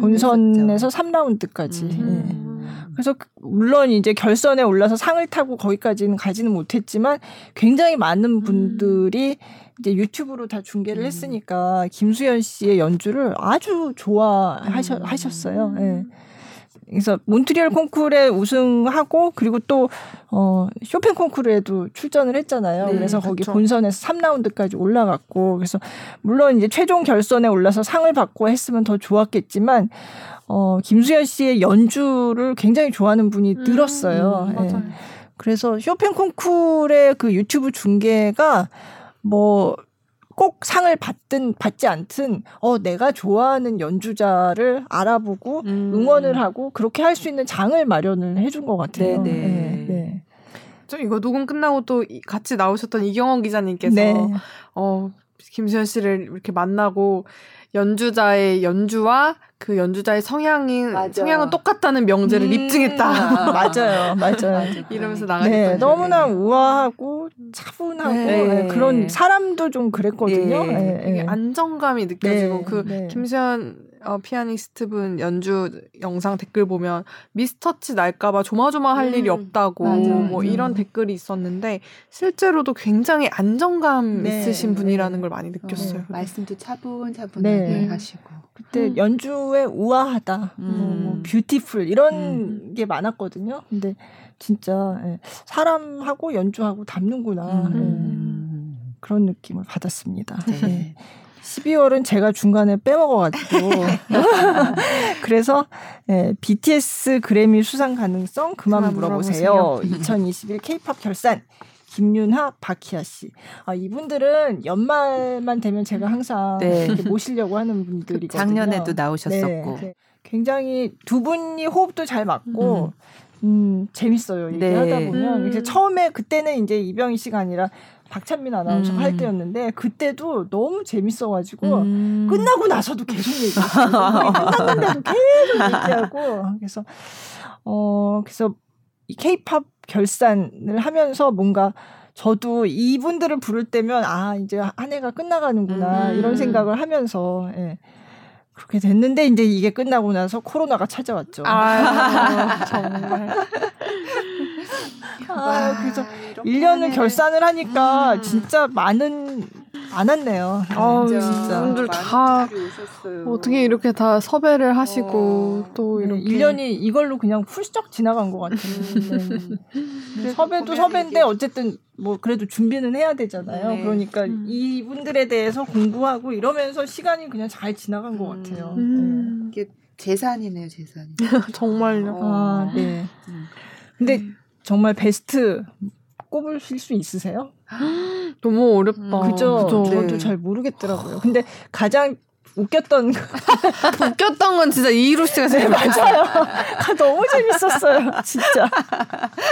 본선에서 3라운드까지. 음. 네. 그래서 그 물론 이제 결선에 올라서 상을 타고 거기까지는 가지는 못했지만 굉장히 많은 음. 분들이 이제 유튜브로 다 중계를 음. 했으니까 김수현 씨의 연주를 아주 좋아하셨어요. 음. 네. 그래서 몬트리올 콩쿠르에 우승하고 그리고 또 어, 쇼팽 콩쿠르에도 출전을 했잖아요. 네, 그래서 거기 그쵸. 본선에서 3라운드까지 올라갔고 그래서 물론 이제 최종 결선에 올라서 상을 받고 했으면 더 좋았겠지만 어, 김수현 씨의 연주를 굉장히 좋아하는 분이 음, 늘었어요. 음, 네. 그래서 쇼팽 콩쿠르의 그 유튜브 중계가 뭐 꼭 상을 받든 받지 않든 어 내가 좋아하는 연주자를 알아보고 음. 응원을 하고 그렇게 할 수 있는 장을 마련을 해준 것 같아요. 네네. 네. 네. 저 이거 녹음 끝나고 또 같이 나오셨던 이경원 기자님께서 네. 어 김수현 씨를 이렇게 만나고 연주자의 연주와 그 연주자의 성향이 성향은 똑같다는 명제를 음~ 입증했다. (laughs) 맞아요, (laughs) 맞아요. 이러면서 나가셨 네, 너무나 우아하고 차분하고 네. 네. 그런 사람도 좀 그랬거든요. 네. 네. 안정감이 느껴지고 네. 그 네. 김수현 어, 피아니스트 분 연주 영상 댓글 보면 미스터치 날까봐 조마조마할 음, 일이 없다고 맞아, 뭐 맞아. 이런 댓글이 있었는데 실제로도 굉장히 안정감 네, 있으신 분이라는 걸 많이 느꼈어요. 어, 말씀도 차분차분하게 하시고. 그때 음. 연주에 우아하다, 뭐, 음. 뭐, 뷰티풀 이런 음. 게 많았거든요. 근데 진짜 예, 사람하고 연주하고 닮는구나 음. 예, 그런 느낌을 받았습니다. 네. 예. 12월은 제가 중간에 빼먹어가지고 (laughs) 그래서 예, BTS 그래미 수상 가능성 그만, 그만 물어보세요. 물어보세요. 2021 K-팝 결산 김윤하, 박희아 씨. 아, 이분들은 연말만 되면 제가 항상 네. 모시려고 하는 분들이거든요. 작년에도 나오셨었고. 네. 네. 굉장히 두 분이 호흡도 잘 맞고 음, 음 재밌어요. 얘기하다 네. 보면. 음. 처음에 그때는 이제 이병희 씨가 아니라 박찬민 아나운서 음. 할 때였는데 그때도 너무 재밌어가지고 음. 끝나고 나서도 계속 얘기했어요. (laughs) 끝났는데도 계속 얘기하고 그래서 어 그래서 이 케이팝 결산을 하면서 뭔가 저도 이분들을 부를 때면 아 이제 한 해가 끝나가는구나 음. 이런 생각을 하면서 예. 그렇게 됐는데 이제 이게 끝나고 나서 코로나가 찾아왔죠. 아, (laughs) 정말. 아, 그래서 1년을 결산을 하니까 음. 진짜 많은 안 왔네요. 아, 진짜. 분들 다 어떻게 이렇게 다 섭외를 하시고 어, 또 네, 이렇게 1년이 이걸로 그냥 훌쩍 지나간 것 같아요. 음. 네. 섭외도 섭외인데 어쨌든 뭐 그래도 준비는 해야 되잖아요. 네. 그러니까 음. 이분들에 대해서 공부하고 이러면서 시간이 그냥 잘 지나간 것 같아요. 음. 네. 이게 재산이네요, 재산. (laughs) 정말요. 어. 아, 네. 음. 근데 정말 베스트 꼽으실 수 있으세요? (gasps) 너무 어렵다. 음, 그죠? 그죠? 저도 네. 잘 모르겠더라고요. 근데 가장 웃겼던 (laughs) 웃겼던 건 진짜 이희로 씨가 제일 맞아요. 너무 재밌었어요, 진짜.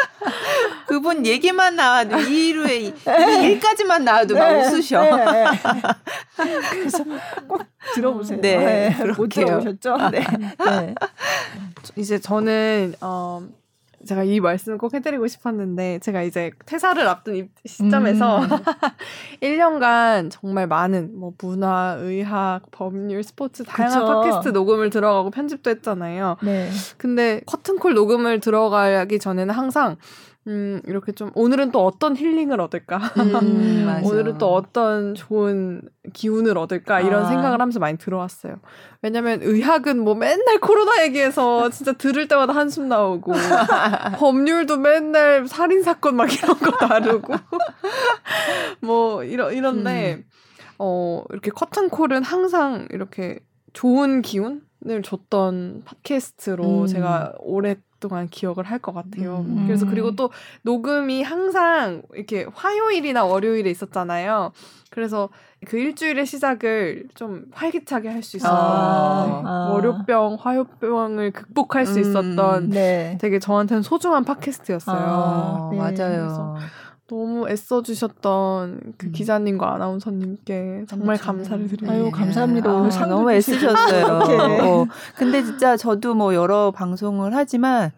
(laughs) 그분 얘기만 나와도 이희로의 네. 일까지만 나와도 네. 막 웃으셔. 네. 네. (laughs) 그래서 꼭 들어보세요. 네, 네. 못 들어보셨죠? 네. 네. 이제 저는 어. 제가 이 말씀을 꼭 해드리고 싶었는데 제가 이제 퇴사를 앞둔 시점에서 음. (laughs) 1년간 정말 많은 뭐 문화, 의학, 법률, 스포츠 다양한 그쵸. 팟캐스트 녹음을 들어가고 편집도 했잖아요. 네. 근데 커튼콜 녹음을 들어가기 전에는 항상 음, 이렇게 좀, 오늘은 또 어떤 힐링을 얻을까? 음, (laughs) 오늘은 또 어떤 좋은 기운을 얻을까? 이런 아. 생각을 하면서 많이 들어왔어요. 왜냐면 의학은 뭐 맨날 코로나 얘기해서 진짜 들을 때마다 한숨 나오고, (laughs) 법률도 맨날 살인사건 막 이런 거 다루고, (laughs) 뭐, 이러, 이런데, 음. 어, 이렇게 커튼콜은 항상 이렇게 좋은 기운 을 줬던 팟캐스트로 음. 제가 오 래 동안 기억을 할 것 같아요. 음. 그래서 그리고 또 녹음이 항상 이렇게 화요일이나 월요일에 있었잖아요. 그래서 그 일주일의 시작을 좀 활기차게 할 수 있었던 아, 아. 월요병, 화요병을 극복할 수 음, 있었던 네. 되게 저한테는 소중한 팟캐스트였어요. 아, 네. 맞아요. 너무 애써 주셨던 그 음. 기자님과 아나운서님께 정말. 감사를 드립니다. 아유 감사합니다. 아, 너무 애쓰셨어요. (laughs) 어. 근데 진짜 저도 뭐 여러 방송을 하지만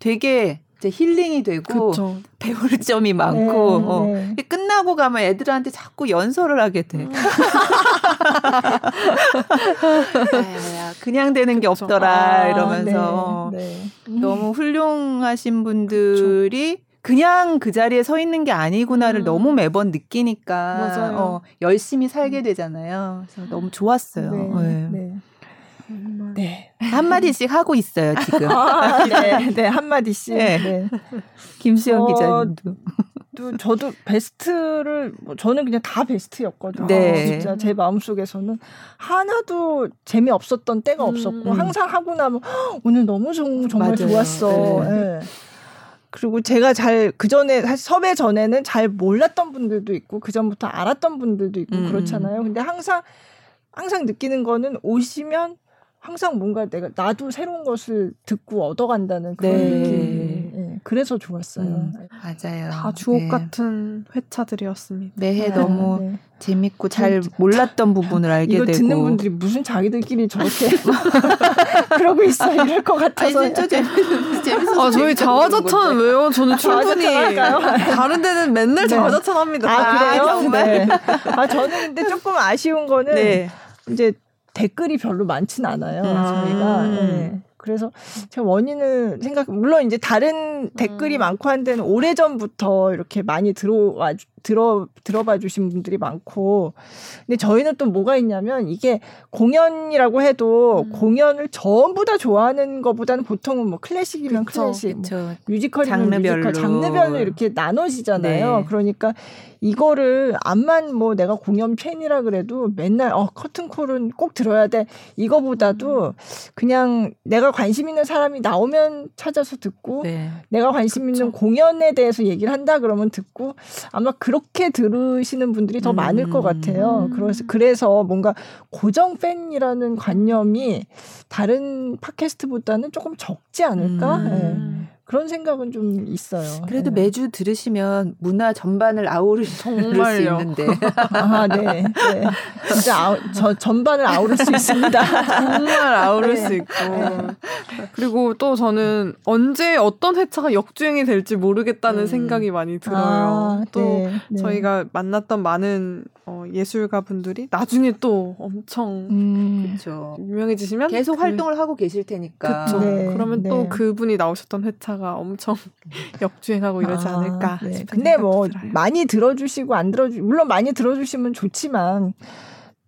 되게 이제 힐링이 되고 그쵸. 배울 점이 많고 네, 어. 네. 끝나고 가면 애들한테 자꾸 연설을 하게 돼. 음. (laughs) 그냥 되는 게 없더라 아, 이러면서 네, 네. 음. 너무 훌륭하신 분들이 그쵸. 그냥 그 자리에 서 있는 게 아니구나를 음. 너무 매번 느끼니까 어, 열심히 살게 음. 되잖아요. 그래서 너무 좋았어요. 네. 네. 네. 네. 한 마디씩 하고 있어요, 지금. (laughs) 아, 네, 네, 한 마디씩. 네. 네. 김수영 어, 기자님도. 또 저도 베스트를 뭐 저는 그냥 다 베스트였거든요. 네. 진짜 제 마음속에서는 하나도 재미 없었던 때가 음. 없었고 항상 하고 나면 오늘 너무 정, 정말 맞아요. 좋았어. 네. 네. 그리고 제가 잘 그 전에 사실 섭외 전에는 잘 몰랐던 분들도 있고 그 전부터 알았던 분들도 있고 음. 그렇잖아요. 근데 항상 항상 느끼는 거는 오시면 항상 뭔가 내가 나도 새로운 것을 듣고 얻어간다는 그런 네. 느낌. 네. 그래서 좋았어요. 음, 맞아요. 다 주옥 네. 같은 회차들이었습니다. 매해 네. 너무 네. 재밌고 잘 몰랐던 부분을 알게 이거 되고. 듣는 분들이 무슨 자기들끼리 저렇게 (laughs) 그러고 있어 이럴 것 같아서. 아니, 진짜 재밌, 재밌어. 아 저희 자화자찬 왜요? 저는 충분히 (laughs) 다른 데는 맨날 네. 자화자찬 합니다. 아 그래요? 아, 정말. 네. 아 저는 근데 조금 아쉬운 거는 이제 댓글이 별로 많지는 않아요. 음. 저희가. 네. 그래서 제가 원인을 생각 물론 이제 다른 댓글이 음. 많고 한 데는 오래 전부터 이렇게 많이 들어와 들어 들어봐 주신 분들이 많고 근데 저희는 또 뭐가 있냐면 이게 공연이라고 해도 음. 공연을 전부 다 좋아하는 것보다는 보통은 뭐 클래식이면 그쵸, 클래식 뭐 그쵸. 뭐 뮤지컬이면 장르별로. 뮤지컬 장르별로 이렇게 나눠지잖아요. 네. 그러니까 이거를 암만 뭐 내가 공연 팬이라 그래도 맨날 어 커튼콜은 꼭 들어야 돼 이거보다도 음. 그냥 내가 관심 있는 사람이 나오면 찾아서 듣고 네. 내가 관심 그쵸. 있는 공연에 대해서 얘기를 한다 그러면 듣고 아마 그 렇게 들으시는 분들이 더 음. 많을 것 같아요. 그래서 그래서 뭔가 고정 팬이라는 관념이 다른 팟캐스트보다는 조금 적지 않을까? 음. 네. 그런 생각은 좀 있어요. 그래도 네. 매주 들으시면 문화 전반을 아우를 수 있는데. (laughs) 아, 네. 네. 진짜 아우, 저, 전반을 아우를 수 있습니다. 정말 아우를 네. 수 있고. 네. 그리고 또 저는 언제 어떤 회차가 역주행이 될지 모르겠다는 음. 생각이 많이 들어요. 아, 또 네. 네. 저희가 만났던 많은 어, 예술가 분들이 나중에 또 엄청 음. 그쵸. 유명해지시면 계속 그, 활동을 하고 계실 테니까. 그쵸. 그러면 또 그분이 나오셨던 회차 하다가 엄청 (laughs) 역주행하고 이러지 아, 않을까. 네. 근데 뭐 들어요. 많이 들어주시고 안 들어주 물론 많이 들어주시면 좋지만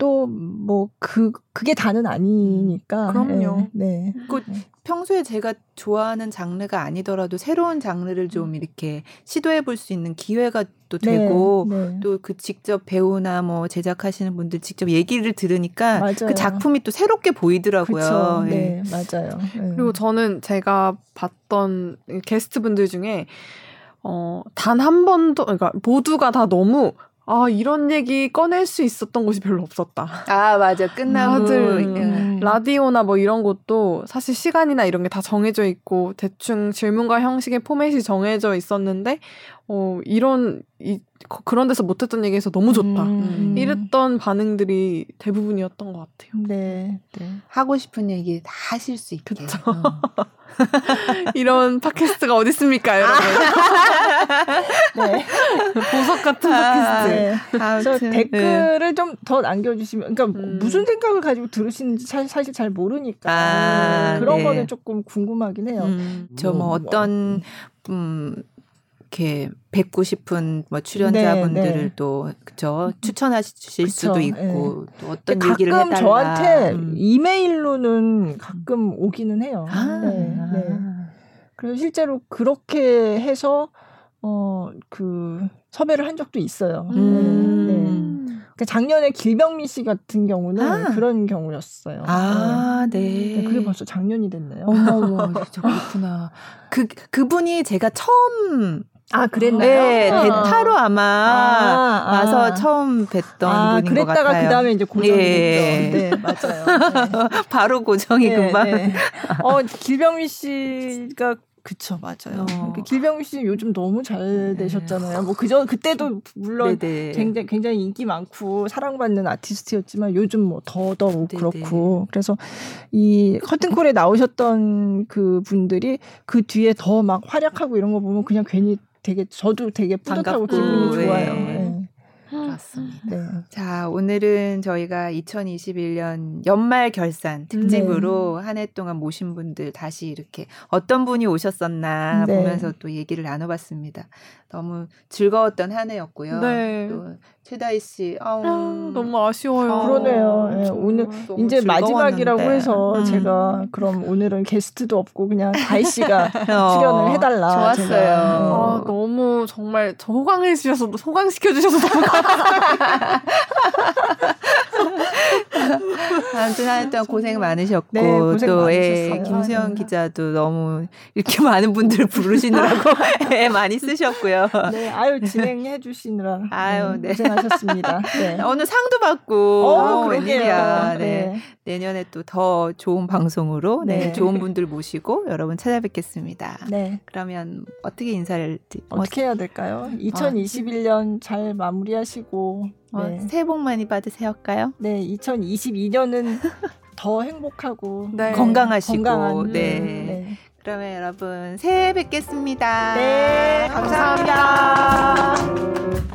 또 뭐 그 그게 다는 아니니까. 음, 그럼요. 네. 네. 그 평소에 제가 좋아하는 장르가 아니더라도 새로운 장르를 좀 음. 이렇게 시도해 볼 수 있는 기회가 또 네, 되고 네. 또그 직접 배우나 뭐 제작하시는 분들 직접 얘기를 들으니까 그 맞아요. 그 작품이 또 새롭게 보이더라고요. 네, 네 맞아요. 네. 그리고 저는 제가 봤던 게스트 분들 중에 어, 단 한 번도, 그러니까 모두가 다 너무 아 이런 얘기 꺼낼 수 있었던 곳이 별로 없었다. 아 맞아 끝나고 다들 음. 라디오나 뭐 이런 것도 사실 시간이나 이런 게 다 정해져 있고 대충 질문과 형식의 포맷이 정해져 있었는데 어 이런 이 그런 데서 못했던 얘기해서 너무 좋다. 음. 이랬던 반응들이 대부분이었던 것 같아요. 네, 네. 하고 싶은 얘기 다 하실 수 있게. 그쵸. 어. (laughs) 이런 팟캐스트가 어디 있습니까, 여러분? (laughs) 네. 보석 같은 아, 팟캐스트. 네. 그래서 댓글을 네. 좀더 남겨주시면, 그러니까 음. 무슨 생각을 가지고 들으시는지 사, 사실 잘 모르니까 아, 그런 네. 거는 조금 궁금하긴 해요. 음. 저뭐 뭐, 어떤 음, 이렇게 뵙고 싶은 뭐 출연자분들을 네, 네. 또 그죠 추천하실 그쵸, 수도 있고 네. 또 어떤 얘기를 해달라. 저한테 음. 이메일로는 가끔 오기는 해요. 아, 네, 네. 그래서 실제로 그렇게 해서 어그 섭외를 한 적도 있어요. 음. 네. 그러니까 작년에 길병민 씨 같은 경우는 아. 그런 경우였어요. 아, 네. 네. 그게 벌써 작년이 됐네요. 어머, 진짜 그렇구나. 그 그분이 제가 처음 아, 그랬나요? 네, 아. 대타로 아마 아, 아. 와서 처음 뵀던 아, 분인 것 같아요. 그랬다가 그 다음에 이제 고정이 예. 됐죠. 네, 맞아요. 네. (laughs) 바로 고정이 네, 금방. 네. 어, 길병미 씨가 그쵸 맞아요. 어. 길병미 씨 요즘 너무 잘 네. 되셨잖아요. 뭐 그저 그때도 물론 네네. 굉장히 굉장히 인기 많고 사랑받는 아티스트였지만 요즘 뭐 더더욱 그렇고 그래서 이 커튼콜에 나오셨던 그 분들이 그 뒤에 더 막 활약하고 이런 거 보면 그냥 괜히 되게 저도 되게 뿌듯하고 반갑고, 기분이 좋아요. 네. 네. 그렇습니다. 네. 자, 오늘은 저희가 2021년 연말 결산 특집으로 네. 한해 동안 모신 분들 다시 이렇게 어떤 분이 오셨었나 네. 보면서 또 얘기를 나눠봤습니다. 너무 즐거웠던 한 해였고요. 네. 또 최다희 씨, 아우, 아, 너무 아쉬워요. 아, 그러네요. 네, 오늘 이제 마지막이라고 해서 음. 제가 그럼 오늘은 게스트도 없고 그냥 다희 씨가 (laughs) 어, 출연을 해달라. 좋았어요. 제가. 아, 너무 정말 저 호강해 주셔서 소강시켜 주셔서 너무 감사합니다. (laughs) (laughs) 아무튼 한 동안 고생 많으셨고 네, 고생 또 예, 김수영 기자도 너무 이렇게 (laughs) 많은 분들을 부르시느라고 애 (laughs) 많이 쓰셨고요. 네, 아유 진행해 주시느라 아유 네. 고생하셨습니다. 네. 오늘 상도 받고 어, 웬일이야. 네. 네. 내년에 또 더 좋은 방송으로 네. 네. 좋은 분들 모시고 여러분 찾아뵙겠습니다. 네. 그러면 어떻게 인사를 어떻게 해야 될까요? 2021년 어. 잘 마무리하시고 어, 네. 새해 복 많이 받으세요까요? 네, 2022년은 (laughs) 더 행복하고 네. 건강하시고 건강한, 네. 네. 그러면 여러분 새해 뵙겠습니다. 네, 감사합니다. 감사합니다.